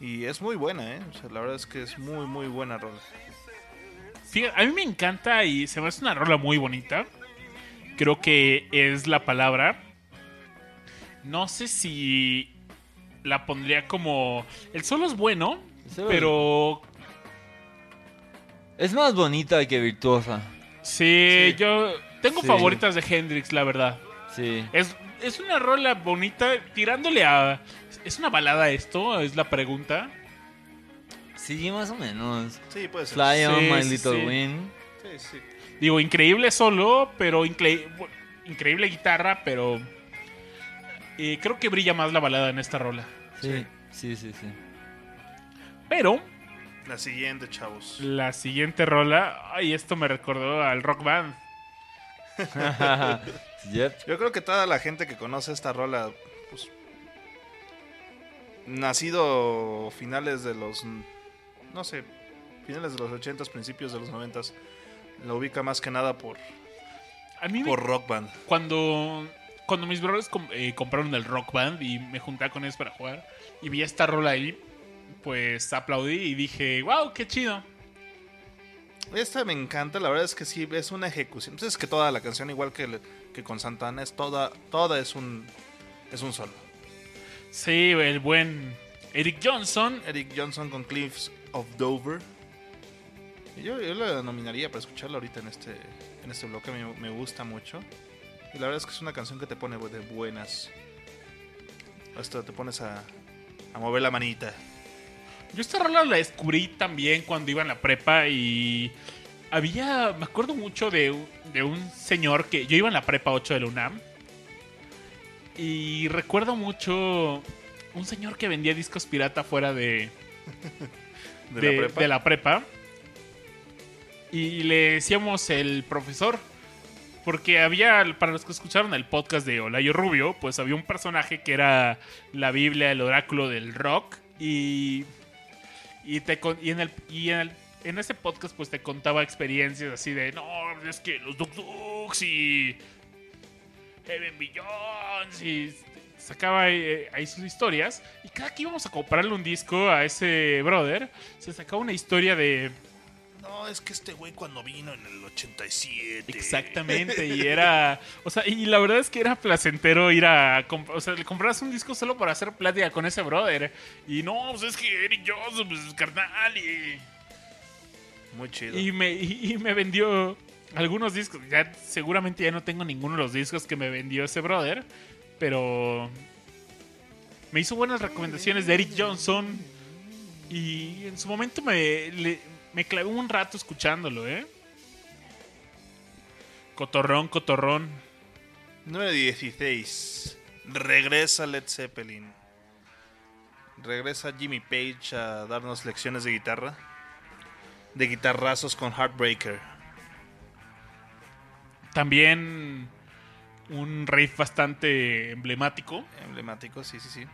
C: Y es muy buena, ¿eh? O sea, la verdad es que es muy, muy buena rola.
B: Fíjate, a mí me encanta y se me hace una rola muy bonita. Creo que es la palabra. No sé si la pondría como. El solo es bueno,
A: solo-
B: pero
A: Es más bonita que virtuosa.
B: sí, yo tengo
A: Sí.
B: favoritas de Hendrix, la verdad.
A: Sí.
B: Es, es una rola bonita, tirándole a. ¿Es una balada esto? Es la pregunta.
A: Sí, más o menos.
C: Sí, puede ser.
A: Fly on
B: Sí,
A: my
B: sí,
A: little
B: sí.
A: wing.
C: Sí, sí.
B: Digo, increíble solo, pero incre- increíble guitarra, pero. eh, creo que brilla más la balada en esta rola.
A: Sí, sí, sí, sí.
B: Pero
C: La siguiente, chavos.
B: la siguiente rola, ay, esto me recordó al rock band.
A: Yep.
C: Yo creo que toda la gente que conoce esta rola. Nacido finales de los. No sé. Finales de los 80s, principios de los 90s. La ubica más que nada por,
B: A mí me-
C: por Rock Band.
B: cuando cuando mis brothers com- eh, compraron el rock band y me junté con ellos para jugar y vi esta rola ahí, pues aplaudí y dije, wow, qué chido.
C: Esta me encanta, la verdad es que sí, es una ejecución. Pues es que toda la canción, igual que, que con Santana, es toda, toda es un, es un solo.
B: Sí, el buen Eric Johnson.
C: Eric Johnson con Cliffs of Dover. Yo, yo la nominaría para escucharla ahorita en este, en este bloque, me, me gusta mucho. Y la verdad es que es una canción que te pone de buenas. Hasta te pones a, a mover la manita.
B: Yo esta rola la descubrí también cuando iba en la prepa y había, me acuerdo mucho de, un- de un señor que yo iba en la prepa 8 de la UNAM y recuerdo mucho un señor que vendía discos pirata fuera de,
C: De,
B: de,
C: la prepa.
B: de la prepa. Y le decíamos el profesor. Porque había, para los que escucharon el podcast de Olayo Rubio, pues había un personaje que era la Biblia, el oráculo del rock. Y, y, te, y en, el, y en, el- en ese podcast pues te contaba experiencias así de, no, es que los Duk Duks y Heaven Billions y sacaba ahí, ahí sus historias. Y cada que íbamos a comprarle un disco a ese brother, se sacaba una historia de...
C: No, es que este güey cuando vino en el 87.
B: Exactamente, y era... O sea, y la verdad es que era placentero ir a... O sea, le compras un disco solo para hacer plática con ese brother. Y no, pues es que Eric Johnson, pues carnal, y...
C: Muy chido.
B: Y me, y me vendió algunos discos. Ya seguramente ya no tengo ninguno de los discos que me vendió ese brother. Pero me hizo buenas recomendaciones de Eric Johnson. Y en su momento me, me clavé un rato escuchándolo, ¿eh? Cotorrón, cotorrón.
C: Número 16. Regresa Led Zeppelin. Regresa Jimmy Page a darnos lecciones de guitarra. De guitarrazos con Heartbreaker.
B: También un riff bastante emblemático.
C: Emblemático, sí, sí, sí.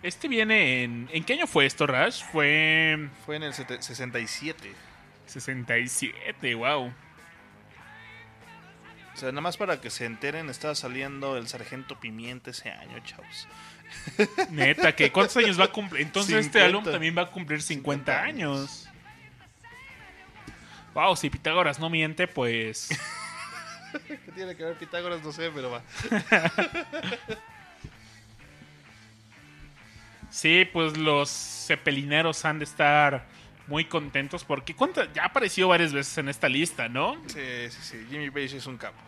B: Este viene en... ¿En qué año fue esto, Rash? Fue...
C: Fue en el sete- 67.
B: 67, wow.
C: O sea, nada más para que se enteren, estaba saliendo el Sargento Pimienta ese año, chavos.
B: Neta, que ¿cuántos años va a cumplir? Entonces este
C: 50.
B: álbum también va a cumplir 50,
C: 50
B: años. Wow, si Pitágoras no miente, pues
C: ¿Qué tiene que ver Pitágoras? No sé, pero va.
B: sí, pues los cepelineros han de estar muy contentos porque ¿cuánta? ya ha aparecido varias veces en esta lista, ¿no?
C: Sí, sí, sí. Jimmy Page es un capo.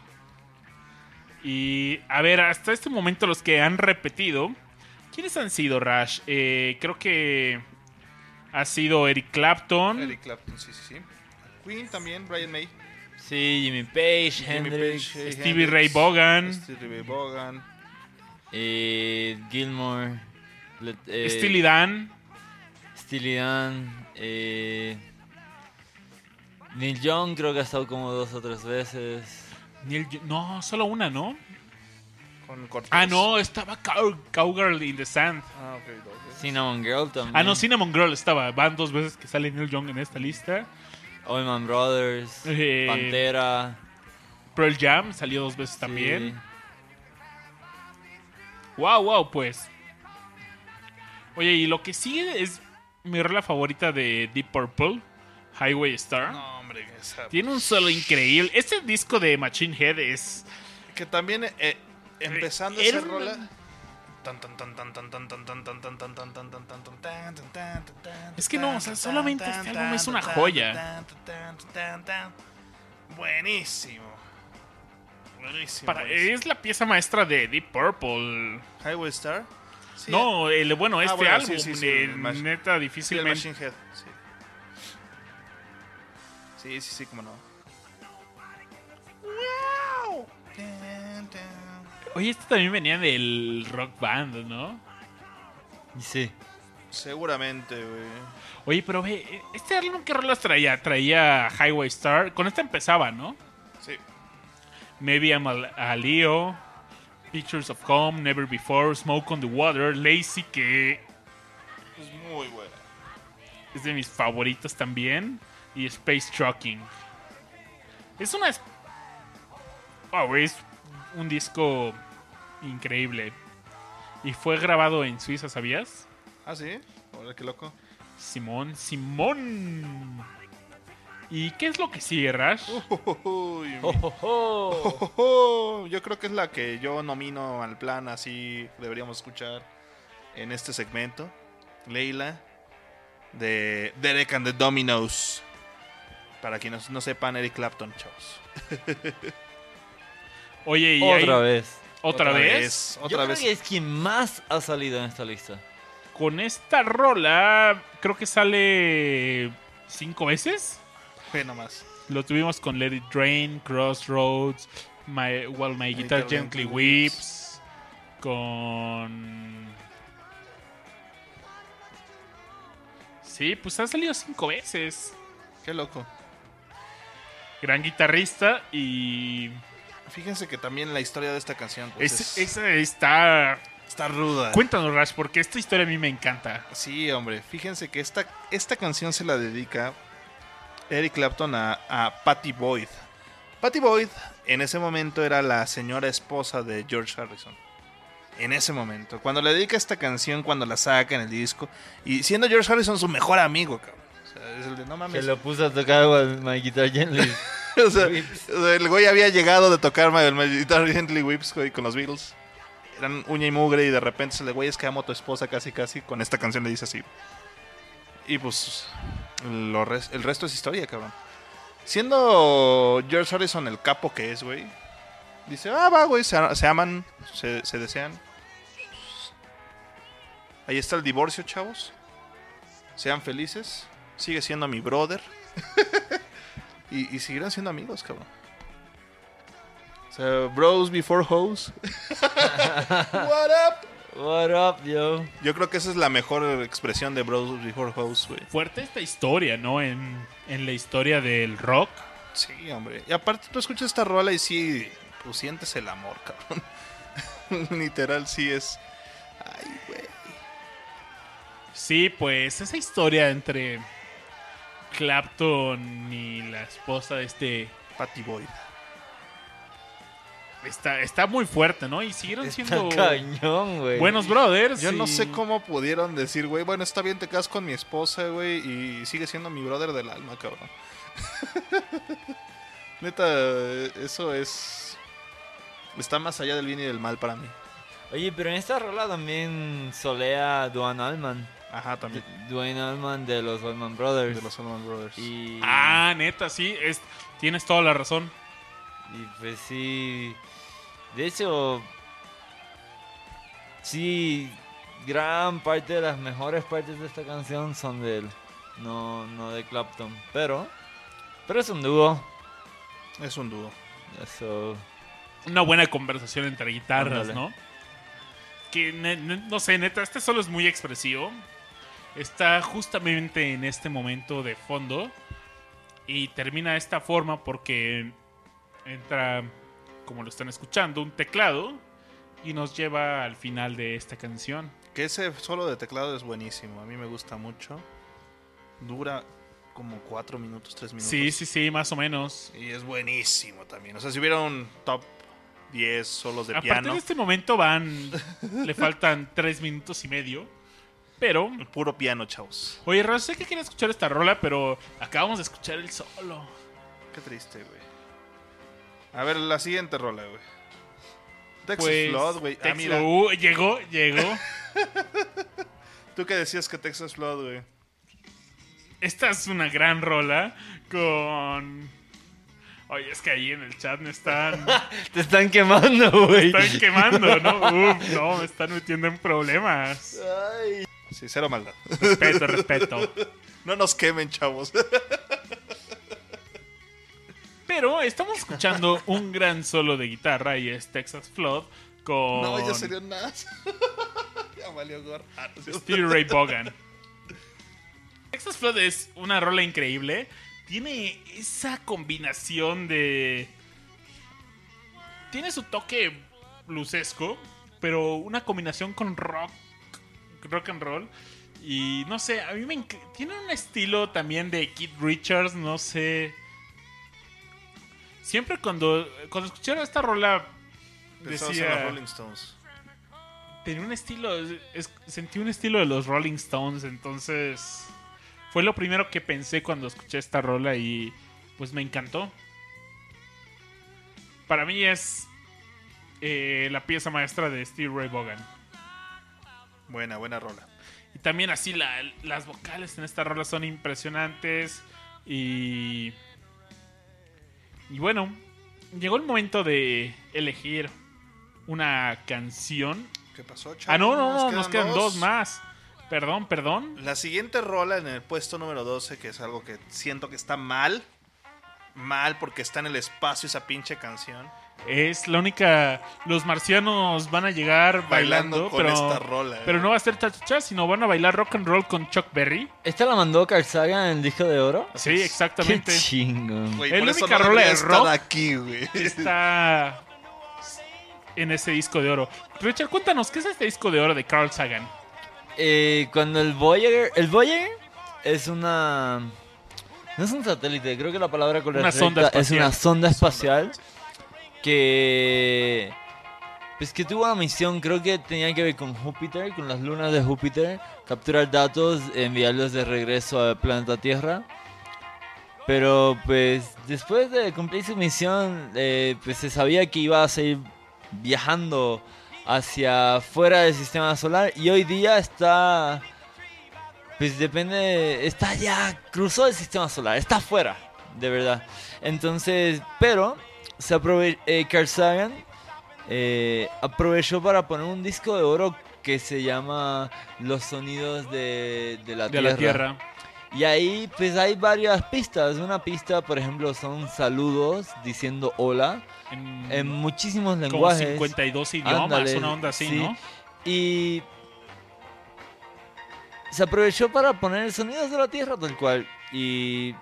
B: Y a ver, hasta este momento los que han repetido, ¿quiénes han sido, Rash? Eh, creo que ha sido Eric Clapton.
C: Eric Clapton, sí, sí, sí. Queen también, Brian May.
A: Sí, Jimmy Page,
C: Jimmy
A: Hendrix,
C: Page,
B: Stevie
C: Hendrix,
B: Ray Vaughan.
C: Stevie Ray Vaughan.
A: eh, Gilmore, Let- eh,
B: Steely Dan.
A: Steely Dan, eh, Neil Young creo que ha estado como dos o tres veces.
B: Neil no, solo una, ¿no?
C: Con Cortés.
B: Ah, no, estaba Cow- Cowgirl in the Sand.
C: Ah, ok, dos veces.
A: Cinnamon Girl también.
B: Ah, no, Cinnamon Girl estaba. Van dos veces que sale Neil Young en esta lista.
A: Allman Brothers,
B: Eh,
A: Pantera.
B: Pearl Jam salió dos veces
A: sí.
B: también. Wow, wow, pues. Oye, y lo que sigue es mi rola favorita de Deep Purple, Highway Star.
C: No, hombre, esa-
B: Tiene un solo increíble. Este disco de Machine Head es.
C: Que también, eh, empezando esa rola...
B: Es que no, o sea, solamente este álbum es una joya.
C: Buenísimo. Buenísimo.
B: Para,
C: buenísimo.
B: es la pieza maestra de Deep Purple.
C: Highway Star. Sí,
B: no, el, bueno, este
C: bueno, sí,
B: álbum,
C: sí, sí,
B: eh,
C: el Mach-
B: neta,
C: sí, el
B: difícilmente.
C: Machine Head. Sí. Sí, sí, sí, como no.
B: Oye, este también venía del rock band, ¿no?
A: Sí.
C: Seguramente, güey.
B: Oye, pero ve, este álbum, ¿qué rolas traía? Traía Highway Star. Con esta empezaba, ¿no?
C: Sí.
B: Maybe I'm a, a Leo. Pictures of Home, Never Before, Smoke on the Water, Lazy, que
C: Es muy buena.
B: es de mis favoritos también. Y Space Trucking. Es una. es- Oh, es un disco increíble. Y fue grabado en Suiza, ¿sabías?
C: Ah, sí. Ahora qué loco.
B: Simón, Simón. ¿Y qué es lo que sigue, Rash?
C: Uy, mi-
A: Oh, oh, oh.
C: Ojo, Yo creo que es la que yo nomino al plan, así deberíamos escuchar en este segmento. Leila, de Derek and the Dominos. Para quienes no sepan, Eric Clapton, chavos.
B: Oye, y
A: Otra
B: ahí-
A: vez.
B: ¿Otra, vez?
A: Yo
C: Otra
A: creo
C: vez.
A: que es quien más ha salido en esta lista.
B: Con esta rola, creo que sale cinco veces.
C: Ve nomás.
B: Lo tuvimos con Let It Drain, Crossroads, My, While My Guitar Gently Weeps, con... Sí, pues ha salido cinco veces.
C: Qué loco.
B: Gran guitarrista y...
C: Fíjense que también la historia de esta canción pues,
B: es-
C: es-
B: esa está...
C: está ruda.
B: Cuéntanos, Rash, porque esta historia a mí me encanta.
C: Sí, hombre. Fíjense que esta, esta canción se la dedica Eric Clapton a, a Patty Boyd. Patty Boyd en ese momento era la señora esposa de George Harrison. En ese momento. Cuando le dedica esta canción, cuando la saca en el disco. Y siendo George Harrison su mejor amigo, cabrón. O sea, es el de no
A: Se
C: mames.
A: lo puso a tocar con My Guitar Gently.
C: o, sea, o sea, el güey había llegado de tocar My, Guitar Gently Whips, güey, con los Beatles. Eran uña y mugre y de repente se le, güey, es que amo a tu esposa casi casi. Con esta canción le dice así. Y pues lo res- el resto es historia, cabrón. Siendo George Harrison el capo que es, güey. Dice, ah, va, güey, se, se aman, se, se desean. Ahí está el divorcio, chavos. Sean felices. Sigue siendo mi brother. y, y seguirán siendo amigos, cabrón. O sea, bros before hoes. What up?
A: What up, yo?
C: Yo creo que esa es la mejor expresión de bros before hoes, güey.
B: Fuerte esta historia, ¿no? En, en la historia del rock.
C: Sí, hombre. Y aparte tú escuchas esta rola y sí, pues sientes el amor, cabrón. Literal, sí es. Ay, güey.
B: Sí, pues esa historia entre Clapton y la esposa de este
C: Patty Boyd.
B: está, está muy fuerte, ¿no? Y siguieron
A: Está
B: siendo
A: cañón, güey.
B: buenos brothers.
C: Yo no sé cómo pudieron decir, güey, bueno, está bien, te casas con mi esposa, güey, y sigue siendo mi brother del alma, cabrón. Neta, eso es. Está más allá del bien y del mal para mí.
A: Oye, pero en esta rola también solea Duane Allman.
C: Ajá, también.
A: Dwayne Allman de los Allman Brothers.
C: De los Allman Brothers.
A: Y,
B: Ah, neta, sí, es, tienes toda la razón.
A: y pues sí. De hecho, sí, gran parte de las mejores partes de esta canción son de él, no, no de Clapton. Pero, pero es un dúo.
C: Es un dúo.
A: Eso.
B: Una buena conversación entre guitarras,
A: Ándale.
B: ¿no? Que ne- ne- no sé, neta, este solo es muy expresivo. Está justamente en este momento de fondo. Y termina de esta forma porque entra, como lo están escuchando, un teclado. Y nos lleva al final de esta canción.
C: Que ese solo de teclado es buenísimo. A mí me gusta mucho. Dura como 4 minutos, 3 minutos.
B: Sí, sí, sí, más o menos.
C: Y es buenísimo también. O sea, si hubiera un top 10 solos de
B: A partir
C: piano,
B: de este momento van. le faltan tres minutos y medio. Pero.
C: puro piano, chavos.
B: Oye, Raz, sé que quería escuchar esta rola, pero acabamos de escuchar el solo.
C: Qué triste, güey. A ver, la siguiente rola, güey. Texas
B: Pues.
C: Flood, güey. Ah, mira.
B: Uh, llegó, llegó.
C: Tú que decías que Texas Flood, güey.
B: Esta es una gran rola con. Oye, es que ahí en el chat me están,
A: Te están quemando, güey.
B: están quemando, ¿no? Uf, no, me están metiendo en problemas.
C: Sí, cero maldad.
B: Respeto, respeto.
C: No nos quemen, chavos.
B: Pero estamos escuchando un gran solo de guitarra y es Texas Flood con
C: No, ya sería nada. ya valió gorro. Ah.
B: Stevie Ray Vaughan. Texas Flood es una rola increíble. Tiene esa combinación de. Tiene su toque bluesesco, pero una combinación con rock, rock and roll. Y no sé, a mí me tiene un estilo también de Keith Richards, no sé. Siempre cuando cuando escucharon esta rola
C: Pensabas en los
B: decía
C: Rolling Stones.
B: tenía un estilo, es- sentí un estilo de los Rolling Stones, entonces fue lo primero que pensé cuando escuché esta rola y pues me encantó. Para mí es eh, la pieza maestra de Steve Ray Vaughan.
C: Buena, buena rola.
B: Y también así la- las vocales en esta rola son impresionantes y... Y bueno, llegó el momento de elegir una canción.
C: ¿Qué pasó, chavos?
B: Ah, no, no, no, nos quedan dos más. Perdón, perdón.
C: La siguiente rola en el puesto número 12, que es algo que siento que está mal. Mal porque está en el espacio esa pinche canción.
B: Es la única. Los marcianos van a llegar bailando,
C: Bailando con
B: pero,
C: esta rola, eh.
B: pero no va a ser cha-cha-cha, sino van a bailar rock and roll con Chuck Berry.
A: ¿Esta la mandó Carl Sagan en el disco de oro?
B: Sí,
A: Qué
B: exactamente.
A: chingón.
C: Güey,
B: Es la única
C: no
B: rola de rock.
C: aquí, güey.
B: Está en ese disco de oro. Richard, cuéntanos, ¿qué es este disco de oro de Carl Sagan?
A: Eh, cuando el Voyager... El Voyager es una... No es un satélite, creo que la palabra correcta
B: Una sonda
A: es una
B: espacial.
A: sonda espacial que... Pues que tuvo una misión, creo que tenía que ver con Júpiter, con las lunas de Júpiter, capturar datos, enviarlos de regreso al planeta Tierra. Pero pues después de cumplir su misión, eh, pues se sabía que iba a seguir viajando hacia fuera del sistema solar y hoy día está, pues depende, está ya, cruzó el sistema solar, está fuera, de verdad. Entonces, pero se aprove eh, Carl Sagan eh, aprovechó para poner un disco de oro que se llama Los sonidos de, de la
B: De
A: Tierra.
B: la Tierra.
A: Y ahí pues hay varias pistas. Una pista, por ejemplo, son saludos diciendo hola
B: En,
A: en muchísimos
B: como
A: lenguajes.
B: 52 idiomas,
A: Ándale,
B: una onda así,
A: sí.
B: ¿no?
A: Y se aprovechó para poner sonidos de la Tierra tal cual. Y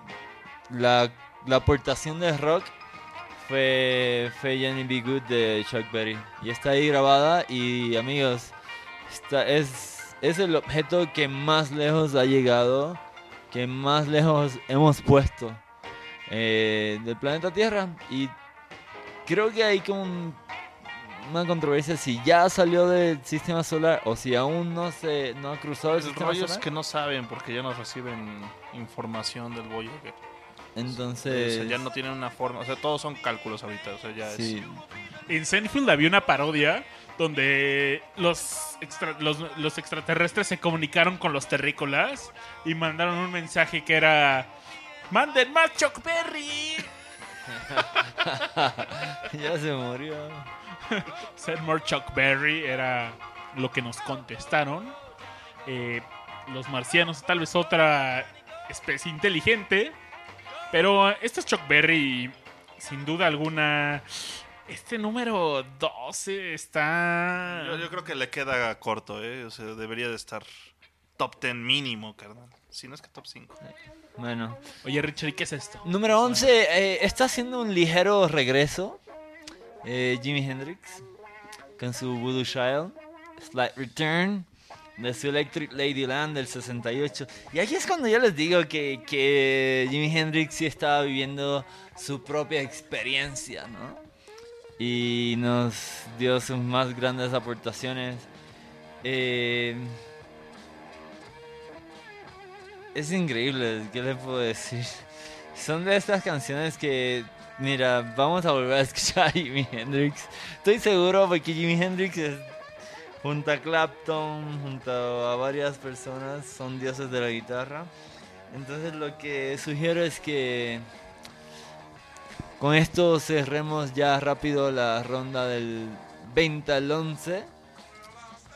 A: la, la aportación de rock fue, Jenny Be Good de Chuck Berry. Y está ahí grabada y amigos, está, es, es el objeto que más lejos ha llegado, que más lejos hemos puesto eh, del planeta Tierra. Y creo que hay como un- una controversia si ya salió del sistema solar o si aún no se no ha cruzado el,
C: El
A: sistema
C: rollo es
A: solar.
C: que no saben porque ya no reciben información del Voyager.
A: Entonces,
C: O sea, ya no tienen una forma. O sea, todos son cálculos ahorita. O sea, ya
A: sí,
B: En Seinfeld había una parodia donde los, extra- los, los extraterrestres se comunicaron con los terrícolas y mandaron un mensaje que era ¡Manden más Chuck Berry!
A: ya se murió.
B: Seymour Chuck Berry era lo que nos contestaron. Eh, los marcianos, tal vez otra especie inteligente. Pero este es Chuck Berry, sin duda alguna. Este número 12 está.
C: Yo, yo creo que le queda corto, ¿eh? O sea, debería de estar top 10 mínimo, carnal. Si no es que top 5.
A: Bueno.
B: Oye, Richard, ¿y qué es esto?
A: Número 11, eh, está haciendo un ligero regreso. eh, Jimi Hendrix con su Voodoo Child. Slight Return de su Electric Ladyland del 68. Y aquí es cuando yo les digo que, que Jimi Hendrix sí estaba viviendo su propia experiencia, ¿no? Y nos dio sus más grandes aportaciones. Eh, es increíble, ¿qué le puedo decir? Son de estas canciones que, mira, vamos a volver a escuchar a Jimi Hendrix. Estoy seguro porque Jimi Hendrix es, junto a Clapton, junto a varias personas, son dioses de la guitarra. Entonces lo que sugiero es que con esto cerremos ya rápido la ronda del 20 al 11.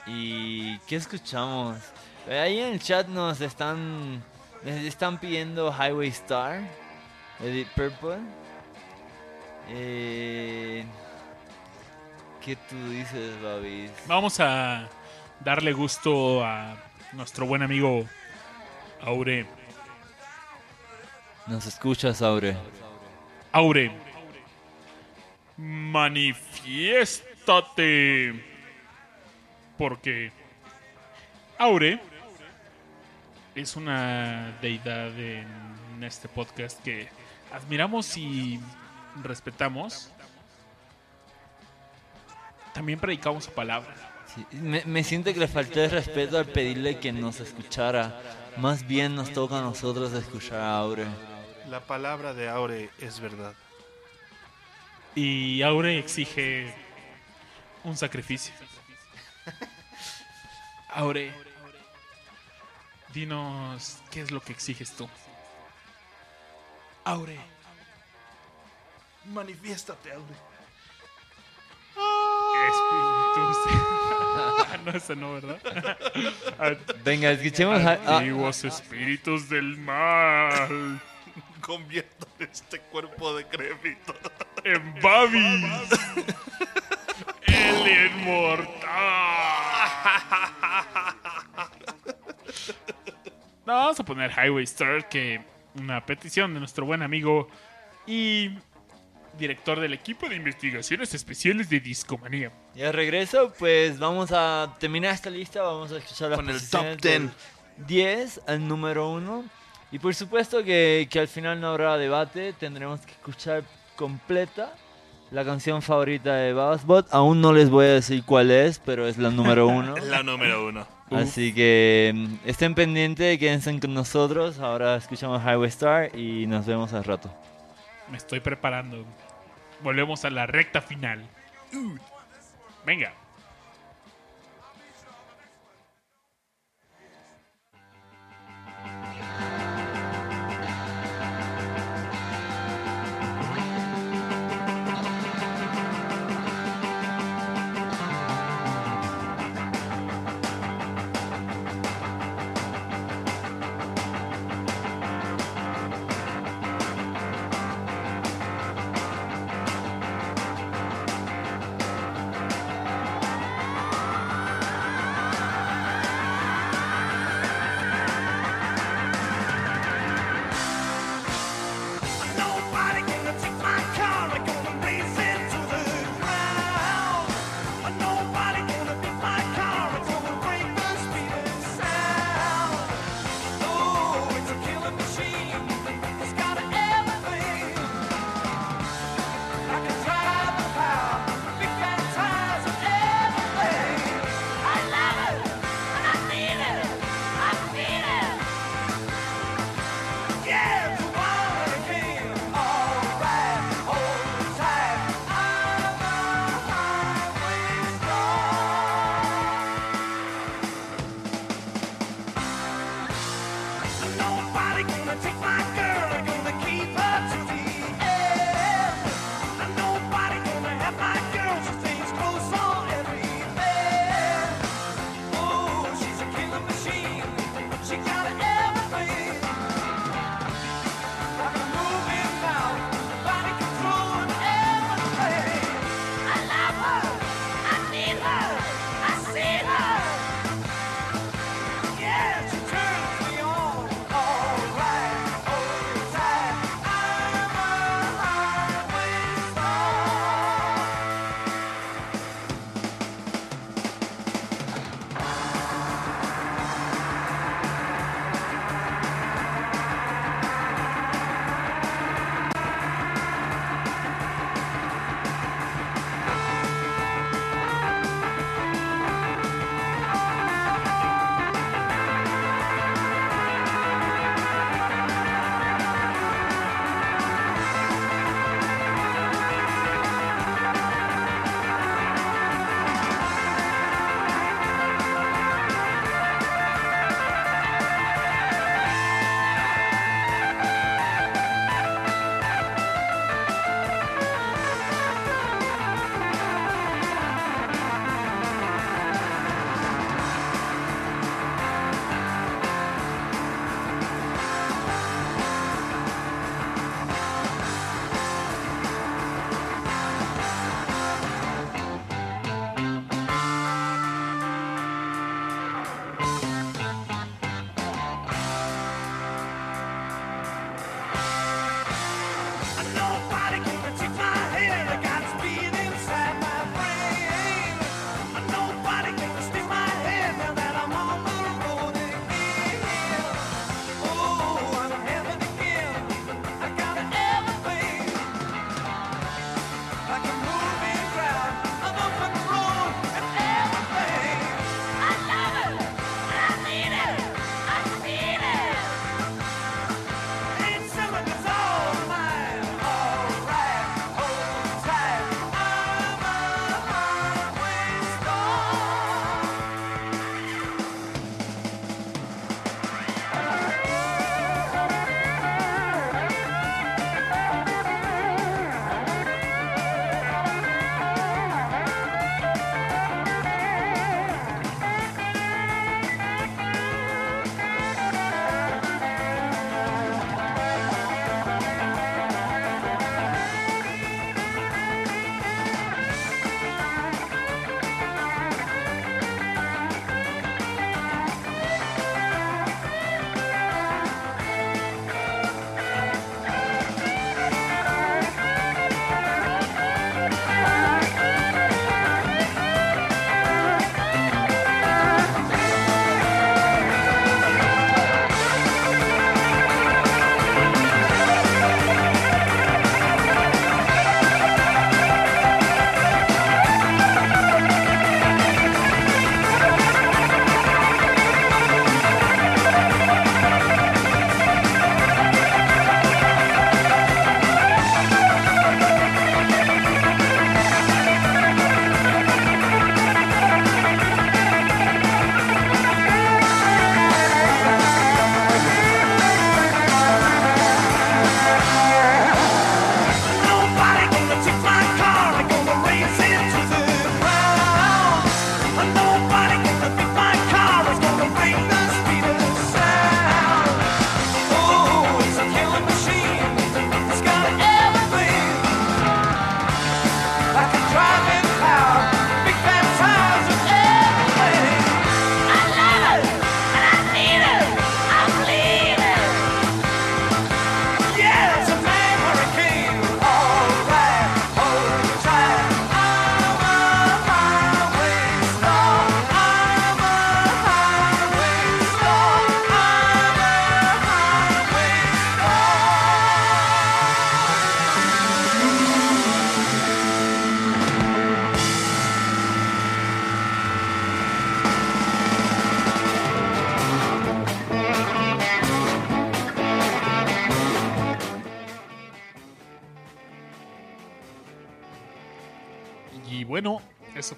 A: ¿Y qué escuchamos? Eh, Ahí en el chat nos están, nos están pidiendo Highway Star Deep Purple. Eh, ¿Qué tú dices, Babis?
B: Vamos a darle gusto a nuestro buen amigo Aure.
A: ¿Nos escuchas, Aure?
B: Aure, manifiéstate. Porque Aure es una deidad en este podcast que admiramos y respetamos. También predicamos su palabra.
A: Sí, me, me siento que le falté el respeto al pedirle que nos escuchara. Más bien nos toca a nosotros escuchar a Aure.
C: La palabra de Aure es verdad.
B: Y Aure exige un sacrificio. Aure, dinos qué es lo que exiges tú. Aure,
C: Manifiéstate, Aure.
B: Espíritus. No, ese no, ¿verdad?
A: Venga, escuchemos
B: Antiguos espíritus del mal.
C: Convierto este cuerpo de crédito.
B: En Babis. El inmortal. No, vamos a poner Highway Star, que una petición de nuestro buen amigo y director del equipo de investigaciones especiales de Discomanía.
A: Y al regreso, pues vamos a terminar esta lista. Vamos a escuchar las
C: Con el top 10.
A: del 10 al número 1. Y por supuesto que, que al final no habrá debate. Tendremos que escuchar completa la canción favorita de Babasbot. Aún no les voy a decir cuál es, pero es la número 1.
C: La número uno.
A: Así que mm, estén pendientes, quédense con nosotros. Ahora escuchamos Highway Star y nos vemos al rato.
B: Me estoy preparando. Volvemos a la recta final. Venga.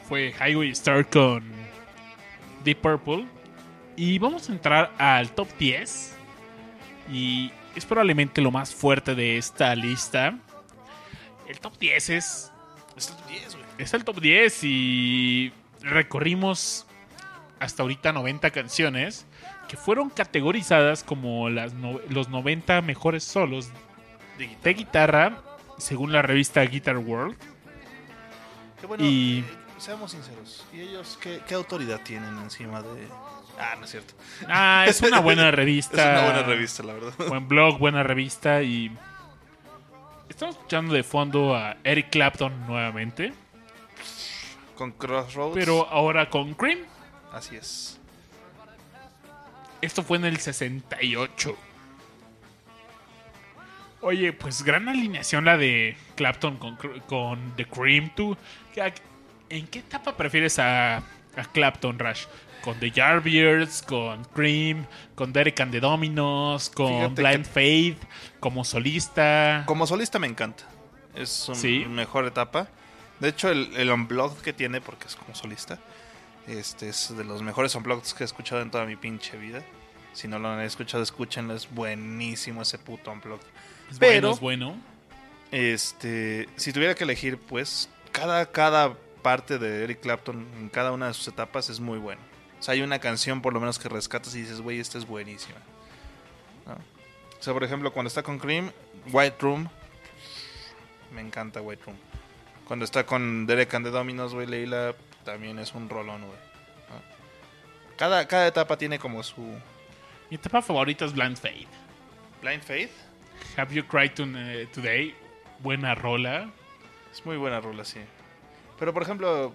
B: Fue Highway Star con Deep Purple. Y vamos a entrar al top 10. Y es probablemente lo más fuerte de esta lista. El top 10 es,
C: Es el 10, güey.
B: es el top 10 y recorrimos hasta ahorita 90 canciones que fueron categorizadas como las no- los 90 mejores solos
C: De guitarra.
B: de guitarra según la revista Guitar World.
C: Qué bueno,
B: Y-
C: eh, seamos sinceros. ¿Y ellos qué, qué autoridad tienen encima de.? Ah, no es cierto.
B: Ah, es una buena
C: Es
B: revista.
C: una buena revista, la verdad.
B: Buen blog, buena revista y estamos escuchando de fondo a Eric Clapton nuevamente,
C: Con Crossroads.
B: pero ahora con Cream.
C: Así es.
B: Esto fue en el 68. Oye, pues gran alineación la de Clapton con, con The Cream. ¿Tú ¿qué- en qué etapa prefieres a, a Clapton, Rush? ¿Con The Yardbirds? ¿Con Cream? ¿Con Derek and the Dominos? ¿Con
C: Fíjate
B: Blind Faith? ¿Como solista?
C: Como solista me encanta. Es su
B: Sí.
C: mejor etapa. De hecho, el, el unplugged que tiene, porque es como solista, este es de los mejores unplugged que he escuchado en toda mi pinche vida. Si no lo han escuchado, escúchenlo. Es buenísimo ese puto unplugged.
B: Es
C: pero-
B: bueno, es bueno.
C: Este, si tuviera que elegir, pues cada, cada parte de Eric Clapton en cada una de sus etapas es muy bueno. O sea, hay una canción por lo menos que rescatas y dices, güey, esta es buenísima. ¿No? O sea, por ejemplo, cuando está con Cream, White Room, me encanta White Room. Cuando está con Derek and the Dominos, güey, Leila, también es un rolón, güey. ¿no? Cada, cada etapa tiene como su
B: Mi etapa favorita es Blind Faith.
C: Blind Faith.
B: Have You Cried to- Today? Buena rola.
C: Es muy buena rola, sí. Pero por ejemplo,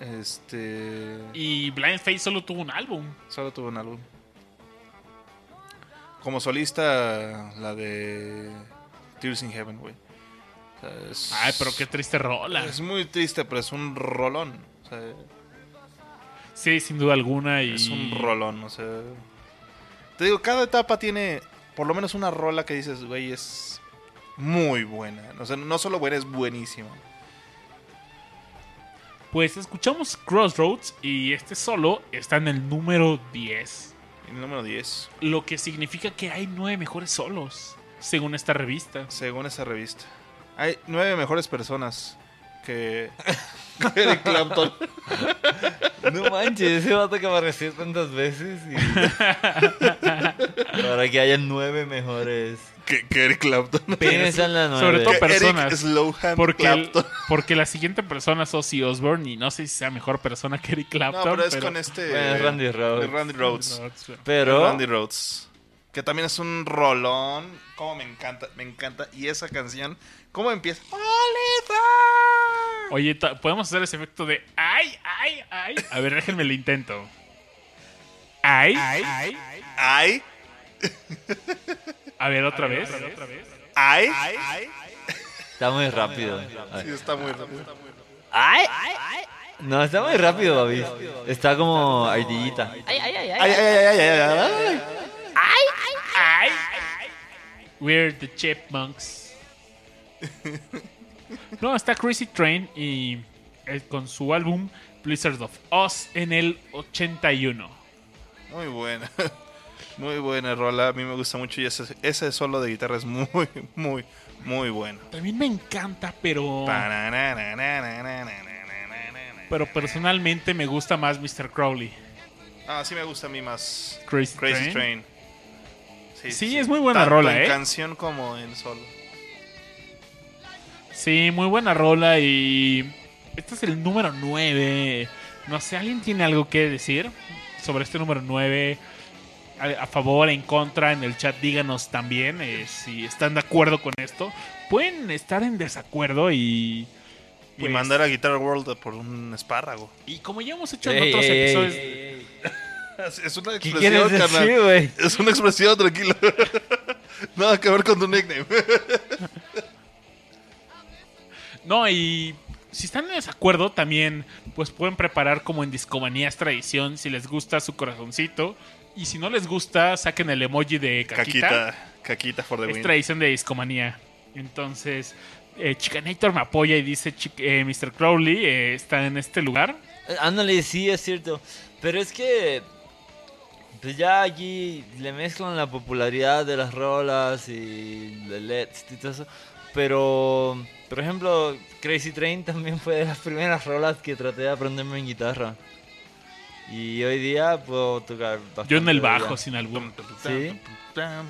C: este...
B: Y Blind Faith solo tuvo un álbum.
C: Solo tuvo un álbum. Como solista, la de Tears in Heaven, güey. O sea, es-
B: Ay, pero qué triste rola.
C: Es muy triste, pero es un rolón. O sea,
B: Sí, sin duda alguna. Y...
C: es un rolón. O sea, te digo, cada etapa tiene por lo menos una rola que dices, güey, es muy buena. O sea, no solo buena, es buenísima.
B: Pues escuchamos Crossroads y este solo está en el número 10.
C: Y el número 10,
B: Lo que significa que hay nueve mejores solos, según esta revista.
C: según esa revista. Hay nueve mejores personas que, que Eric Clapton.
A: No manches, ese vato que apareció tantas veces. Y... Para que haya nueve mejores.
C: Que, que Eric Clapton.
A: Piensa en la nueve.
B: Sobre todo
C: Que
B: personas.
C: Eric Slowhand
B: Porque, el-
C: Clapton.
B: porque la siguiente persona es Ozzy Osbourne y no sé si sea mejor persona que Eric
C: No,
B: Clapton.
C: pero es con este.
A: Bueno, es Randy Rhoads.
C: Randy Rhoads.
A: Pero
C: Randy Rhoads. Que también es un rolón. Como me encanta, me encanta. Y esa canción, ¿cómo empieza? ¡Oliver!
B: Oye, ta- podemos hacer ese efecto de ay, ay, ay. A ver, déjenme lo intento. Ay, ay.
C: ¡Ay!
B: A ver, otra vez.
C: ¡Ay!
A: está muy rápido.
C: Sí, está muy rápido.
A: ¡Ay! No, está muy rápido, Babi. Está como ardillita.
C: ¡Ay, ay, ay, ay, ay, ay, ay!
B: Ay. We're the chipmunks. No, está Crazy Train y eh, con su álbum Blizzard of Oz en el 81.
C: Muy buena. Muy buena rola. A mí me gusta mucho. Y ese, ese solo de guitarra es muy, muy, muy bueno.
B: También me encanta, pero pero personalmente me gusta más Mr. Crowley.
C: Ah, sí me gusta a mí más
B: Crazy,
C: Crazy
B: Train.
C: Train.
B: Sí, es muy buena
C: Tanto
B: rola,
C: en
B: ¿eh?
C: canción como en solo.
B: Sí, muy buena rola y este es el número 9. No sé, ¿alguien tiene algo que decir sobre este número 9? A, a favor, en contra, en el chat díganos también eh, si están de acuerdo con esto. Pueden estar en desacuerdo y...
C: y
B: pues,
C: mandar a Guitar World por un espárrago.
B: Y como ya hemos hecho en
A: Ey,
B: otros
A: ey, ey,
B: episodios...
A: ey.
C: Es, una
A: ¿Qué
C: expresión,
A: decir?
C: Es una expresión, tranquilo. Nada que ver con tu nickname.
B: No, y si están en desacuerdo, también pues pueden preparar como en Discomanías Tradición, si les gusta su corazoncito. Y si no les gusta, saquen el emoji de caquita.
C: Caquita. Caquita for the
B: es
C: win.
B: tradición de Discomanía. Entonces, eh, Chicanator me apoya y dice, "Chic- eh, Mr. Crowley eh, está en este lugar.
A: Eh, Ándale, sí, es cierto. Pero es que. Pues ya aquí le mezclan la popularidad de las rolas y de LEDs y todo eso. Pero, por ejemplo, Crazy Train también fue de las primeras rolas que traté de aprenderme en guitarra. Y hoy día puedo tocar bastante
B: Yo en el bajo, sin album.
A: Sí. Sí.
C: pam.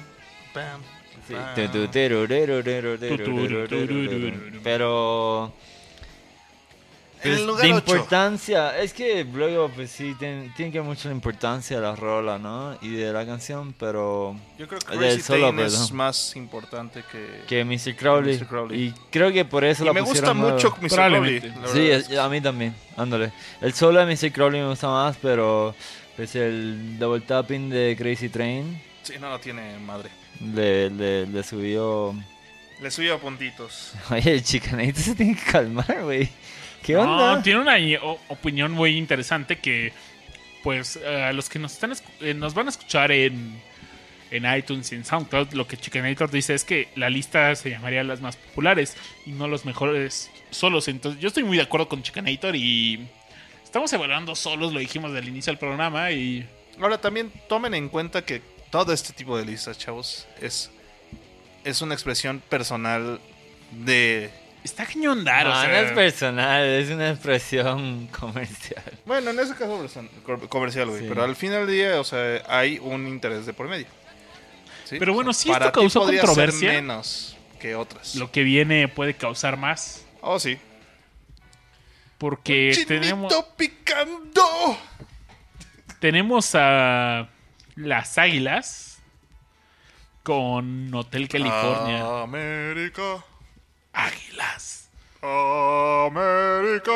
C: En
A: pues,
C: el lugar
A: de importancia, es que luego pues sí tiene, tiene que la importancia de la rola, ¿no? Y de la canción, pero
C: Yo creo que Crazy
A: solo,
C: Train es más importante que...
A: que Mr. Crowley.
C: Mr. Crowley.
A: Y creo que por eso
C: Y
A: la
C: me gusta mucho Mr. Crowley.
A: Sí, es- a mí también, ándale. El solo de Mr. Crowley me gusta más, pero pues el double tapping de Crazy Train
C: Sí, no, no tiene madre.
A: le, le, le subió...
C: Le a puntitos.
A: Oye, el chicanito se tiene que calmar, güey. ¿Qué onda?
B: No, tiene una opinión muy interesante que, pues, eh, a los que nos están eh, nos van a escuchar en, en iTunes y en SoundCloud, lo que Chicanator dice es que la lista se llamaría las más populares y no los mejores solos. Entonces, yo estoy muy de acuerdo con Chicanator y estamos evaluando solos, lo dijimos del inicio del programa y
C: Ahora también tomen en cuenta que todo este tipo de listas, chavos, es, es una expresión personal de...
B: está cañón dar, o
A: No,
B: sea,
A: no es personal, es una expresión comercial.
C: Bueno, en ese caso comercial, güey.
A: Sí.
C: Pero al final del día, o sea, hay un interés de por medio. ¿Sí?
B: Pero
C: O
B: bueno,
C: sea,
B: si esto causó
C: ser
B: controversia.
C: menos que otras.
B: lo que viene puede causar más.
C: Oh, sí.
B: Porque
C: ¡Chinito
B: tenemos...
C: picando!
B: Tenemos a las Águilas con Hotel California.
C: América.
B: Águilas.
C: América.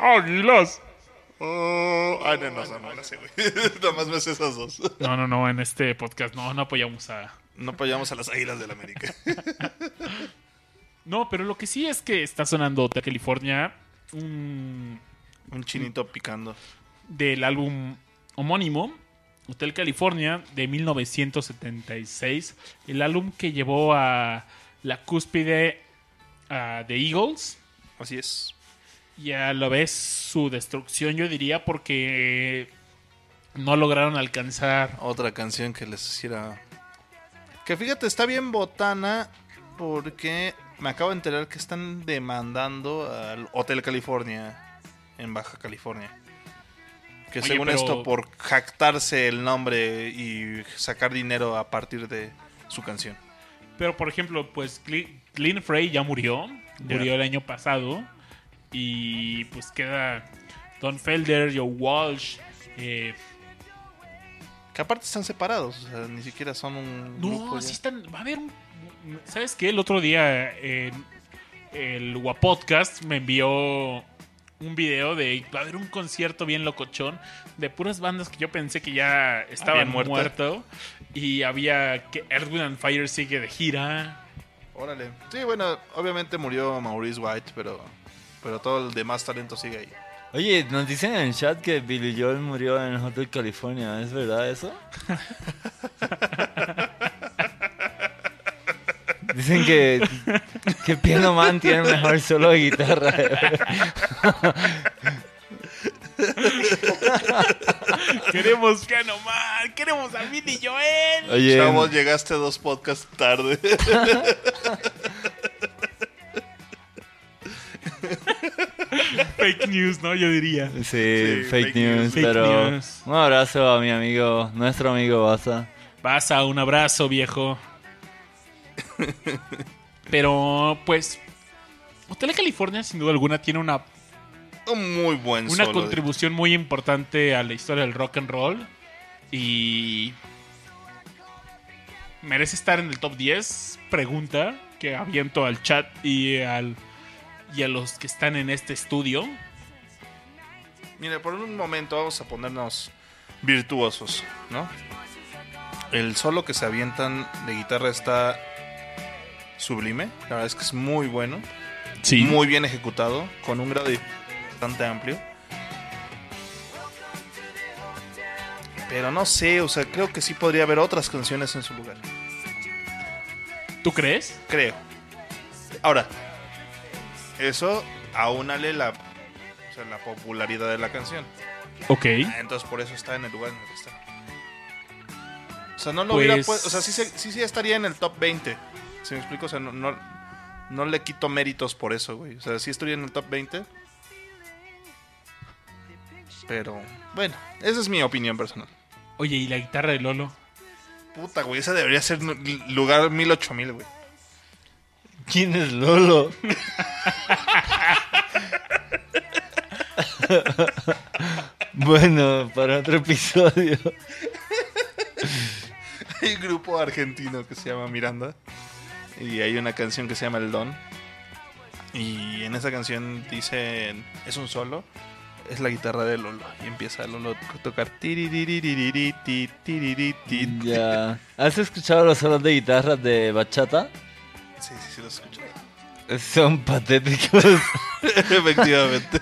B: Águilas.
C: Oh, ay, no, no, no, no, no sé, güey. Nada más me sé esas dos.
B: No, no, no, en este podcast no, no apoyamos a...
C: No apoyamos a las águilas del América.
B: No, pero lo que sí es que está sonando Hotel California, un
C: Un chinito picando.
B: del álbum homónimo, Hotel California, de 1976. El álbum que llevó a la cúspide a The Eagles
C: Así es.
B: y a la vez su destrucción, yo diría, porque no lograron alcanzar.
C: Otra canción que les hiciera. Que fíjate, está bien botana. Porque me acabo de enterar que están demandando al Hotel California en Baja California. Que
B: Oye,
C: según
B: pero-
C: esto, por jactarse el nombre y sacar dinero a partir de su canción.
B: Pero, por ejemplo, pues Glenn Frey ya murió. Murió el año pasado. Y pues queda Don Felder, Joe Walsh. eh,
C: Que aparte están separados, o sea, ni siquiera son un grupo
B: no,
C: ya.
B: sí están. Va a haber un. ¿Sabes qué? El otro día en el Guapodcast me envió un video de. Va a haber un concierto bien locochón de puras bandas que yo pensé que ya estaban
C: Habían muerto.
B: Y había que Earth, Wind and Fire sigue de gira.
C: Órale. Sí, bueno, obviamente murió Maurice White, pero, pero todo el demás talento sigue ahí.
A: Oye, nos dicen en el chat que Billy Joel murió en Hotel California. ¿Es verdad eso? Dicen que, que Piano Man tiene mejor solo de guitarra.
B: Queremos Piano Man, queremos a Billy Joel.
A: Oye,
C: Chavos, llegaste dos podcasts tarde.
B: Fake news, ¿no? Yo diría.
A: sí,
C: Sí,
A: fake,
C: fake
A: news,
C: news.
B: Fake
A: pero
B: news.
A: un abrazo a mi amigo, nuestro amigo Baza.
B: Pasa, un abrazo, viejo. Pero, pues, Hotel California, sin duda alguna, tiene una,
C: Un muy buen
B: una
C: solo.
B: contribución muy importante a la historia del rock and roll. Y. ¿Merece estar en el top 10? Pregunta que aviento al chat y, al, y a los que están en este estudio.
C: Mira, por un momento vamos a ponernos virtuosos, ¿no? El solo que se avientan de guitarra está sublime. La verdad es que es muy bueno.
B: Sí.
C: Muy bien ejecutado. Con un grado de bastante amplio. Pero no sé, o sea, creo que sí podría haber otras canciones en su lugar.
B: ¿Tú crees?
C: Creo. Ahora, eso aúnale la, o sea, la popularidad de la canción.
B: Ok.
C: Ah, Entonces por eso está en el lugar en el que está. O sea, no lo
B: Pues-
C: hubiera pu- O sea, sí, se- sí, sí estaría en el top 20. ¿Se me explico? O sea, no, no, no le quito méritos por eso, güey. O sea, sí estaría en el top 20. Pero, bueno, esa es mi opinión personal.
B: Oye, ¿y la guitarra de Lolo?
C: Puta, güey, esa debería ser lugar 1000, 8000, güey.
A: ¿Quién es Lolo? bueno, para otro episodio.
C: Hay un grupo argentino que se llama Miranda. Y hay una canción que se llama El Don. Y en esa canción dicen, es un solo, es la guitarra de Lolo. Y empieza Lolo a tocar.
A: Ya. ¿Has escuchado los solos de guitarra de bachata?
C: Sí, sí, sí, lo escucho.
A: Son patéticos.
C: Efectivamente.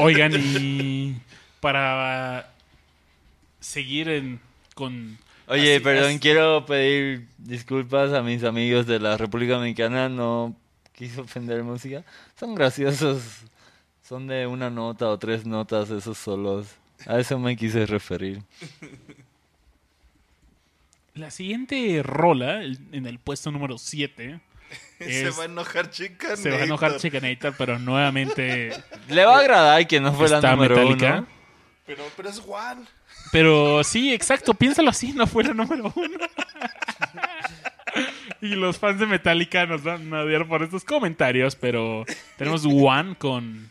B: Oigan, y para seguir en, con...
A: Oye,
B: así-
A: perdón,
B: así-
A: quiero pedir disculpas a mis amigos de la República Dominicana. No quise ofender música. Son graciosos. Son de una nota o tres notas esos solos. A eso me quise referir.
B: La siguiente rola, el- en el puesto número 7,
C: Se va a enojar chica.
B: se va a enojar Chicanator, pero nuevamente
A: Le va a agradar que no fue la número
B: Metallica.
A: uno.
C: Pero, pero es Juan.
B: Pero sí, exacto, piénsalo así, no fue la número uno. y los fans de Metallica nos van a odiar por estos comentarios, pero tenemos One con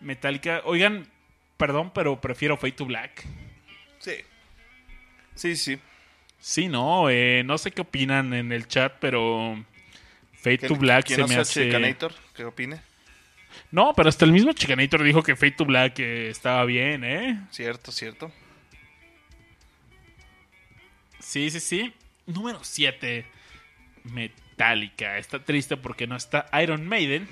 B: Metallica. Oigan, perdón, pero prefiero Fade to Black.
C: Sí. Sí, sí.
B: Sí, no, eh, no sé qué opinan en el chat, pero Fade
C: ¿Quién-
B: to Black se
C: no
B: me hace...
C: Chicanator? ¿Qué opine?
B: No, pero hasta el mismo Chicanator dijo que Fade to Black eh, estaba bien, ¿eh?
C: Cierto, cierto.
B: Sí, sí, sí. Número 7. Metallica. Está triste porque no está Iron Maiden.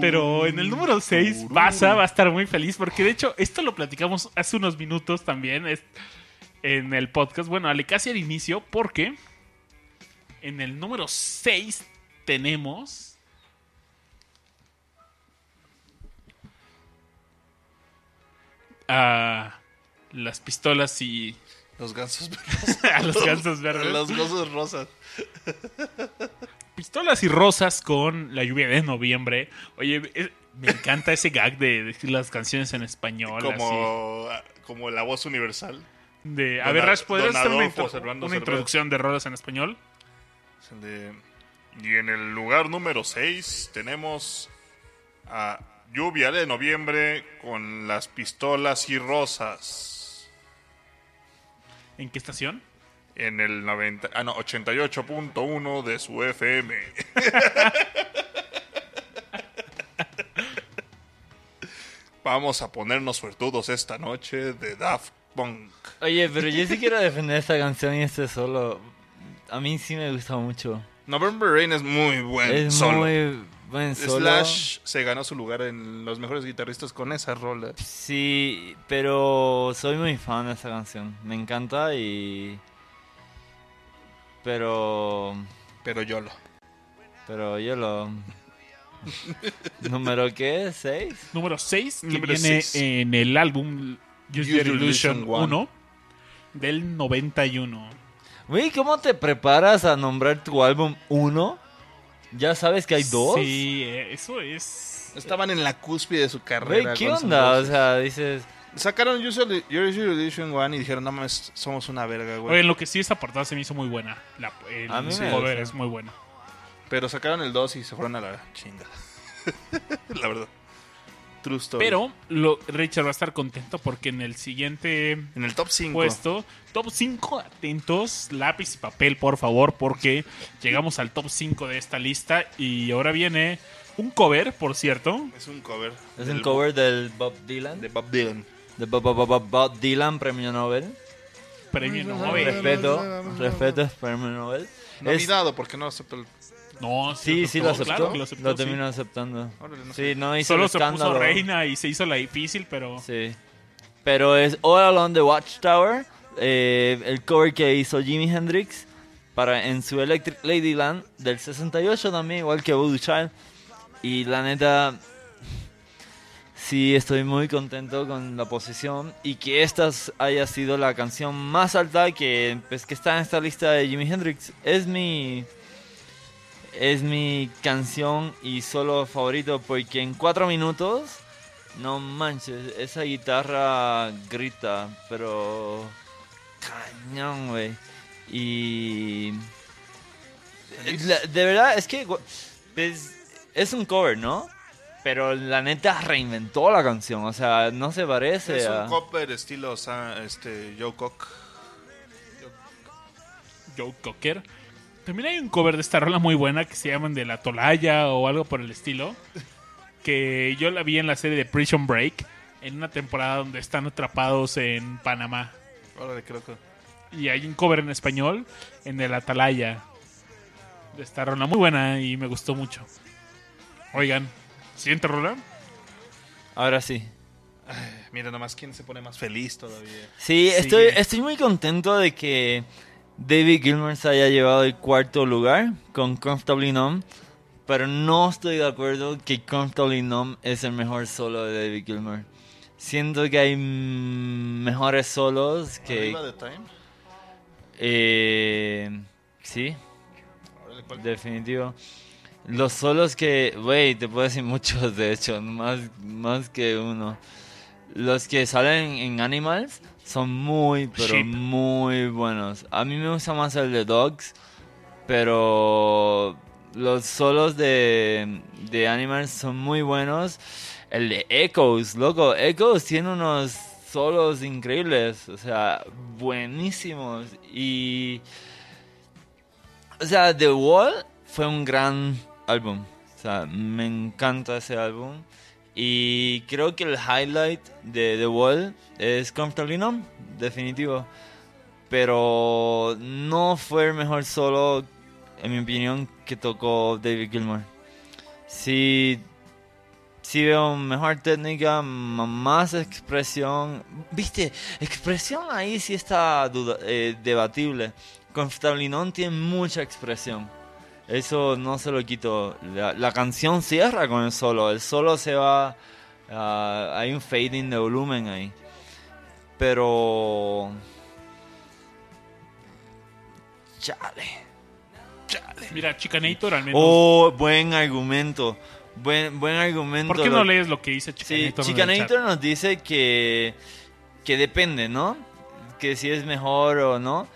B: Pero en el número 6,
C: turururu.
B: Baza va a estar muy feliz porque de hecho esto lo platicamos hace unos minutos también en el podcast. Bueno, ale casi al inicio porque en el número 6 tenemos a las pistolas y
C: Los gansos verdes.
B: a los gansos verdes.
C: Los gansos rosas.
B: Pistolas y rosas con la lluvia de noviembre. Oye, es- me encanta ese gag de decir las canciones en español. así.
C: Como, como la voz universal.
B: De, a
C: Don
B: ver, Rash, ¿podrías hacer una, intro- una introducción de rolas en español?
C: Es el de- Y en el lugar número 6 tenemos a Lluvia de Noviembre con las pistolas y rosas.
B: ¿En qué estación?
C: En el 90, ah, no, 88.1 de su FM. Vamos a ponernos suertudos esta noche de Daft Punk.
A: Oye, pero yo sí quiero defender esta canción y este solo. A mí sí me gusta mucho.
C: November Rain es muy buen
A: Es
C: solo.
A: muy solo.
C: Slash se ganó su lugar en los mejores guitarristas con esa rola.
A: Sí, pero soy muy fan de esta canción. Me encanta y. Pero.
C: Pero yo lo.
A: Pero yo lo. ¿Número qué? ¿Seis?
B: Número 6, que
C: Número
B: viene
C: seis.
B: en el álbum Use
C: Use
B: Your Illusion 1 del 91.
A: Güey, ¿cómo te preparas a nombrar tu álbum 1? ¿Ya sabes que hay dos?
B: Sí, eh, eso es...
C: Estaban en la cúspide de su
A: Güey,
C: carrera.
A: ¿qué onda? O sea, dices.
C: Sacaron Use Your Illusion 1 y dijeron, no mames, somos una verga, güey.
B: Oye, lo que sí, esa portada se me hizo muy buena. La, el
A: A mí me gusta.
B: es muy bueno.
C: Pero sacaron el 2 y se fueron a la chinga. la verdad. True story.
B: Pero lo, Richard va a estar contento porque en el siguiente
C: en el top 5.
B: puesto, top 5, atentos, lápiz y papel, por favor, porque llegamos al top 5 de esta lista y ahora viene un cover, por cierto.
C: Es un cover.
A: Es un cover del Bob Dylan.
C: de Bob Dylan.
A: De Bob, Bob- Bob- Bob Dylan, premio Nobel.
B: Premio Nobel.
A: Respeto, respeto es premio Nobel. Es-
C: Nominado porque no aceptó el...
B: No,
A: sí, sí lo aceptó.
B: Claro que lo aceptó. sí.
A: terminó aceptando.
C: Órale, no
A: Sí,
C: sé.
A: no hizo
B: Solo
A: el
B: se puso reina y se hizo la difícil, pero
A: Sí. Pero es All Along the Watchtower, eh, el cover que hizo Jimi Hendrix para en su Electric Ladyland del 68 también, igual que Voodoo Child. Y la neta, sí estoy muy contento con la posición y que esta haya sido la canción más alta que, pues, que está en esta lista de Jimi Hendrix. Es mi es mi canción y solo favorito porque en cuatro minutos, no manches, esa guitarra grita, pero cañón, güey. Y la- de verdad es que gu- pues, es un cover, ¿no? Pero la neta reinventó la canción, o sea, no se parece
C: Es
A: a...
C: un cover estilo Sa- este, Joe Cock.
B: Joe Cocker. También hay un cover de esta rola muy buena que se llaman de la Tolaya o algo por el estilo. Que yo la vi en la serie de Prison Break. En una temporada donde están atrapados en Panamá.
C: Órale, creo que...
B: Y hay un cover en español en el Atalaya. De esta rola muy buena y me gustó mucho. Oigan, siguiente rola.
A: Ahora sí.
C: Mira nomás quién se pone más feliz todavía.
A: Sí,
B: Sí.
A: estoy, estoy muy contento de que David Gilmour se haya llevado el cuarto lugar con Comfortably Numb, pero no estoy de acuerdo que Comfortably Numb es el mejor solo de David Gilmour. Siento que hay mejores solos que...
C: ¿Arriba de Time?
A: Eh, sí, definitivo. Los solos que, güey, te puedo decir muchos, de hecho, más, más que uno. Los que salen en Animals son muy, pero
B: Sheep.
A: muy buenos. A mí me gusta más el de Dogs, pero los solos de, de Animals son muy buenos. El de Echoes, loco, Echoes tiene unos solos increíbles, o sea, buenísimos. Y o sea, The Wall fue un gran álbum. O sea, me encanta ese álbum. Y creo que el highlight de The Wall es Comfortably Numb, definitivo. Pero no fue el mejor solo en mi opinión, que tocó David Gilmour. Sí, sí veo mejor técnica, más expresión. Viste, expresión ahí sí está eh, debatible. Con Tablinón tiene mucha expresión. Eso no se lo quito. La, la canción cierra con el solo. El solo se va. ah, hay un fading de volumen ahí. Pero. Chale.
B: Mira, Chicanator al menos.
A: Oh, buen argumento. Buen, buen argumento.
B: ¿Por qué
A: Lo-
B: no lees lo que dice
A: Sí,
B: Chicanator? chat?
A: Chicanator nos dice que, que depende, ¿no? Que si es mejor o no.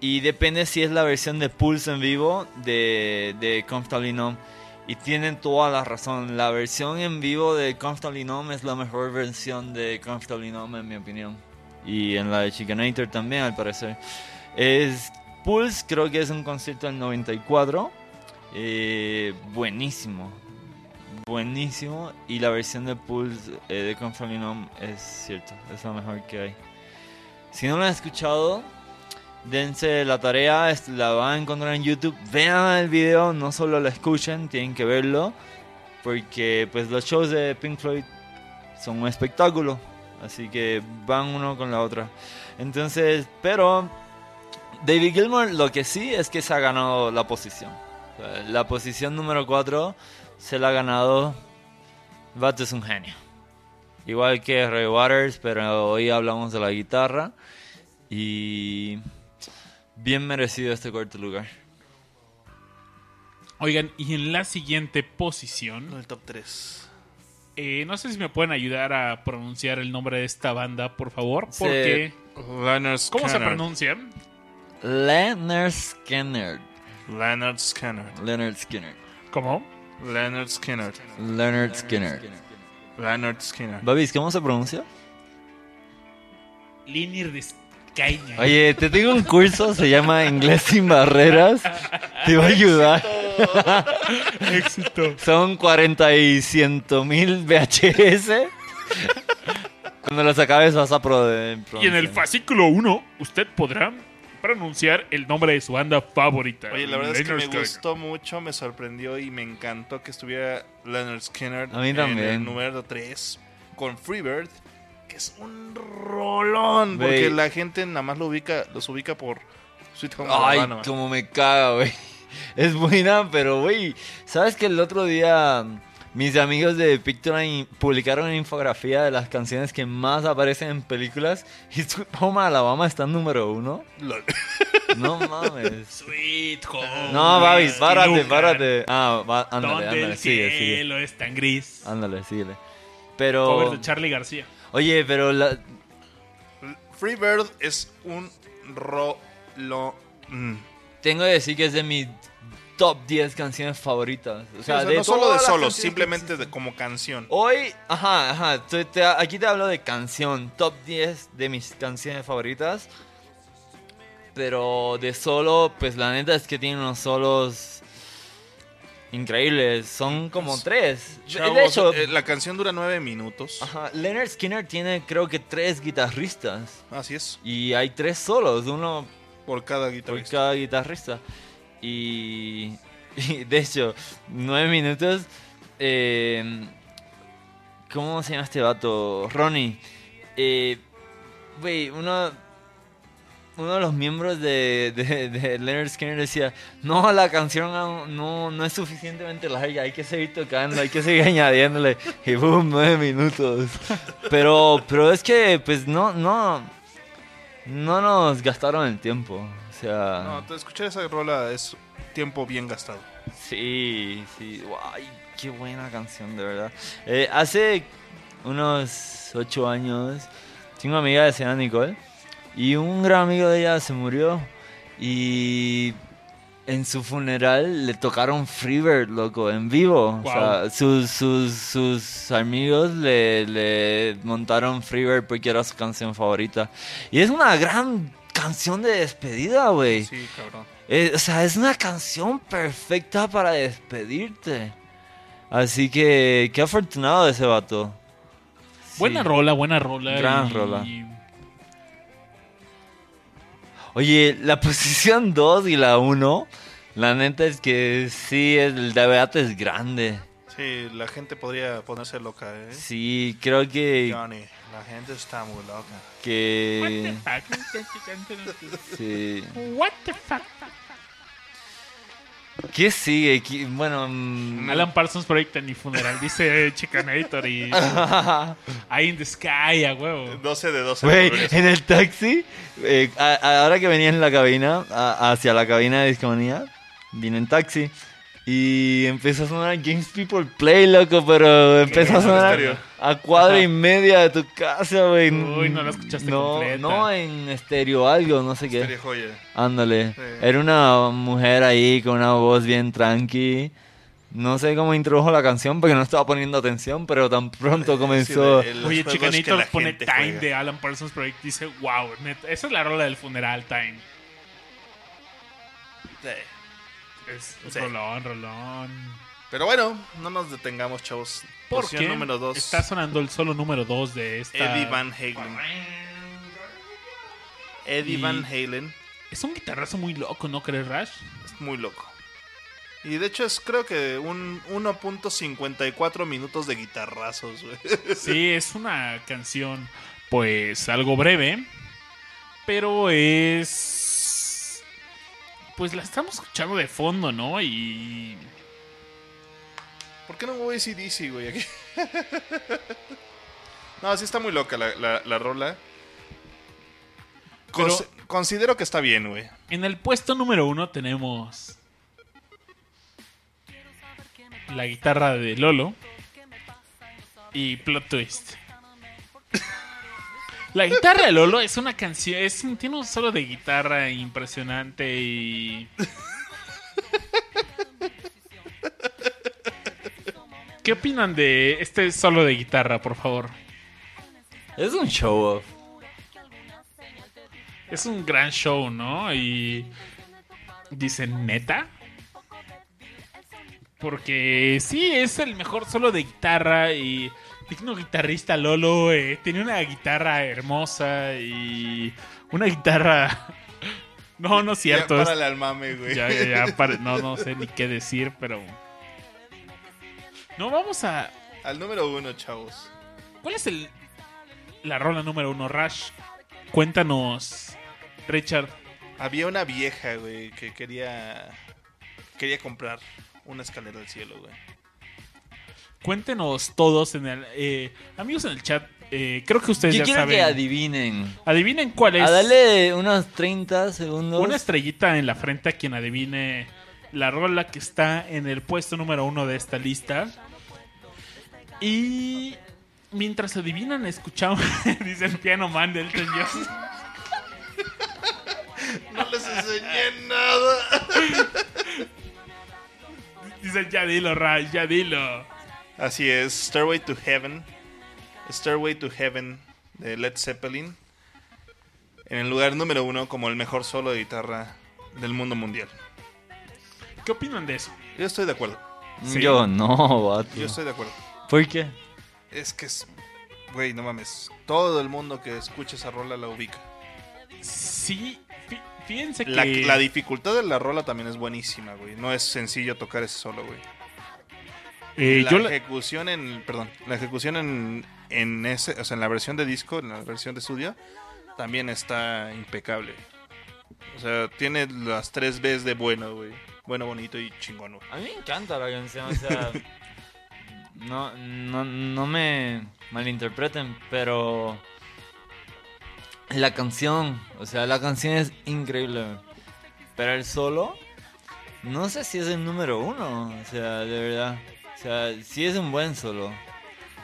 A: Y depende si es la versión de Pulse en vivo de, de Comfortably Numb. Y tienen toda la razón. La versión en vivo de Comfortably Numb es la mejor versión de Comfortably Numb, en mi opinión. Y en la de Chicanator también, al parecer. Es Pulse, creo que es un concierto del 94. Eh, buenísimo. Buenísimo. Y la versión de Pulse eh, de Comfortably Numb es cierto. Es la mejor que hay. Si no lo han escuchado, dense la tarea. La van a encontrar en YouTube. Vean el video, no solo lo escuchen, tienen que verlo. Porque pues los shows de Pink Floyd son un espectáculo. Así que van uno con la otra. Entonces, pero David Gilmour lo que sí es que se ha ganado la posición. La posición número 4 se la ha ganado. Vato es un genio. Igual que Ray Waters, pero hoy hablamos de la guitarra. Y bien merecido este cuarto lugar.
B: Oigan, y en la siguiente posición,
C: En el top 3.
B: eh, no sé si me pueden ayudar a pronunciar el nombre de esta banda, por favor.
A: Sí.
B: Porque,
C: Leonard
B: ¿cómo se
C: Skinner.
B: pronuncia?
A: Leonard Skinner.
C: Leonard Skinner.
A: Leonard Skinner.
B: ¿Cómo?
C: Leonard Skinner.
A: Leonard Skinner.
C: Leonard Skinner.
A: Babis, ¿cómo se pronuncia?
B: Linir de
A: Oye, te tengo un curso, se llama Inglés sin Barreras. Te va a ayudar.
B: Éxito.
A: Son 40 y ciento mil VHS. Cuando los acabes vas a pro
B: Y en el fascículo 1, usted podrá pronunciar el nombre de su banda favorita.
C: Oye, la verdad es que
B: Leonard
C: me
B: Skinner.
C: gustó mucho, me sorprendió y me encantó que estuviera Leonard Skinner
A: A mí
C: en
A: también.
C: el número 3 con Freebird, que es un rolón,
A: Güey.
C: porque la gente nada más lo ubica, los ubica por Sweet Home
A: Ay,
C: Alabama.
A: como me caga, güey. Es buena, pero, güey, ¿sabes que el otro día mis amigos de Pictoline publicaron una infografía de las canciones que más aparecen en películas y Sweet Home Alabama está en número uno?
C: Lol.
A: No mames.
B: Sweet Home.
A: No, Babis,
B: Whisky
A: párate, párate. Ah, va, ándale,
B: Donde
A: ándale,
B: el
A: sigue, sigue.
B: cielo es tan gris.
A: Ándale, síguele.
B: Cover
A: Pero,
B: de Charlie García.
A: Oye, pero la,
C: Freebird es un rolón. Mm.
A: tengo que decir que es de mis top 10 canciones favoritas. O
C: Sí,
A: sea,
C: o sea,
A: de
C: no solo de solos, simplemente de, como canción.
A: Hoy, ajá, ajá, te- te- aquí te hablo de canción, top 10 de mis canciones favoritas. Pero de solo, pues la neta es que tiene unos solos increíbles, son como tres. De-
C: Chavos,
A: de hecho,
C: eh, la canción dura nueve minutos.
A: ajá, Leonard Skinner tiene creo que tres guitarristas.
C: Así es,
A: Y hay tres solos, uno
C: por cada
A: por
C: guitarrista.
A: cada guitarrista. Y, y, de hecho, nueve minutos. eh, ¿Cómo se llama este vato? Ronnie. Eh, Güey, uno, uno de los miembros de, de, de Leonard Skinner decía: No, la canción no, no es suficientemente larga, hay que seguir tocando, hay que seguir añadiéndole. Y boom, nueve minutos. Pero, pero es que, pues no, no. No nos gastaron el tiempo. O sea.
C: No, te- escuchar esa rola es tiempo bien gastado.
A: Sí, sí. Ay, qué buena canción, de verdad. Eh, hace unos ocho años, tengo una amiga que se llama Nicole. Y un gran amigo de ella se murió. Y en su funeral le tocaron Freebird, loco, en vivo. O sea, sus, sus, sus amigos le, le montaron Freebird porque era su canción favorita. Y es una gran canción de despedida, güey.
C: Sí, cabrón.
A: Eh, o sea, es una canción perfecta para despedirte. Así que, qué afortunado ese vato. Sí.
B: Buena rola, buena rola.
A: Gran
B: y-
A: rola. Oye, la posición 2 y la 1 La neta es que sí, el debate es grande.
C: Sí, la gente podría ponerse loca, ¿eh?
A: Sí, creo que...
C: Johnny, la gente está muy loca.
A: que sí.
B: What the fuck?
A: ¿Qué sigue? ¿Qué- Bueno... mm,
B: Alan Parsons Project en mi funeral, dice Chicanator y Eye in the Sky, a huevo.
C: 12 de 12.
A: Güey,
C: colores.
A: en el taxi, eh, a- a- ahora que venía en la cabina, a- hacia la cabina de discomanía, vine en taxi y empezó a sonar Games People Play, loco, pero empezó a sonar? A cuadra y media de tu casa, güey.
B: Uy, no la escuchaste
A: no,
B: completa.
A: No, en estéreo algo, no sé qué.
C: Sería joya.
A: Ándale.
C: Sí.
A: Era una mujer ahí con una voz bien tranqui. No sé cómo introdujo la canción porque no estaba poniendo atención, pero tan pronto comenzó...
C: Sí, de- de
B: Oye,
C: la
B: pone Time
C: juega.
B: de Alan Parsons Project, dice, wow, neta, esa es la rola del funeral, Time.
C: Sí.
B: Es
C: Sí.
B: rolón, rolón.
C: Pero bueno, no nos detengamos, chavos. Posición
B: Porque
C: número 2.
B: está sonando el solo número 2 de esta...
C: Eddie Van Halen. Eddie
B: Y-
C: Van Halen
B: Es un guitarrazo muy loco, ¿no crees, Rash?
C: es muy loco. Y de hecho es creo que un 1.54 minutos de guitarrazos, güey.
B: Sí, es una canción, pues, algo breve, pero es... Pues la estamos escuchando de fondo, ¿no? Y...
C: ¿Por qué no voy ACDC, güey? Aquí? no, sí está muy loca la, la, la rola. Considero que está bien, güey.
B: En el puesto número uno tenemos la guitarra de Lolo y Plot Twist. La guitarra de Lolo es una canción, es un- tiene un solo de guitarra impresionante y... ¿Qué opinan de este solo de guitarra, por favor?
A: Es un show off.
B: Es un gran show, ¿no? Y dicen, ¿neta? Porque sí, es el mejor solo de guitarra y digno guitarrista Lolo. eh, tenía una guitarra hermosa y una guitarra... No, no es cierto.
C: Ya, párale al mame, güey.
B: ya, ya, ya, pare- no, no sé ni qué decir, pero... No, vamos a...
C: Al número uno, chavos.
B: ¿Cuál es el la rola número uno, Rush? Cuéntanos, Richard.
C: Había una vieja, güey, que quería quería comprar una escalera al cielo, güey.
B: Cuéntenos todos en el eh, amigos en el chat. eh, creo que ustedes
A: Yo
B: ya
A: quiero
B: saben.
A: que adivinen.
B: Adivinen cuál es.
A: A darle unos 30 segundos.
B: una estrellita en la frente a quien adivine la rola que está en el puesto número uno de esta lista. Y mientras adivinan, escuchamos. Dicen Piano Man del John.
C: No les enseñé nada.
B: Dicen ya dilo, Rush, ya dilo.
C: Así es, Stairway to Heaven. Stairway to Heaven de Led Zeppelin. En el lugar número uno como el mejor solo de guitarra del mundo mundial.
B: ¿Qué opinan de eso?
C: Yo estoy de acuerdo.
B: Sí.
A: Yo no, vato.
C: Yo estoy de acuerdo.
A: ¿Por qué?
C: Es que es... Güey, no mames. Todo el mundo que escucha esa rola la ubica.
B: Sí, fí- fíjense que.
C: La, la dificultad de la rola también es buenísima, güey. No es sencillo tocar ese solo, güey.
B: eh,
C: la
B: yo la-
C: ejecución en... Perdón. La ejecución en, en ese... O sea, en la versión de disco, en la versión de estudio, también está impecable. O sea, tiene las tres Bs de bueno, güey. Bueno, bonito y chingón, güey.
A: A mí me encanta la canción, o sea. no, no, no me malinterpreten, pero. La canción, o sea, la canción es increíble. Pero el solo, no sé si es el número uno, o sea, de verdad. O sea, sí es un buen solo.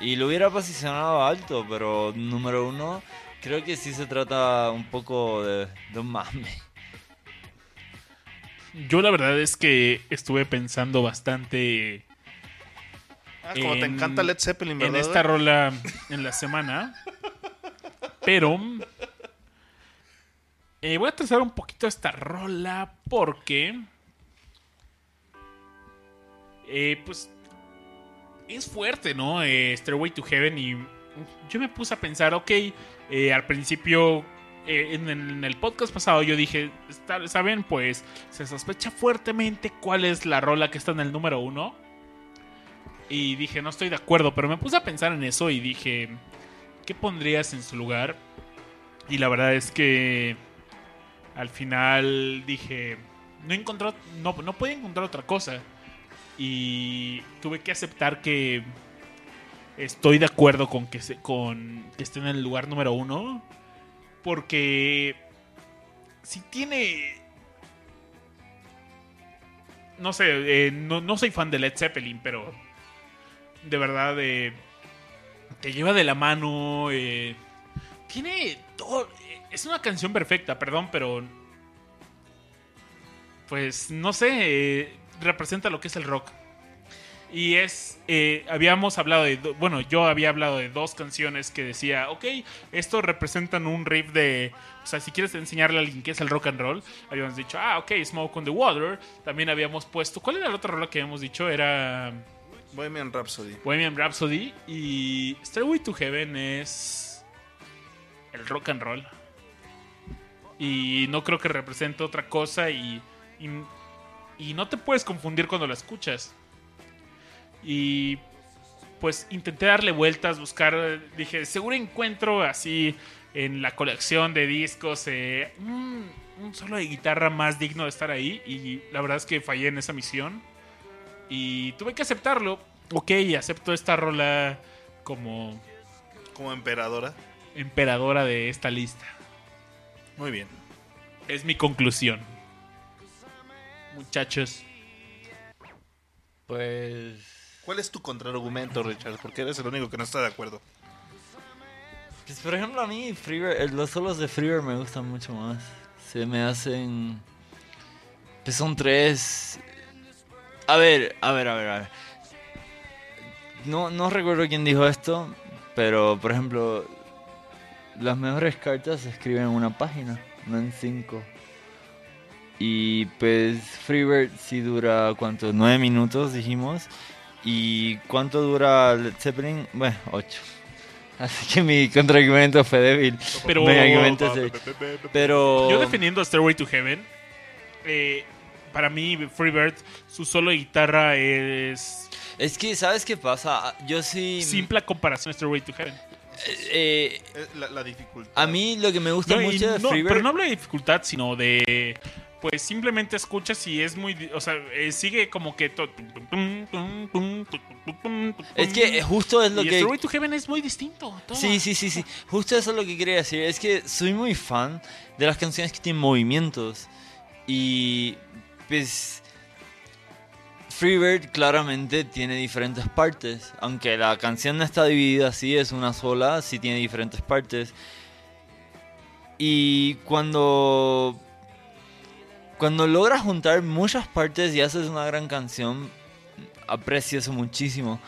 A: Y lo hubiera posicionado alto, pero número uno, creo que sí se trata un poco de, de un mame.
B: yo la verdad es que estuve pensando bastante
C: Ah, como te
B: En-
C: encanta Led Zeppelin,
B: en
C: ¿verdad?
B: esta rola en la semana. Pero eh, voy a trazar un poquito esta rola porque eh, pues es fuerte, ¿no? Eh, Stairway to Heaven y yo me puse a pensar, ok, eh, al principio en, el- en el podcast pasado yo dije, "Está- ¿saben? Pues se sospecha fuertemente cuál es la rola que está en el número uno. Y dije, no estoy de acuerdo, pero me puse a pensar en eso y dije, ¿qué pondrías en su lugar? Y la verdad es que al final dije, no encontró, no, no podía encontrar otra cosa. Y tuve que aceptar que estoy de acuerdo con que, se, con que esté en el lugar número uno. Porque si tiene... No sé, eh, no, no soy fan de Led Zeppelin, pero de verdad eh, te lleva de la mano. eh, tiene todo... eh, Es una canción perfecta, perdón, pero... Pues no sé, eh, representa lo que es el rock. Y es, habíamos hablado de, bueno, yo había hablado de dos canciones que decía, ok, esto representan un riff de, o sea, si quieres enseñarle a alguien qué es el rock and roll, habíamos dicho, ah, ok, Smoke on the Water. También habíamos puesto, ¿cuál era la otra rola que habíamos dicho? Era
C: Bohemian Rhapsody.
B: Bohemian Rhapsody y Stairway to Heaven es el rock and roll. Y no creo que represente otra cosa y, y, no te puedes confundir cuando la escuchas. Y pues intenté darle vueltas, buscar, dije, seguro encuentro así en la colección de discos eh, un, un solo de guitarra más digno de estar ahí y la verdad es que fallé en esa misión y tuve que aceptarlo. Ok, acepto esta rola como
C: Como emperadora.
B: emperadora de esta lista.
C: Muy bien.
B: Es mi conclusión. Muchachos.
A: Pues.
C: ¿Cuál es tu contraargumento, Richard? Porque eres el único que no está de acuerdo.
A: Pues por ejemplo a mí Freebird, eh, los solos de Freebird me gustan mucho más. Se me hacen... Pues son tres... A ver, a ver, a ver, a ver. No, no recuerdo quién dijo esto, pero por ejemplo, las mejores cartas se escriben en una página, no en cinco. Y pues Freebird sí dura, ¿cuánto? Nueve minutos dijimos. ¿Y cuánto dura Led Zeppelin? Bueno, ocho. Así que mi contraargumento fue débil.
B: Pero-
A: Mi argumento es débil. Pero...
B: Yo defendiendo Stairway to Heaven. eh, para mí, Freebird, su solo de guitarra es
A: Es que, ¿sabes qué pasa? Yo sí...
B: simple comparación a Stairway to Heaven.
A: eh,
C: Eh, La, la dificultad.
A: a mí lo que me gusta
B: No,
A: mucho de
B: no,
A: Freebird...
B: pero no hablo de dificultad, sino de. Pues simplemente escuchas y es muy. O sea, eh, sigue como que. to-
A: Es que justo es lo
B: y
A: que...
B: Stairway to Heaven es muy distinto. todo.
A: Sí, sí, sí, sí. Justo eso es lo que quería decir. Es que soy muy fan de las canciones que tienen movimientos. Y pues Freebird claramente tiene diferentes partes. Aunque la canción no está dividida así, es una sola, sí tiene diferentes partes. Y cuando cuando logras juntar muchas partes y haces una gran canción, aprecio eso muchísimo.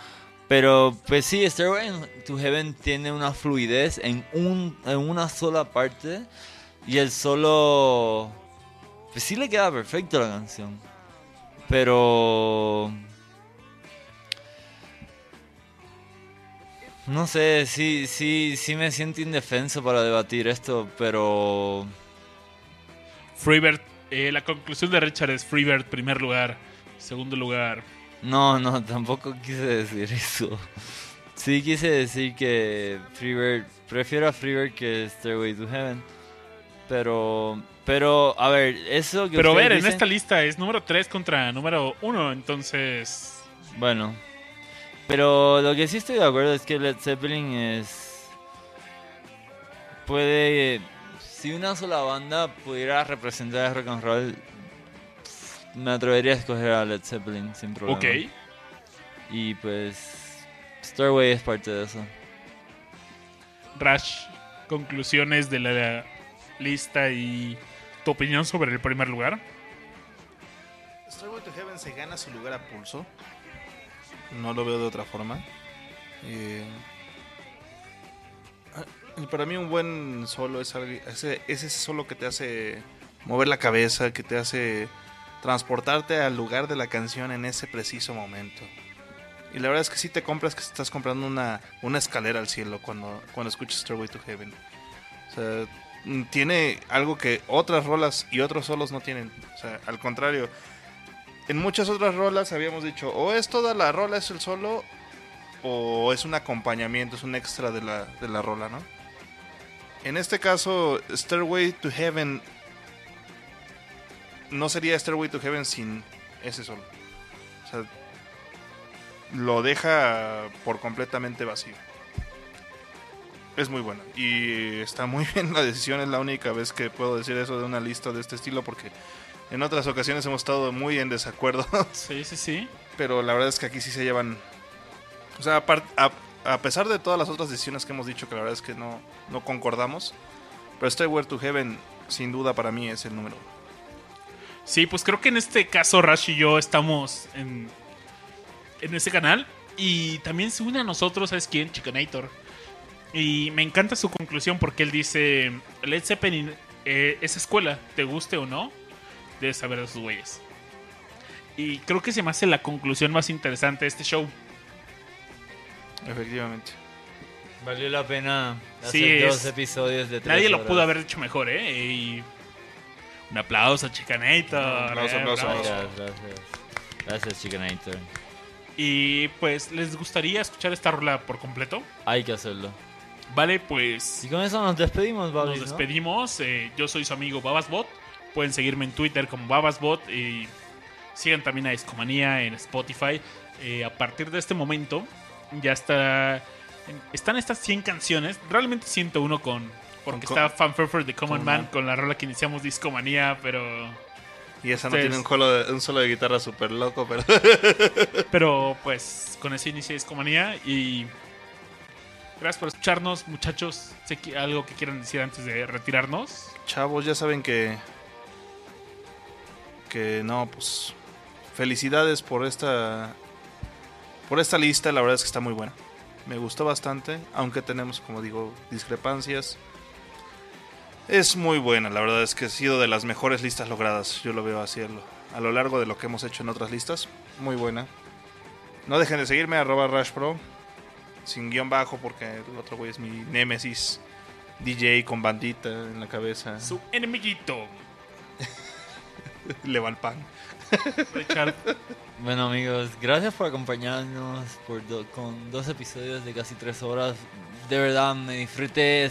A: Pero pues sí, Stairway to Heaven tiene una fluidez en, un, en una sola parte y el solo... Pues sí le queda perfecto la canción. Pero... No sé, sí, sí, sí me siento indefenso para debatir esto, pero...
B: Freebird. eh, la conclusión de Richard es Freebird, primer lugar. Segundo lugar.
A: No, no, tampoco quise decir eso. Sí quise decir que Freebird, prefiero a Freebird que Stairway to Heaven. Pero, pero, a ver, eso que
B: Pero ver, en esta lista es número 3 contra número 1. Entonces.
A: Bueno, pero lo que sí estoy de acuerdo es que Led Zeppelin es... Puede... Si una sola banda pudiera representar el rock and roll, me atrevería a escoger a Led Zeppelin sin problema.
B: Ok.
A: Y pues... Starway es parte de eso.
B: Rash, conclusiones de la lista y tu opinión sobre el primer lugar.
C: Starway to Heaven se gana su lugar a pulso. No lo veo de otra forma. Eh, ah, para mí un buen solo es ese, es ese solo que te hace mover la cabeza, que te hace transportarte al lugar de la canción en ese preciso momento. Y la verdad es que sí te compras que estás comprando una, una escalera al cielo cuando, cuando escuchas Stairway to Heaven. O sea, tiene algo que otras rolas y otros solos no tienen. O sea, al contrario, en muchas otras rolas habíamos dicho, o es toda la rola, es el solo, o es un acompañamiento, es un extra de la, de la rola, ¿no? En este caso, Stairway to Heaven no sería Stairway to Heaven sin ese solo. O sea, lo deja por completamente vacío. Es muy bueno. Y está muy bien la decisión. Es la única vez que puedo decir eso de una lista de este estilo. Porque en otras ocasiones hemos estado muy en desacuerdo.
B: Sí, sí, sí.
C: Pero la verdad es que aquí sí se llevan. O sea, a, a pesar de todas las otras decisiones que hemos dicho, que la verdad es que no, no concordamos. Pero Stairway to Heaven, sin duda, para mí es el número uno.
B: Sí, pues creo que en este caso Rash y yo estamos en, en ese canal. Y también se une a nosotros, ¿sabes quién? Chicanator. Y me encanta su conclusión porque él dice, Led Zeppelin, eh, esa escuela, te guste o no, debes saber de sus güeyes. Y creo que se me hace la conclusión más interesante de este show.
C: Efectivamente.
A: Valió la pena hacer
B: Sí,
A: dos episodios de tres
B: Nadie lo pudo haber hecho mejor, ¿eh? Y un aplauso a Chicanator.
C: Un aplauso,
B: eh,
C: aplauso, aplauso.
A: Gracias, gracias. Gracias, Chickanator.
B: Y pues, ¿les gustaría escuchar esta rola por completo?
A: Hay que hacerlo.
B: Vale, pues
A: Y con eso nos despedimos, Babis,
B: nos
A: ¿no?
B: despedimos. Eh, yo soy su amigo Babasbot. Pueden seguirme en Twitter como Babasbot y sigan también a Discomanía en Spotify. Eh, a partir de este momento ya está están estas 100 canciones, realmente 101 con porque
C: Con-
B: está Fanfare for the Common Man
C: Man.
B: con la rola que iniciamos Discomanía, pero
C: Y esa no tiene un, solo de, un solo de guitarra súper loco, pero...
B: pero pues con eso inicia Discomanía y gracias por escucharnos, muchachos. Algo que quieran decir antes de retirarnos.
C: Chavos, ya saben que... Que no, pues... Felicidades por esta... Por esta lista, la verdad es que está muy buena. Me gustó bastante, aunque tenemos, como digo, discrepancias. Es muy buena, la verdad es que ha sido de las mejores listas logradas. Yo lo veo así a lo largo de lo que hemos hecho en otras listas. Muy buena. No dejen de seguirme, arroba RashPro. Sin guion bajo, porque el otro güey es mi némesis. DJ con bandita en la cabeza.
B: Su enemiguito,
C: Le va el pan.
B: Richard.
A: Bueno amigos, gracias por acompañarnos por do- con dos episodios de casi tres horas. De verdad me disfruté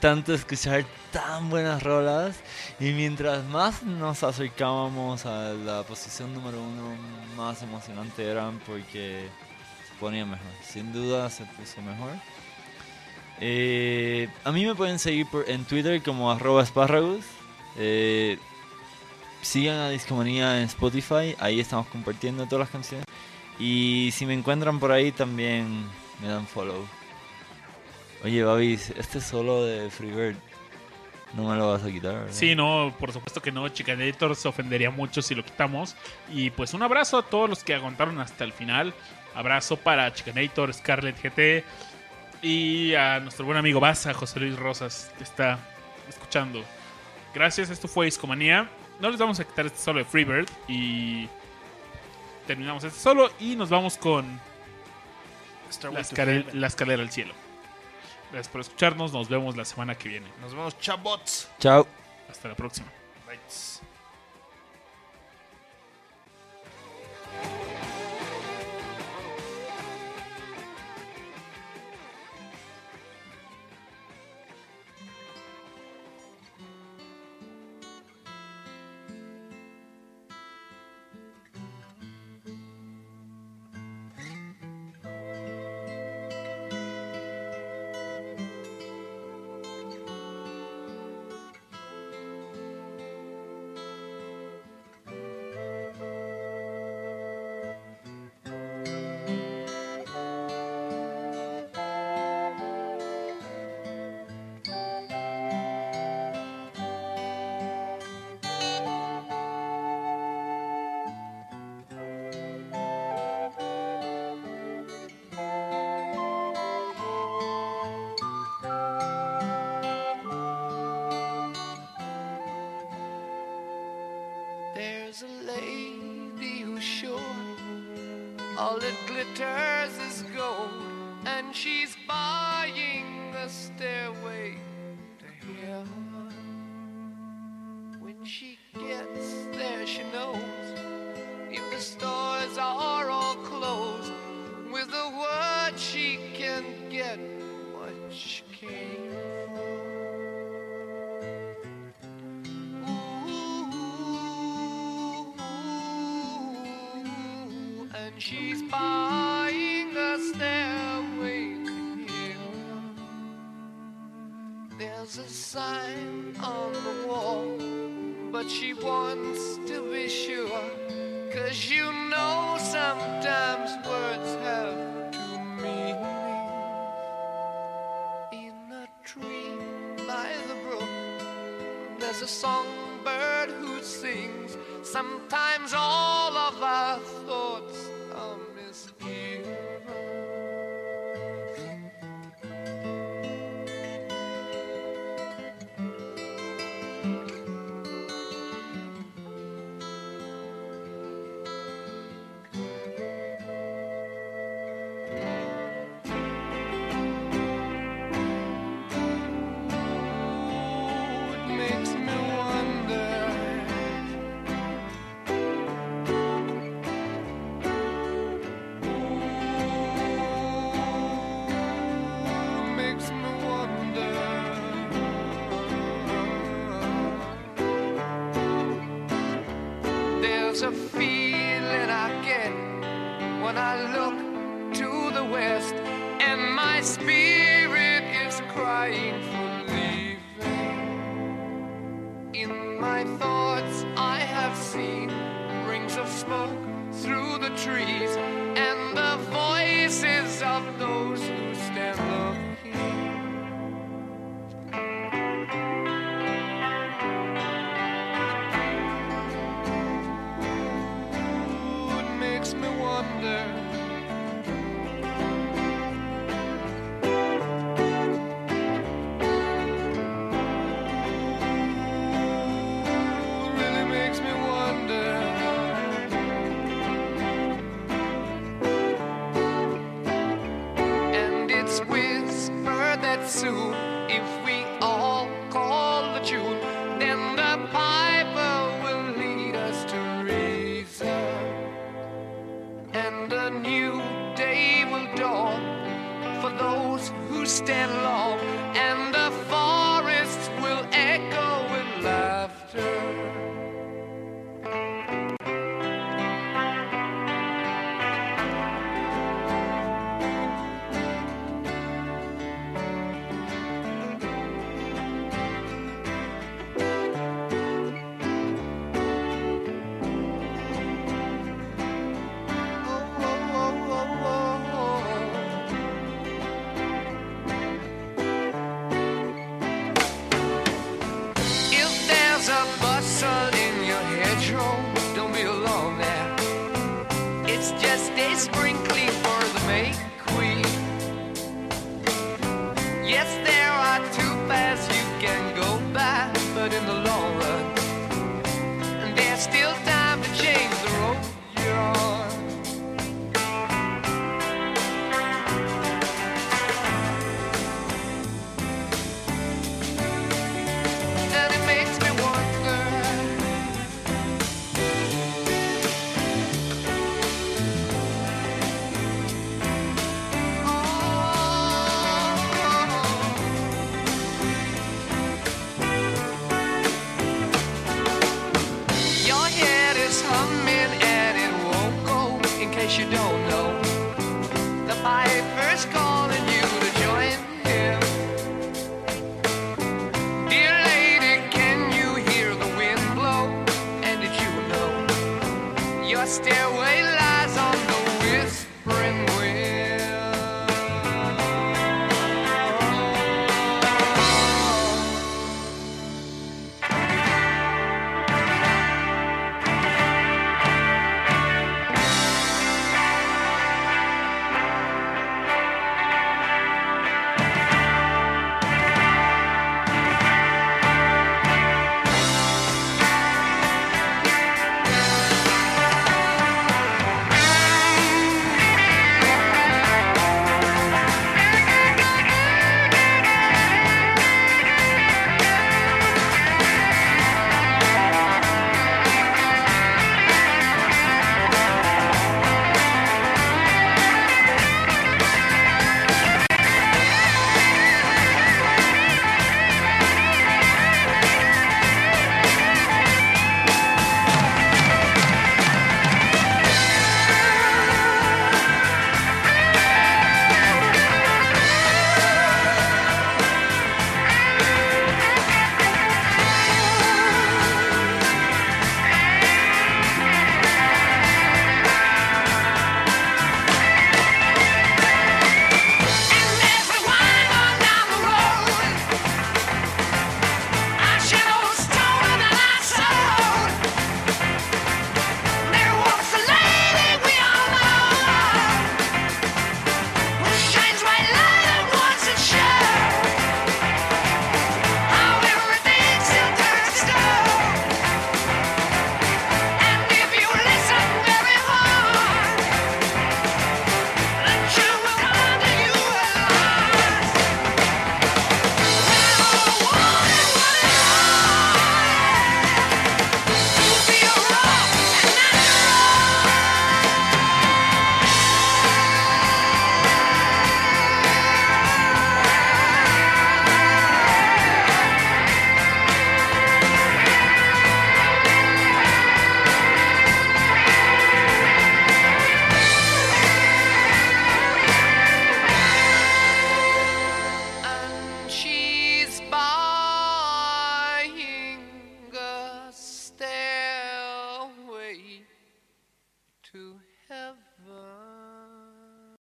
A: tanto escuchar tan buenas rolas y mientras más nos acercábamos a la posición número uno, más emocionante eran porque ponía mejor. Sin duda se puso mejor. Eh, a mí me pueden seguir por- en Twitter como arroba espárragos. Eh, sigan a Discomanía en Spotify, ahí estamos compartiendo todas las canciones. Y si me encuentran por ahí también me dan follow. Oye, Babis, este solo de Freebird no me lo vas a quitar, ¿verdad?
B: Sí, no, por supuesto que no. Chicanator se ofendería mucho si lo quitamos. Y pues un abrazo a todos los que aguantaron hasta el final. Abrazo para Chicanator, Scarlet GT y a nuestro buen amigo Baza, José Luis Rosas, que está escuchando. Gracias, esto fue Discomanía. No les vamos a quitar este solo de Freebird y terminamos este solo y nos vamos con la, escale- la escalera al cielo. Gracias por escucharnos, nos vemos la semana que viene.
C: Nos vemos, chabots.
A: Chao.
B: Hasta la próxima.
C: Bites.